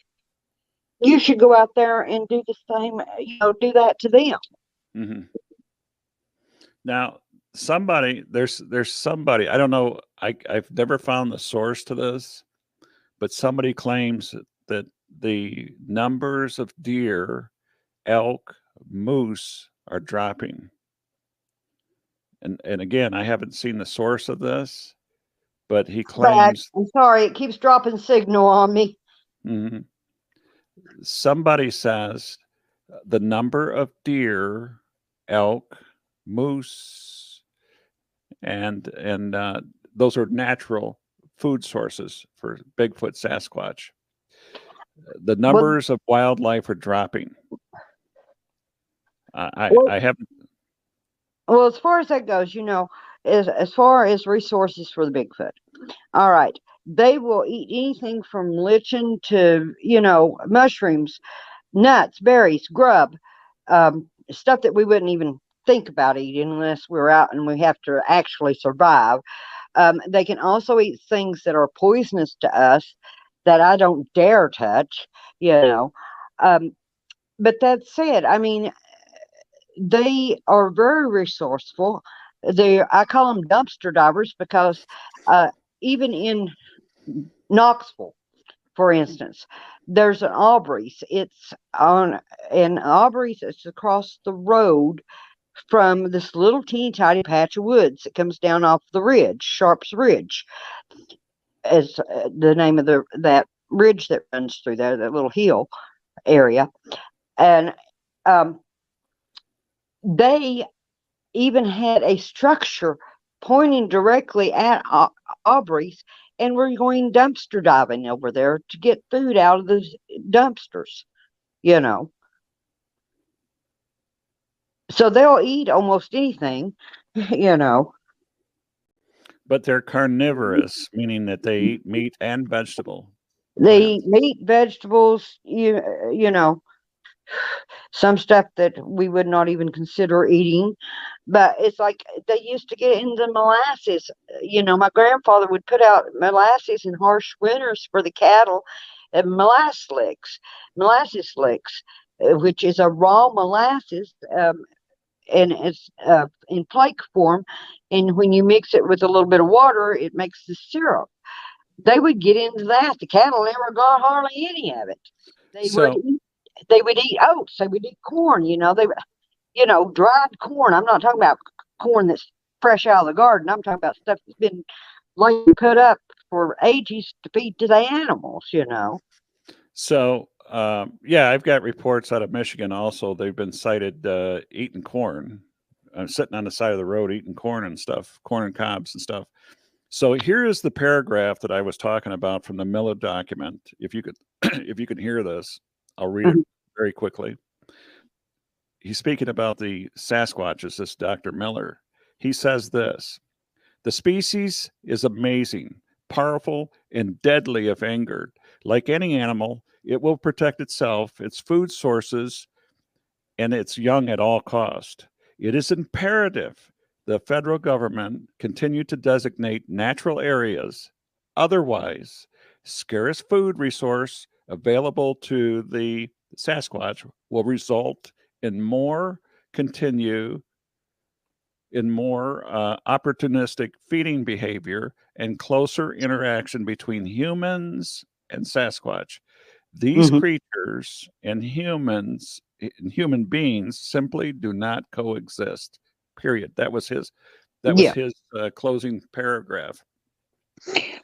you should go out there and do the same, you know, do that to them? Mm-hmm. Now, somebody there's there's somebody I don't know. I I've never found the source to this, but somebody claims that the numbers of deer, elk, moose are dropping. And and again, I haven't seen the source of this, but he claims I'm sorry, it keeps dropping signal on me. Mhm. Somebody says the number of deer, elk, moose, and and uh, those are natural food sources for Bigfoot, Sasquatch. The numbers of wildlife are dropping. I I, Well- I haven't. Well, as far as that goes, you know, as as far as resources for the Bigfoot, all right, they will eat anything from lichen to you know mushrooms, nuts, berries, grub, um, stuff that we wouldn't even think about eating unless we're out and we have to actually survive. Um, they can also eat things that are poisonous to us that I don't dare touch, you know. Um, but that said, I mean, they are very resourceful. They, I call them dumpster divers because uh, even in Knoxville, for instance, there's an Aubrey's. It's on in Aubrey's. It's across the road from this little teeny tiny patch of woods that comes down off the ridge, Sharp's Ridge, is uh, the name of the that ridge that runs through there, that little hill area, and um, they even had a structure pointing directly at Aubrey's, and we're going dumpster diving over there to get food out of the dumpsters, you know. So they'll eat almost anything, [laughs] you know. But they're carnivorous, meaning that they eat meat and vegetable. They eat meat, vegetables, you you know, some stuff that we would not even consider eating. But it's like they used to get into molasses. You know, my grandfather would put out molasses in harsh winters for the cattle, and molasses licks, molasses licks, uh, which is a raw molasses, um, and it's uh, in flake form. And when you mix it with a little bit of water, it makes the syrup they would get into that. The cattle never got hardly any of it. They So- would eat, they would eat oats. They would eat corn. You know, they you know, dried corn. I'm not talking about corn that's fresh out of the garden. I'm talking about stuff that's been like put up for ages to feed to the animals. You know. So, um, yeah, I've got reports out of Michigan also. They've been sighted uh, eating corn uh, sitting on the side of the road eating corn and stuff, corn and cobs and stuff. So here is the paragraph that I was talking about from the Miller document. If you could, [clears throat] if you can hear this, I'll read it mm-hmm. very quickly. He's speaking about the Sasquatches. This Dr. Miller. He says this: the species is amazing, powerful, and deadly if angered. Like any animal, it will protect itself, its food sources, and its young at all cost. It is imperative the federal government continue to designate natural areas, otherwise scarce food resource available to the Sasquatch will result in more continue in more uh, opportunistic feeding behavior and closer interaction between humans and Sasquatch. These Mhm. creatures and humans and human beings simply do not coexist. Period. That was his. That was Yeah. his uh, closing paragraph.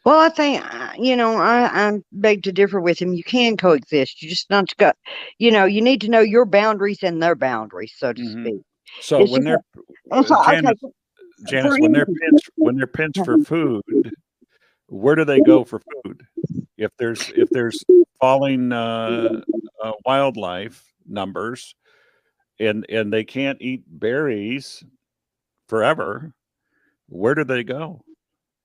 Well, I think uh, you know I I beg to differ with him. You can coexist. You just not to go. You know, you need to know your boundaries and their boundaries, so to Mhm. speak. So It's when they're That's all- okay, Janice, Janice, when they're pinched, when they're pinched for [laughs] food, where do they go for food? If there's if there's falling uh, uh, wildlife numbers, and and they can't eat berries forever, where do they go?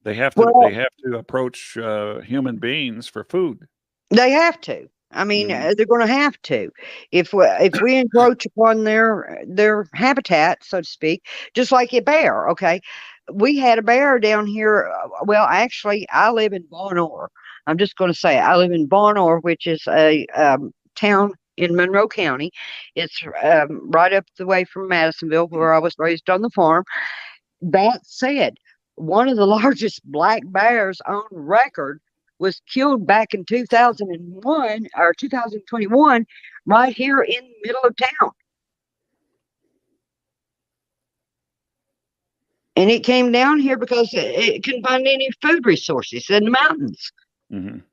They have to Well- they have to approach uh, human beings for food. They have to. I mean, uh, they're going to have to. If we, if we encroach upon their their habitat, so to speak, just like a bear. Okay, we had a bear down here. uh, Well, actually, I live in Vonore. I'm just going to say. I live in Vonore, which is a um, town in Monroe County. It's um, right up the way from Madisonville, where I was raised on the farm. That said, one of the [laughs] largest black bears on record was killed back in 2001 or 2021 right here in the middle of town. And it came down here because it, it couldn't find any food resources in the mountains. Mhm.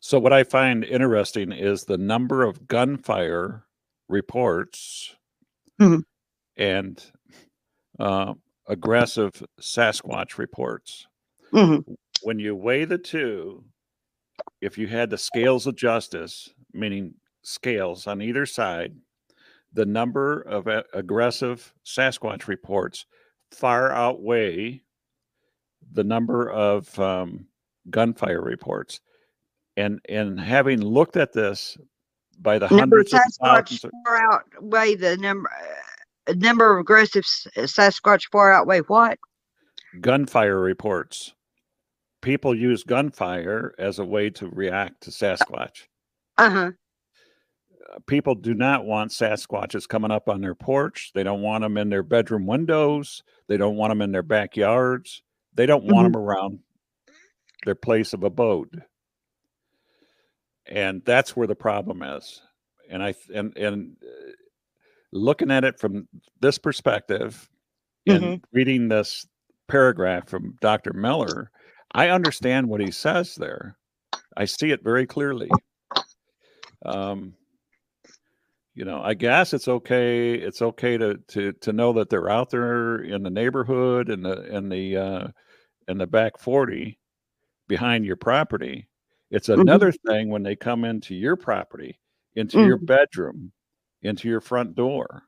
So what I find interesting is the number of gunfire reports Mhm. and uh, aggressive Sasquatch reports. hmm When you weigh the two, if you had the scales of justice, meaning scales on either side, the number of a- aggressive Sasquatch reports far outweigh the number of um, gunfire reports. And and having looked at this by the Number hundreds of thousands, far outweigh the number. Uh, number of aggressive Sasquatch far outweigh what? gunfire reports, people use gunfire as a way to react to Sasquatch. Uh huh. Uh, People do not want Sasquatches coming up on their porch. They don't want them in their bedroom windows. They don't want them in their backyards. They don't want them around their place of abode. And that's where the problem is. And I and and uh, looking at it from this perspective and reading this paragraph from Dr. Miller, I understand what he says there. I see it very clearly. Um, you know, I guess it's okay. It's okay to to to know that they're out there in the neighborhood and the in the uh, in the back forty behind your property. It's Mhm. another thing when they come into your property, into your bedroom, into your front door.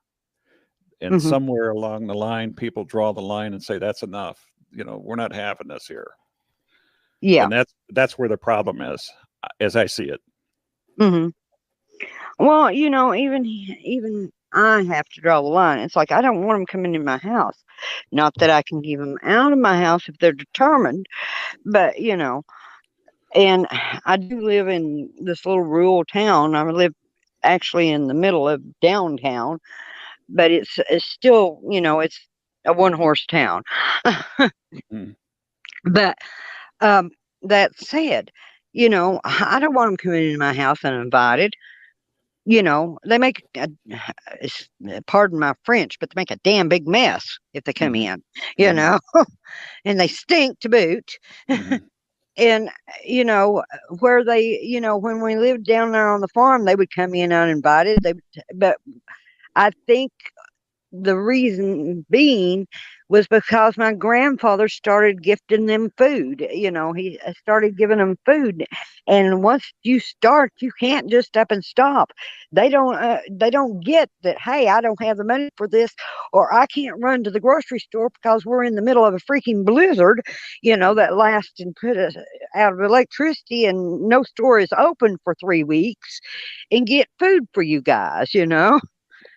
And Mhm. somewhere along the line, people draw the line and say, that's enough. You know, we're not having this here. Yeah. And that's that's where the problem is, as I see it. Mm-hmm. Well, you know, even even I have to draw the line. It's like I don't want them coming in my house. Not that I can keep them out of my house if they're determined, but you know, and I do live in this little rural town. I live actually in the middle of downtown, but it's it's still, you know, it's a one horse town. Mhm. [laughs] But um, that said, you know, I don't want them coming into my house uninvited. You know, they make, a, [sighs] pardon my French, but they make a damn big mess if they come Mhm. in, you Mhm. know, [laughs] and they stink to boot. Mhm. [laughs] And, you know, where they, you know, when we lived down there on the farm, they would come in uninvited. They but I think the reason being was because my grandfather started gifting them food. You know, he uh, started giving them food, and once you start, you can't just up and stop. They don't. Uh, they don't get that. Hey, I don't have the money for this, or I can't run to the grocery store because we're in the middle of a freaking blizzard. You know that lasts and put us out of electricity, and no store is open for three weeks, and get food for you guys. You know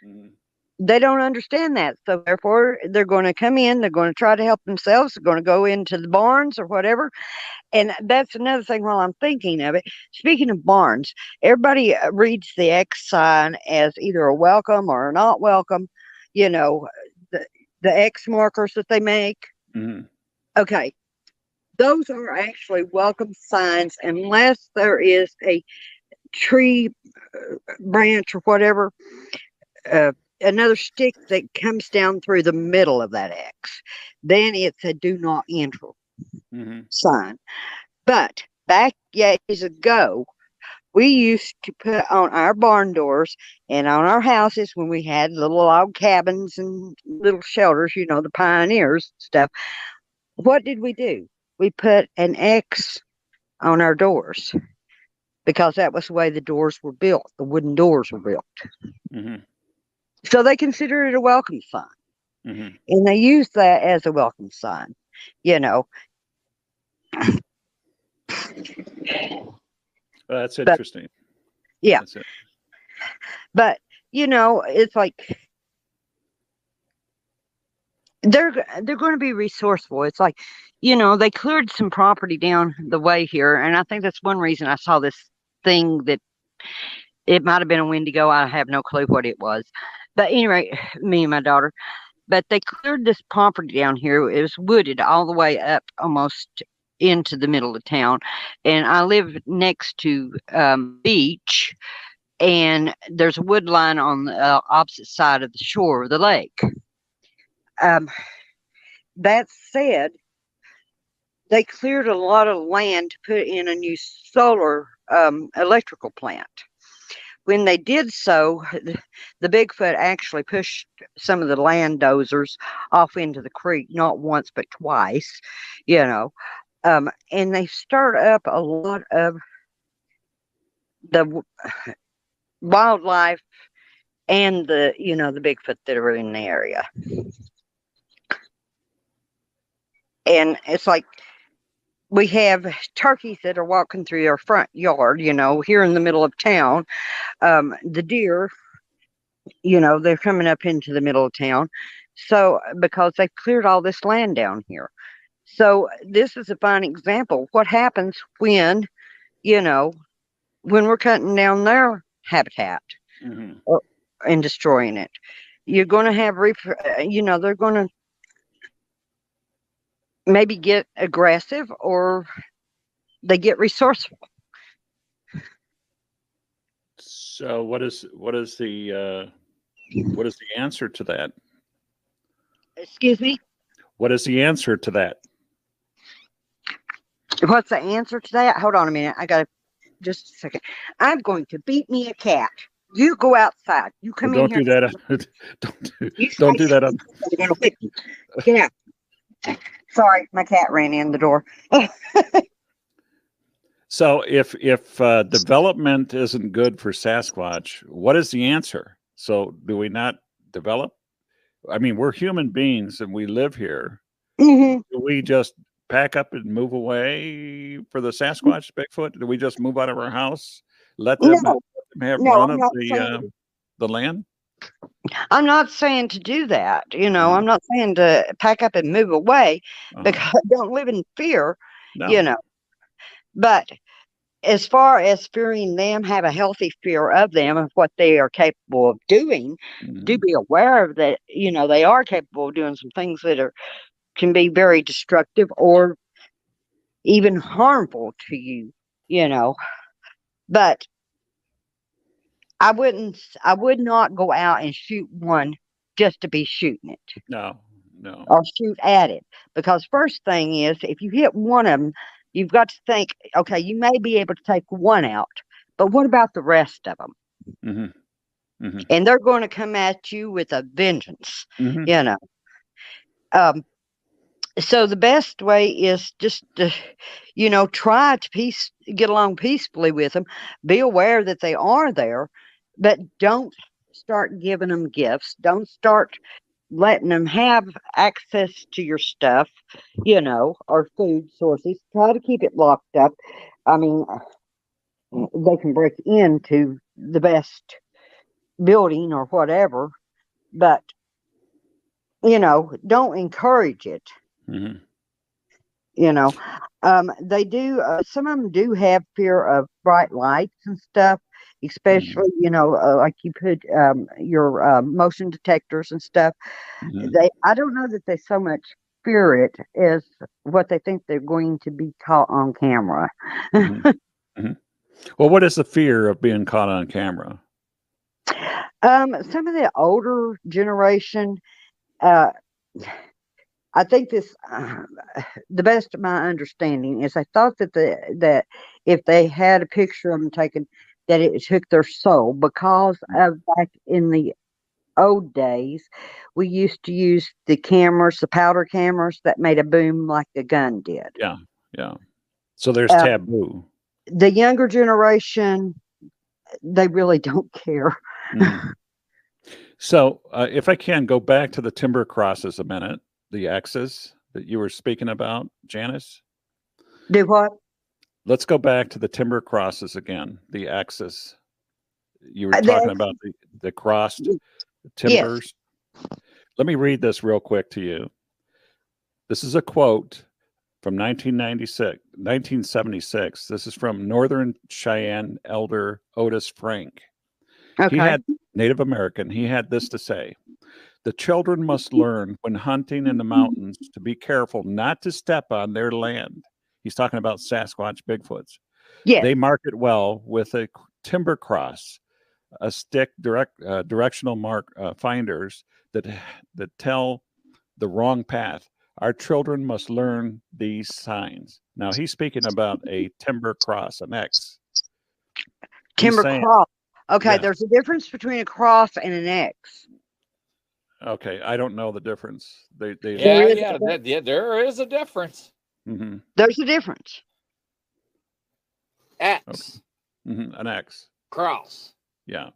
Mhm. They don't understand that. So therefore, they're going to come in. They're going to try to help themselves. They're going to go into the barns or whatever. And that's another thing. While I'm thinking of it, speaking of barns, everybody uh, reads the X sign as either a welcome or a not welcome. You know, the the X markers that they make. Mhm. Okay, those are actually welcome signs unless there is a tree uh, branch or whatever, uh, another stick that comes down through the middle of that X. Then it's a do not enter Mhm. sign. But back years ago, we used to put on our barn doors and on our houses when we had little log cabins and little shelters, you know, the pioneers stuff. What did we do? We put an X on our doors because that was the way the doors were built. The wooden doors were built. Mhm. So they consider it a welcome sign Mhm. and they use that as a welcome sign, you know. Well, that's But- interesting. Yeah. That's but you know it's like they're they're going to be resourceful it's like you know they cleared some property down the way here and i think that's one reason i saw this thing that it might have been a wendigo i have no clue what it was but anyway [sighs] me and my daughter but they cleared this property down here it was wooded all the way up almost into the middle of town and i live next to um beach and there's a wood line on the uh, opposite side of the shore of the lake. Um, that said, they cleared a lot of land to put in a new solar um, electrical plant. When they did so, the, Bigfoot actually pushed some of the land dozers off into the creek, not once but twice, you know. Um, and they stirred up a lot of the [sighs] wildlife and the you know the bigfoot that are in the area and it's like we have turkeys that are walking through our front yard you know here in the middle of town um the deer you know they're coming up into the middle of town so because they've cleared all this land down here so this is a fine example what happens when you know when we're cutting down their habitat Mhm. and destroying it. You're going to have, rep- uh, you know, they're going to maybe get aggressive or they get resourceful. So what is what is the uh, what is the answer to that? Excuse me. What is the answer to that? What's the answer to that? Hold on a minute. I got to just a second. I'm going to beat me a cat. You go outside. You come Well, in don't here. Do that, [laughs] don't do, You don't do that on. I'm gonna whip you. Get out. Sorry, my cat ran in the door. [laughs] So if if uh, development isn't good for Sasquatch, what is the answer? So do we not develop? I mean, we're human beings and we live here. hmm Do we just pack up and move away for the Sasquatch, Bigfoot? Do we just move out of our house, let them, No, let them have no, run of the uh, the land? I'm not saying to do that. You know, Mhm. I'm not saying to pack up and move away Uh-huh. because I [laughs] don't live in fear, No. you know. But as far as fearing them, have a healthy fear of them and what they are capable of doing. Mhm. Do be aware of that, you know, they are capable of doing some things that are can be very destructive or even harmful to you, you know. But I wouldn't I would not go out and shoot one just to be shooting it No, no. or shoot at it. Because first thing is, if you hit one of them, you've got to think, okay, you may be able to take one out, but what about the rest of them? Mhm. Mhm. and they're going to come at you with a vengeance Mhm. you know um so the best way is just to you know try to peace get along peacefully with them be aware that they are there but don't start giving them gifts. Don't start letting them have access to your stuff you know or food sources. Try to keep it locked up. I mean uh, they can break into the best building or whatever but you know don't encourage it. Mhm. you know um they do uh, some of them do have fear of bright lights and stuff especially you know uh, like you put um your uh, motion detectors and stuff Mhm. they i don't know that they so much fear it as what they think they're going to be caught on camera Mhm. Mhm. Well, what is the fear of being caught on camera? um some of the older generation uh I think this, uh, [sighs] the best of my understanding is, I thought that the that if they had a picture of them taken, that it took their soul because of back in the old days, we used to use the cameras, the powder cameras that made a boom like a gun did. Yeah. Yeah. So there's Uh, taboo. The younger generation, they really don't care. Mhm. [laughs] So, uh, if I can go back to the timber crosses a minute, the X's that you were speaking about, Janice. Do what? Let's go back to the timber crosses again, the X's. You were Uh, talking X's. about the, the crossed Yes. timbers. Let me read this real quick to you. This is a quote from 1996, 1976. This is from Northern Cheyenne elder Otis Frank. Okay. He had Native American. He had this to say The children must learn when hunting in the mountains to be careful not to step on their land. He's talking about Sasquatch Bigfoots. Yeah. They mark it well with a timber cross, a stick direct uh, directional mark uh, finders that that tell the wrong path. Our children must learn these signs. Now he's speaking about a timber cross, an X. Timber saying- cross. Okay, Yeah. there's a difference between a cross and an X. Okay, I don't know the difference. They they Yeah, yeah, that, yeah, there is a difference. Hmm There's a difference. X hmm an X. cross. Yeah.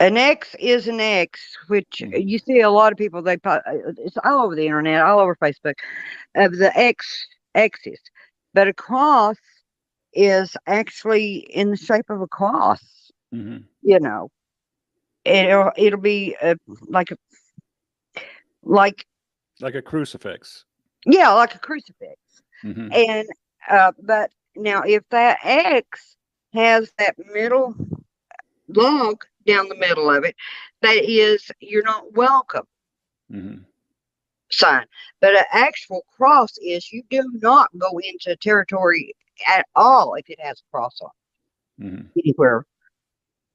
An X is an X, which Mhm. you see a lot of people. They po- uh, it's all over the internet, all over Facebook, of the X X's, but a cross is actually in the shape of a cross. hmm You know, it'll it'll be uh like a like Like a crucifix. yeah, like a crucifix. Hmm And uh, but now if that X has that middle log down the middle of it, that is you're not welcome hmm sign. But an actual cross is you do not go into territory at all if it has a cross on hmm anywhere.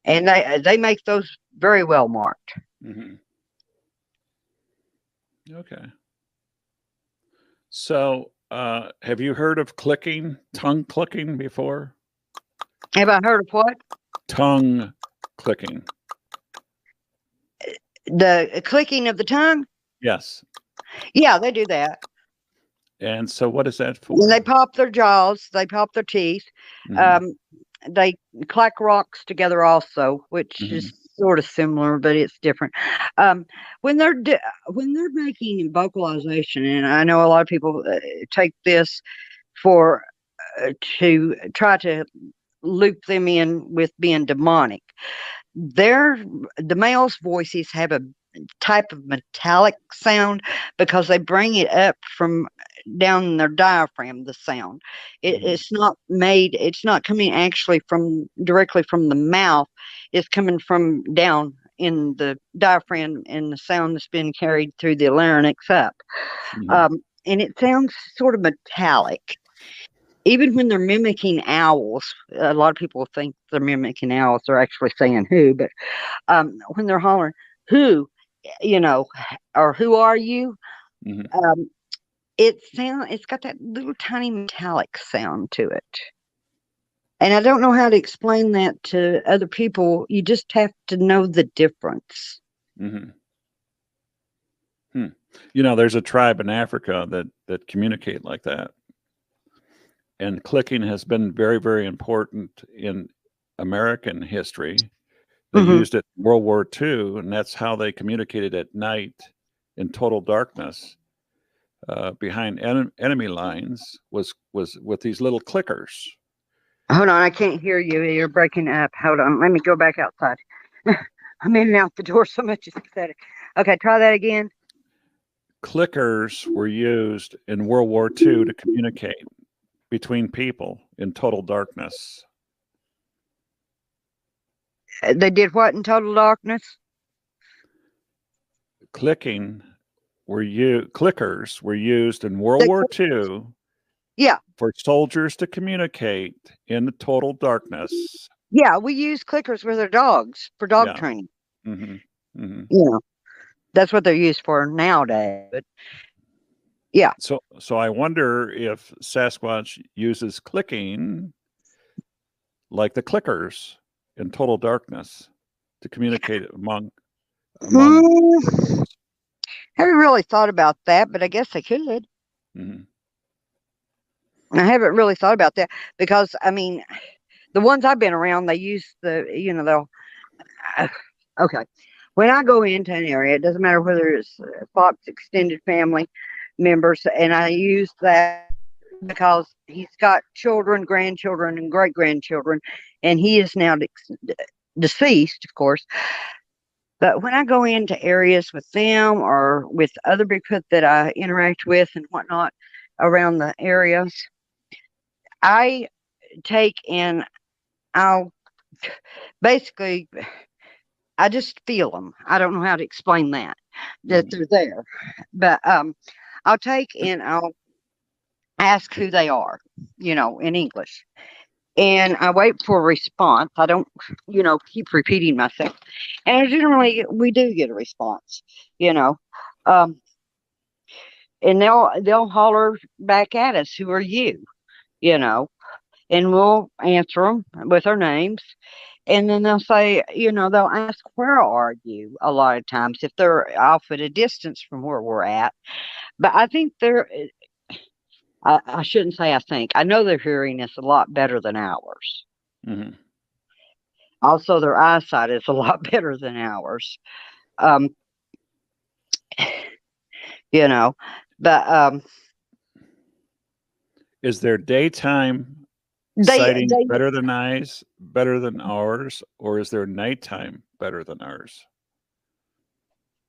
And they they make those very well marked. hmm Okay. So, uh, have you heard of clicking, tongue clicking before? Have I heard of what? Tongue clicking. The clicking of the tongue? Yes. Yeah, they do that. And so, what is that for? They pop their jaws, they pop their teeth. Mhm. Um, they clack rocks together also, which Mhm. is sort of similar, but it's different. Um, when they're when they're making vocalization, and I know a lot of people uh, take this for uh, to try to loop them in with being demonic. Their the male's voices have a type of metallic sound because they bring it up from down in their diaphragm the sound it, Mhm. it's not made it's not coming actually from directly from the mouth it's coming from down in the diaphragm and the sound that's been carried through the larynx up Mhm. um, and it sounds sort of metallic even when they're mimicking owls a lot of people think they're mimicking owls they're actually saying who but um, when they're hollering who you know or who are you Mhm. um, it sound it's got that little tiny metallic sound to it And I don't know how to explain that to other people. You just have to know the difference. hmm Hmm. You know, there's a tribe in Africa that that communicate like that, and clicking has been very, very important in American history. They Mhm. used it in World War II, and that's how they communicated at night in total darkness uh, behind en- enemy lines. Was was with these little clickers. Hold on, I can't hear you. You're breaking up. Hold on. Let me go back outside. [laughs] I'm in and out the door so much it's pathetic. Okay, try that again. clickers were used in World War II to communicate between people in total darkness. Uh, They did what in total darkness? Clicking were you clickers were used in World The War II. Yeah. For soldiers to communicate in the total darkness. Yeah, we use clickers with our dogs for dog Yeah. training. hmm hmm You know, that's what they're used for nowadays. But yeah. So, so I wonder if Sasquatch uses clicking like the clickers in total darkness to communicate among. among Hmm, haven't really thought about that, but I guess I could. Mhm. I haven't really thought about that because I mean, the ones I've been around, they use the you know they'll. uh, [sighs] okay, when I go into an area, it doesn't matter whether it's Fox extended family members, and I use that because he's got children, grandchildren, and great grandchildren, and he is now dex- deceased, of course. But when I go into areas with them or with other Bigfoot that I interact with and whatnot around the areas, I take and I'll basically, I just feel them. I don't know how to explain that, that Mhm. they're there. But um, I'll take and I'll ask who they are, you know, in English. And I wait for a response. I don't, you know, keep repeating myself. And generally, we do get a response, you know. Um, and they'll they'll holler back at us, "Who are you?" You know, and we'll answer them with our names. And then they'll say, you know, they'll ask, "Where are you?" A lot of times, if they're off at a distance from where we're at. But I think they're. I, I shouldn't say I think. I know their hearing is a lot better than ours. Mhm. Also, their eyesight is a lot [laughs] better than ours. Um, [sighs] you know, but um, Is their daytime they, sighting they better than eyes, better than ours, or is their nighttime better than ours?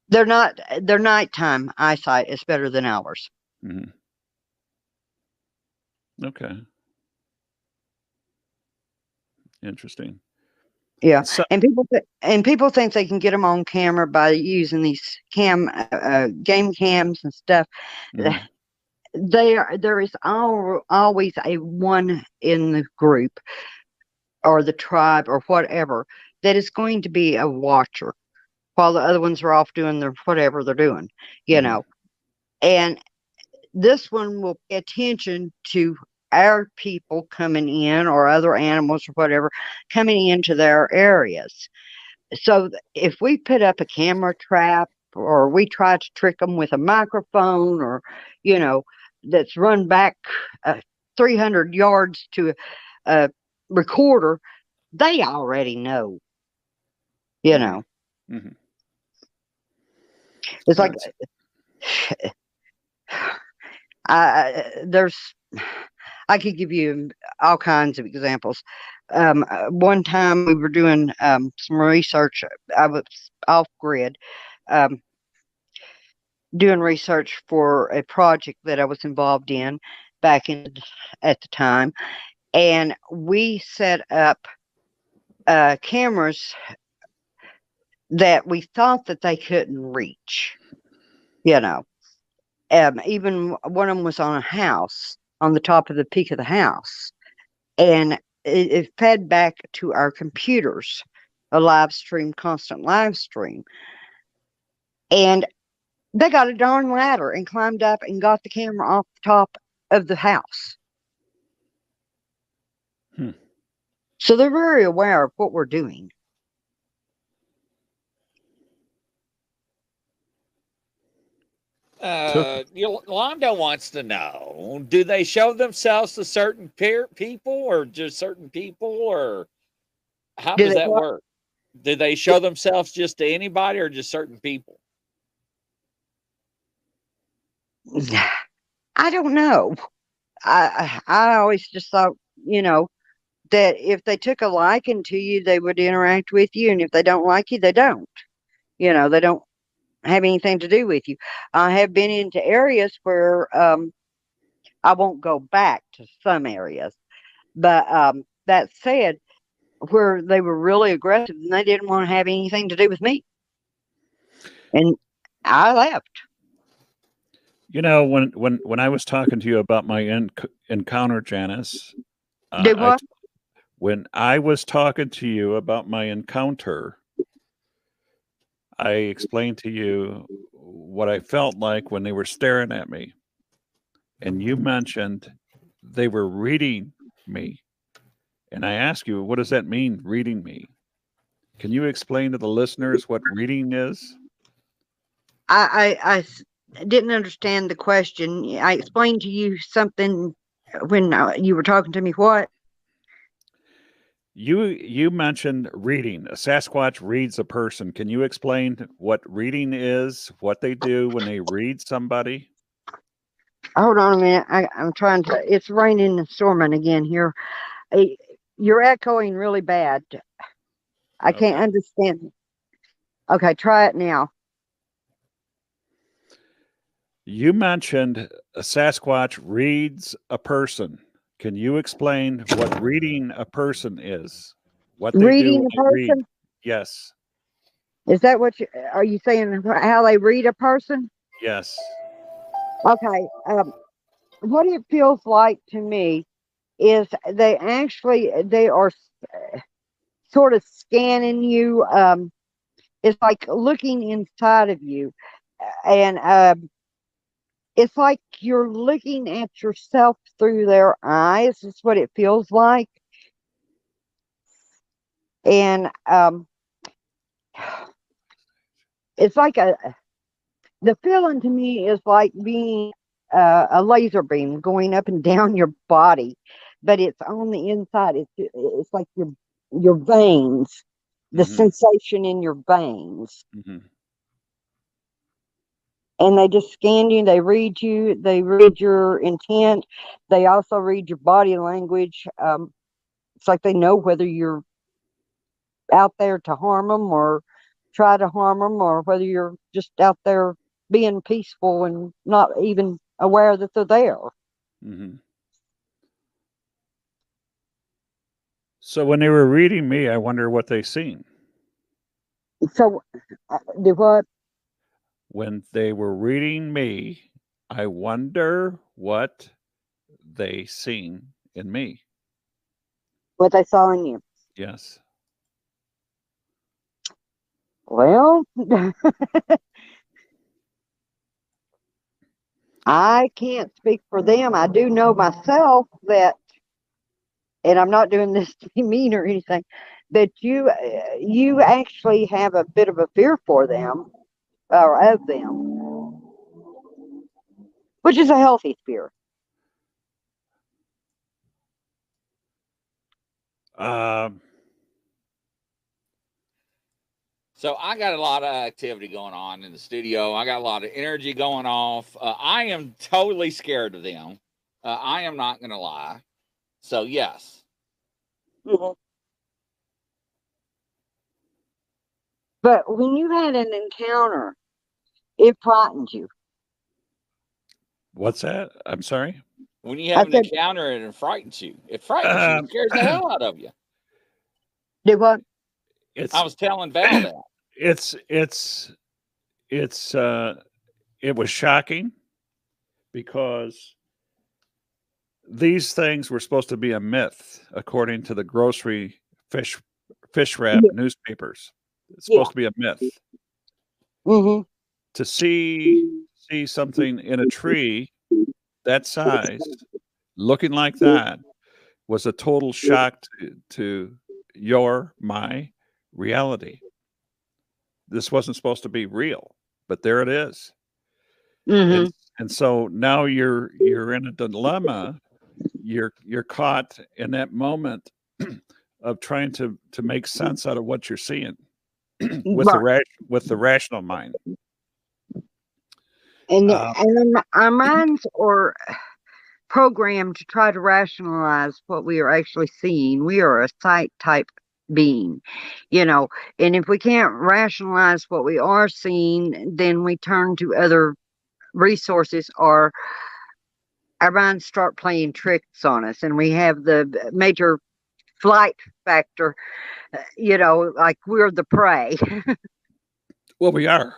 they're not their nighttime eyesight is better than ours. Mhm. Okay. Interesting. Yeah, So, and people th- and people think they can get them on camera by using these cam uh, uh, game cams and stuff. [laughs] mhm. There there is al- always a one in the group or the tribe or whatever that is going to be a watcher while the other ones are off doing their whatever they're doing, you Mhm. know. And this one will pay attention to our people coming in or other animals or whatever coming into their areas. So if we put up a camera trap or we try to trick them with a microphone or, you know, that's run back uh, 300 yards to a, a recorder, they already know, you know. Mhm. It's like [sighs] [sighs] I, there's, I could give you all kinds of examples. Um, uh, one time we were doing um, some research. I was off grid, um, doing research for a project that I was involved in back in at the time, and we set up uh, cameras that we thought that they couldn't reach. You know, um, even one of them was on a house on the top of the peak of the house, and it, it fed back to our computers, a live stream, constant live stream, and they got a darn ladder and climbed up and got the camera off the top of the house. Hmm. So they're very aware of what we're doing. Uh, Yolanda wants to know: Do they show themselves to certain peer people, or just certain people, or how Do does that what? work? Do they show themselves just to anybody, or just certain people? [sighs] I don't know. I I always just thought, you know, that if they took a liking to you, they would interact with you, and if they don't like you, they don't. You know, they don't have anything to do with you. I have been into areas where um, I won't go back to some areas, but um, that said, where they were really aggressive and they didn't want to have anything to do with me, and I left. You know, when when when I was talking to you about my enc- encounter, Janice, uh, Did what? t- when I was talking to you about my encounter, I explained to you what I felt like when they were staring at me, and you mentioned they were reading me, and I ask you, what does that mean, reading me? Can you explain to the listeners what reading is? I, I, I didn't understand the question. I explained to you something when uh, you were talking to me. What? You you mentioned reading. A Sasquatch reads a person. Can you explain what reading is? What they do when they read somebody? Hold on a minute. I, I'm trying to. It's raining and storming again here. Uh, You're echoing really bad. I can't understand. Okay, try it now. You mentioned a Sasquatch reads a person. Can you explain what reading a person is? What they Reading a they read? person? Yes. Is that what you are you saying? How they read a person? Yes. Okay. Um, what it feels like to me is they actually they are sort of scanning you. Um, it's like looking inside of you, and um, it's like you're looking at yourself through their eyes. Is what it feels like, and um, it's like a the feeling to me is like being uh, a laser beam going up and down your body, but it's on the inside. It's it's like your your veins, the Mhm. sensation in your veins, Mhm. And they just scan you. They read you. They read your intent. They also read your body language. Um, it's like they know whether you're out there to harm them or try to harm them, or whether you're just out there being peaceful and not even aware that they're there. Mhm. So when they were reading me, I wonder what they seen. So, uh, do what? When they were reading me, I wonder what they seen in me. What they saw in you? Yes. Well, [laughs] I can't speak for them. I do know myself that, and I'm not doing this [laughs] to be mean or anything, that you uh, you actually have a bit of a fear for them or of them, which is a healthy fear. Um, So I got a lot of activity going on in the studio. I got a lot of energy going off. Uh, I am totally scared of them. Uh, I am not going to lie. So yes, But when you had an encounter, it frightened you. what's that? I'm sorry. when you have I an said- encounter and it frightens you, it frightens you, Um, it scares the hell out of you. [clears throat] Did what? It's I was telling Val that. it's it's it's uh it was shocking because these things were supposed to be a myth according to the grocery fish fish wrap Yeah. newspapers it's Yeah. supposed to be a myth Mm-hmm. to see see something in a tree that size looking like that was a total shock to, to your my reality. This wasn't supposed to be real, but there it is. Mhm. And, and so now you're you're in a dilemma. You're you're caught in that moment [clears throat] of trying to to make sense out of what you're seeing [clears throat] with the Right. ra- with the rational mind. And, Uh, and our [clears throat] minds are programmed to try to rationalize what we are actually seeing. We are a sight type being, you know, and if we can't rationalize what we are seeing, then we turn to other resources or our minds start playing tricks on us and we have the major flight factor, uh, you know, like we're the prey. Well, we are.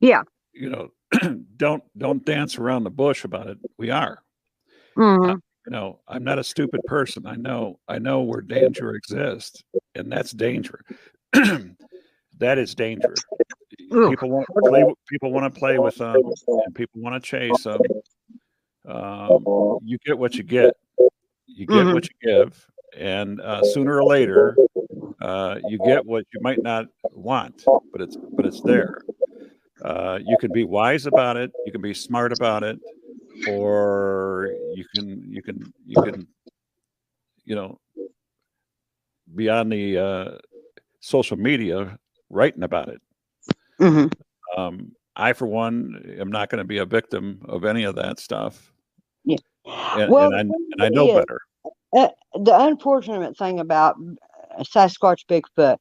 Yeah. You know, [clears throat] don't don't dance around the bush about it. We are. Mhm. You know, I'm not a stupid person. I know I know where danger exists, and that's danger. [clears throat] that is danger. Ooh. People want to play. People want to play with them, and people want to chase them. Um, you get what you get. You get Mhm. what you give, and uh, sooner or later, uh, you get what you might not want, but it's but it's there. Uh, you can be wise about it. You can be smart about it, or you can you can you can you know be on the uh, social media writing about it. Mhm. Um, I, for one, am not going to be a victim of any of that stuff, and, Well, and, I, and I know is, better. Uh, the unfortunate thing about uh, Sasquatch Bigfoot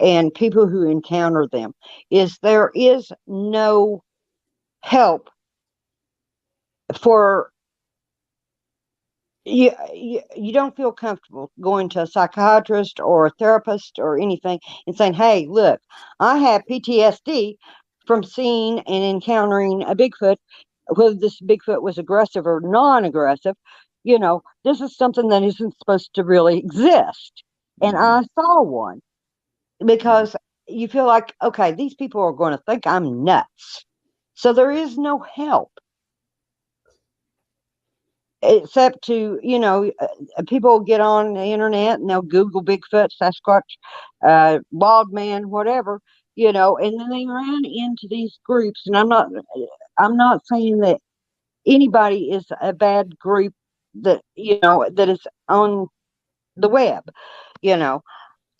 and people who encounter them is there is no help for you, you you don't feel comfortable going to a psychiatrist or a therapist or anything and saying hey look i have ptsd from seeing and encountering a bigfoot whether this bigfoot was aggressive or non-aggressive you know this is something that isn't supposed to really exist. And Mhm. i saw one because you feel like okay these people are going to think i'm nuts. So there is no help. Except to you know uh, people get on the internet and they'll google bigfoot sasquatch uh wild man whatever you know and then they run into these groups. And i'm not i'm not saying that anybody is a bad group that you know that is on the web you know.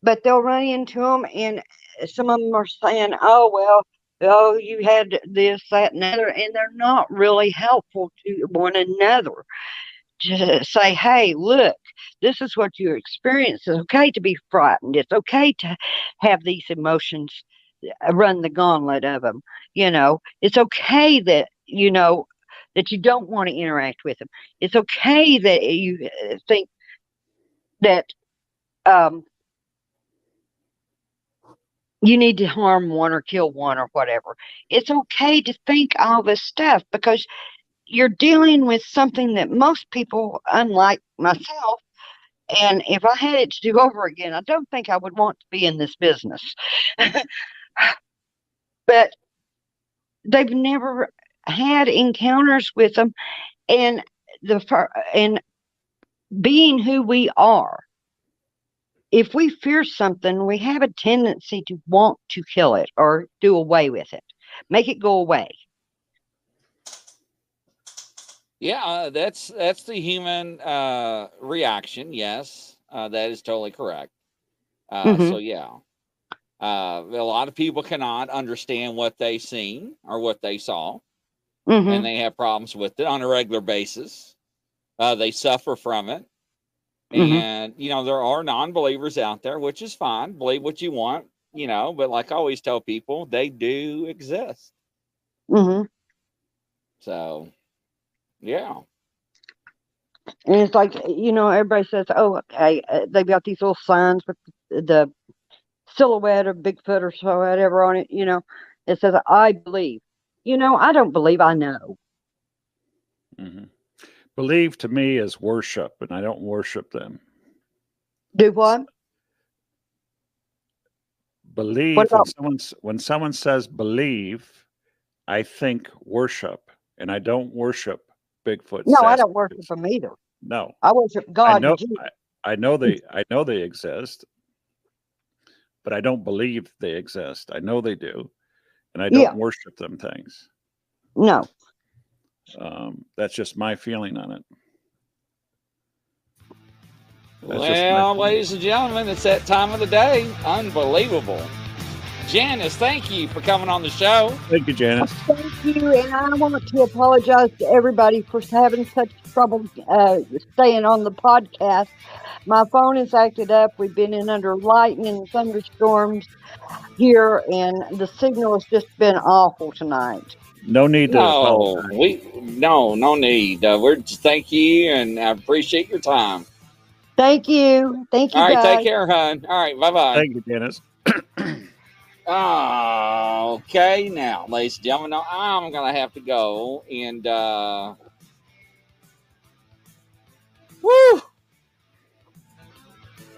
But they'll run into them and some of them are saying oh well oh you had this that and other and they're not really helpful to one another to say hey look this is what you experience it's okay to be frightened. It's okay to have these emotions uh, run the gauntlet of them you know. It's okay that you know that you don't want to interact with them it's okay that you uh, think that um you need to harm one or kill one or whatever. It's okay to think all this stuff because you're dealing with something that most people, unlike myself, and if I had it to do over again, I don't think I would want to be in this business. [laughs] but they've never had encounters with them, and the and being who we are if we fear something, we have a tendency to want to kill it or do away with it, make it go away. Yeah, uh, that's that's the human uh, reaction. Yes, uh, that is totally correct. Uh, So yeah, uh, a lot of people cannot understand what they seen or what they saw, hmm and they have problems with it on a regular basis. Uh, they suffer from it, Mhm. and you know there are non-believers out there, which is fine. Believe what you want, you know. But like I always tell people, they do exist. hmm So yeah. And it's like, you know, everybody says, oh, okay, uh, they've got these little signs with the, the silhouette of Bigfoot or so whatever on it, you know, it says, I believe. You know, I don't believe I know. Mhm. Believe to me is worship, and I don't worship them. Do what? Believe when about- someone when someone says believe, I think worship, and I don't worship Bigfoot. No, I don't worship them either. No, I worship I God. know. I, I know they. [laughs] I know they exist, but I don't believe they exist. I know they do, and I don't Yeah. worship them things. No. Um, that's just my feeling on it. That's Well, ladies and gentlemen, it's that time of the day. Unbelievable. Janice, thank you for coming on the show. Thank you, Janice. Thank you, and I want to apologize to everybody for having such trouble uh, staying on the podcast. My phone is acted up. We've been in under lightning and thunderstorms here, and the signal has just been awful tonight. No need to No, we no, no need. Uh, we're just thank you, and I appreciate your time. Thank you. Thank you, All right, guys. take care, hon. All right, bye bye. Thank you, Janice. [clears throat] okay, now, ladies and gentlemen, now I'm gonna have to go and uh woo.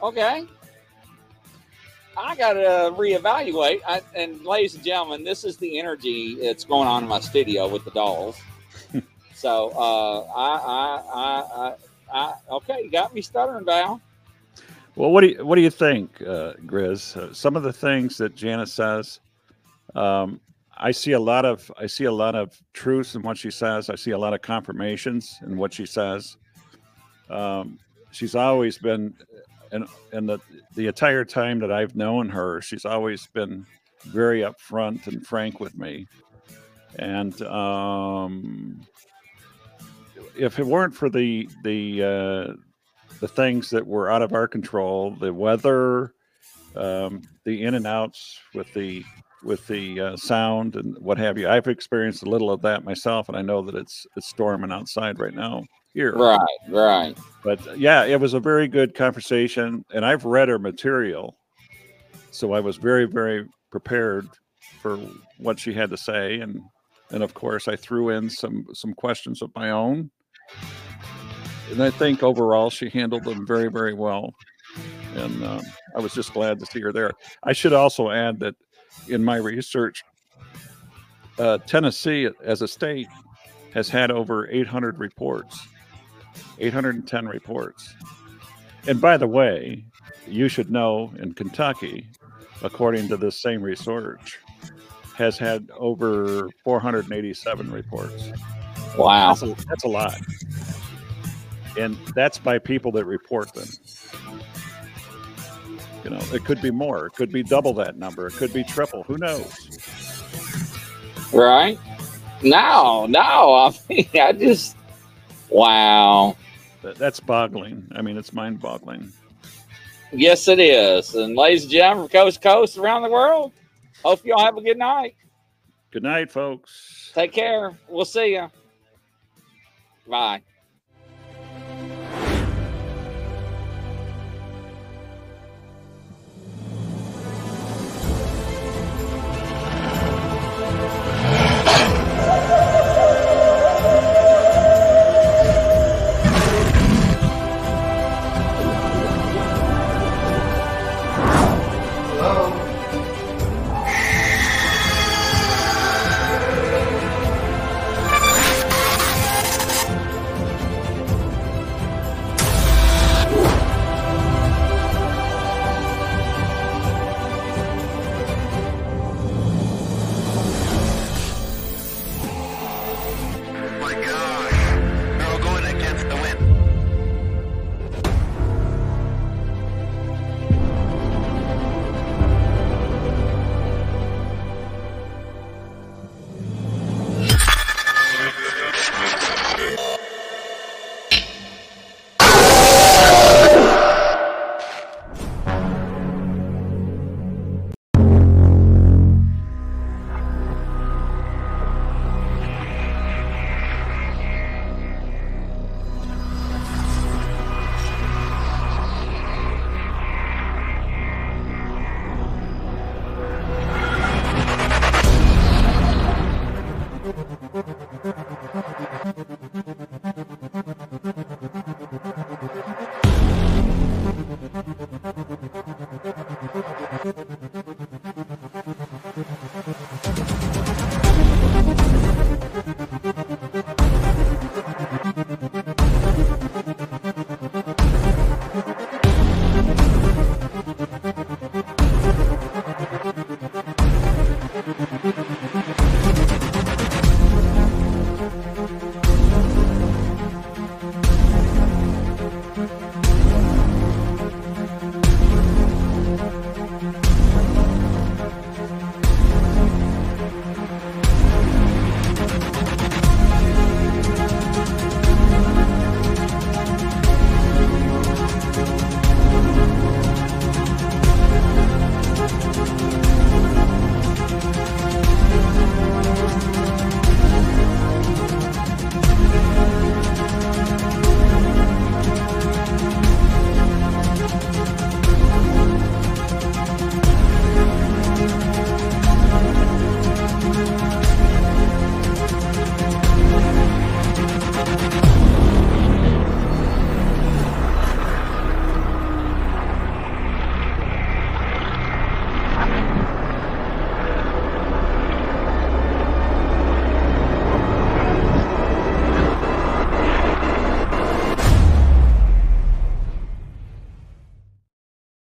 Okay. I gotta reevaluate. I, and ladies and gentlemen, this is the energy that's going on in my studio with the dolls. [laughs] so uh I I I I, I okay, you got me stuttering, Val. Well, what do you what do you think, uh, Grizz? Uh, some of the things that Janice says, um, I see a lot of I see a lot of truth in what she says. I see a lot of confirmations in what she says. Um, she's always been, and and the the entire time that I've known her, she's always been very upfront and frank with me. And um, if it weren't for the the uh, the things that were out of our control, the weather, um, the in and outs with the with the uh, sound and what have you. I've experienced a little of that myself, and I know that it's it's storming outside right now here. Right, right. But yeah, it was a very good conversation, and I've read her material, so I was very very prepared for what she had to say, and and of course I threw in some some questions of my own, and I think overall she handled them very very well, and um, I was just glad to see her there. I should also add that in my research, uh, Tennessee as a state has had over 800 reports 810 reports. And by the way, you should know in Kentucky, according to this same research, has had over 487 reports. Wow. That's a, that's a lot. And that's by people that report them. You know, it could be more. It could be double that number. It could be triple. Who knows? Right? No, no. [laughs] I mean, I just, wow. That- That's boggling. I mean, it's mind boggling. Yes, it is. And ladies and gentlemen, from coast to coast around the world, hope y'all have a good night. Good night, folks. Take care. We'll see you. Bye.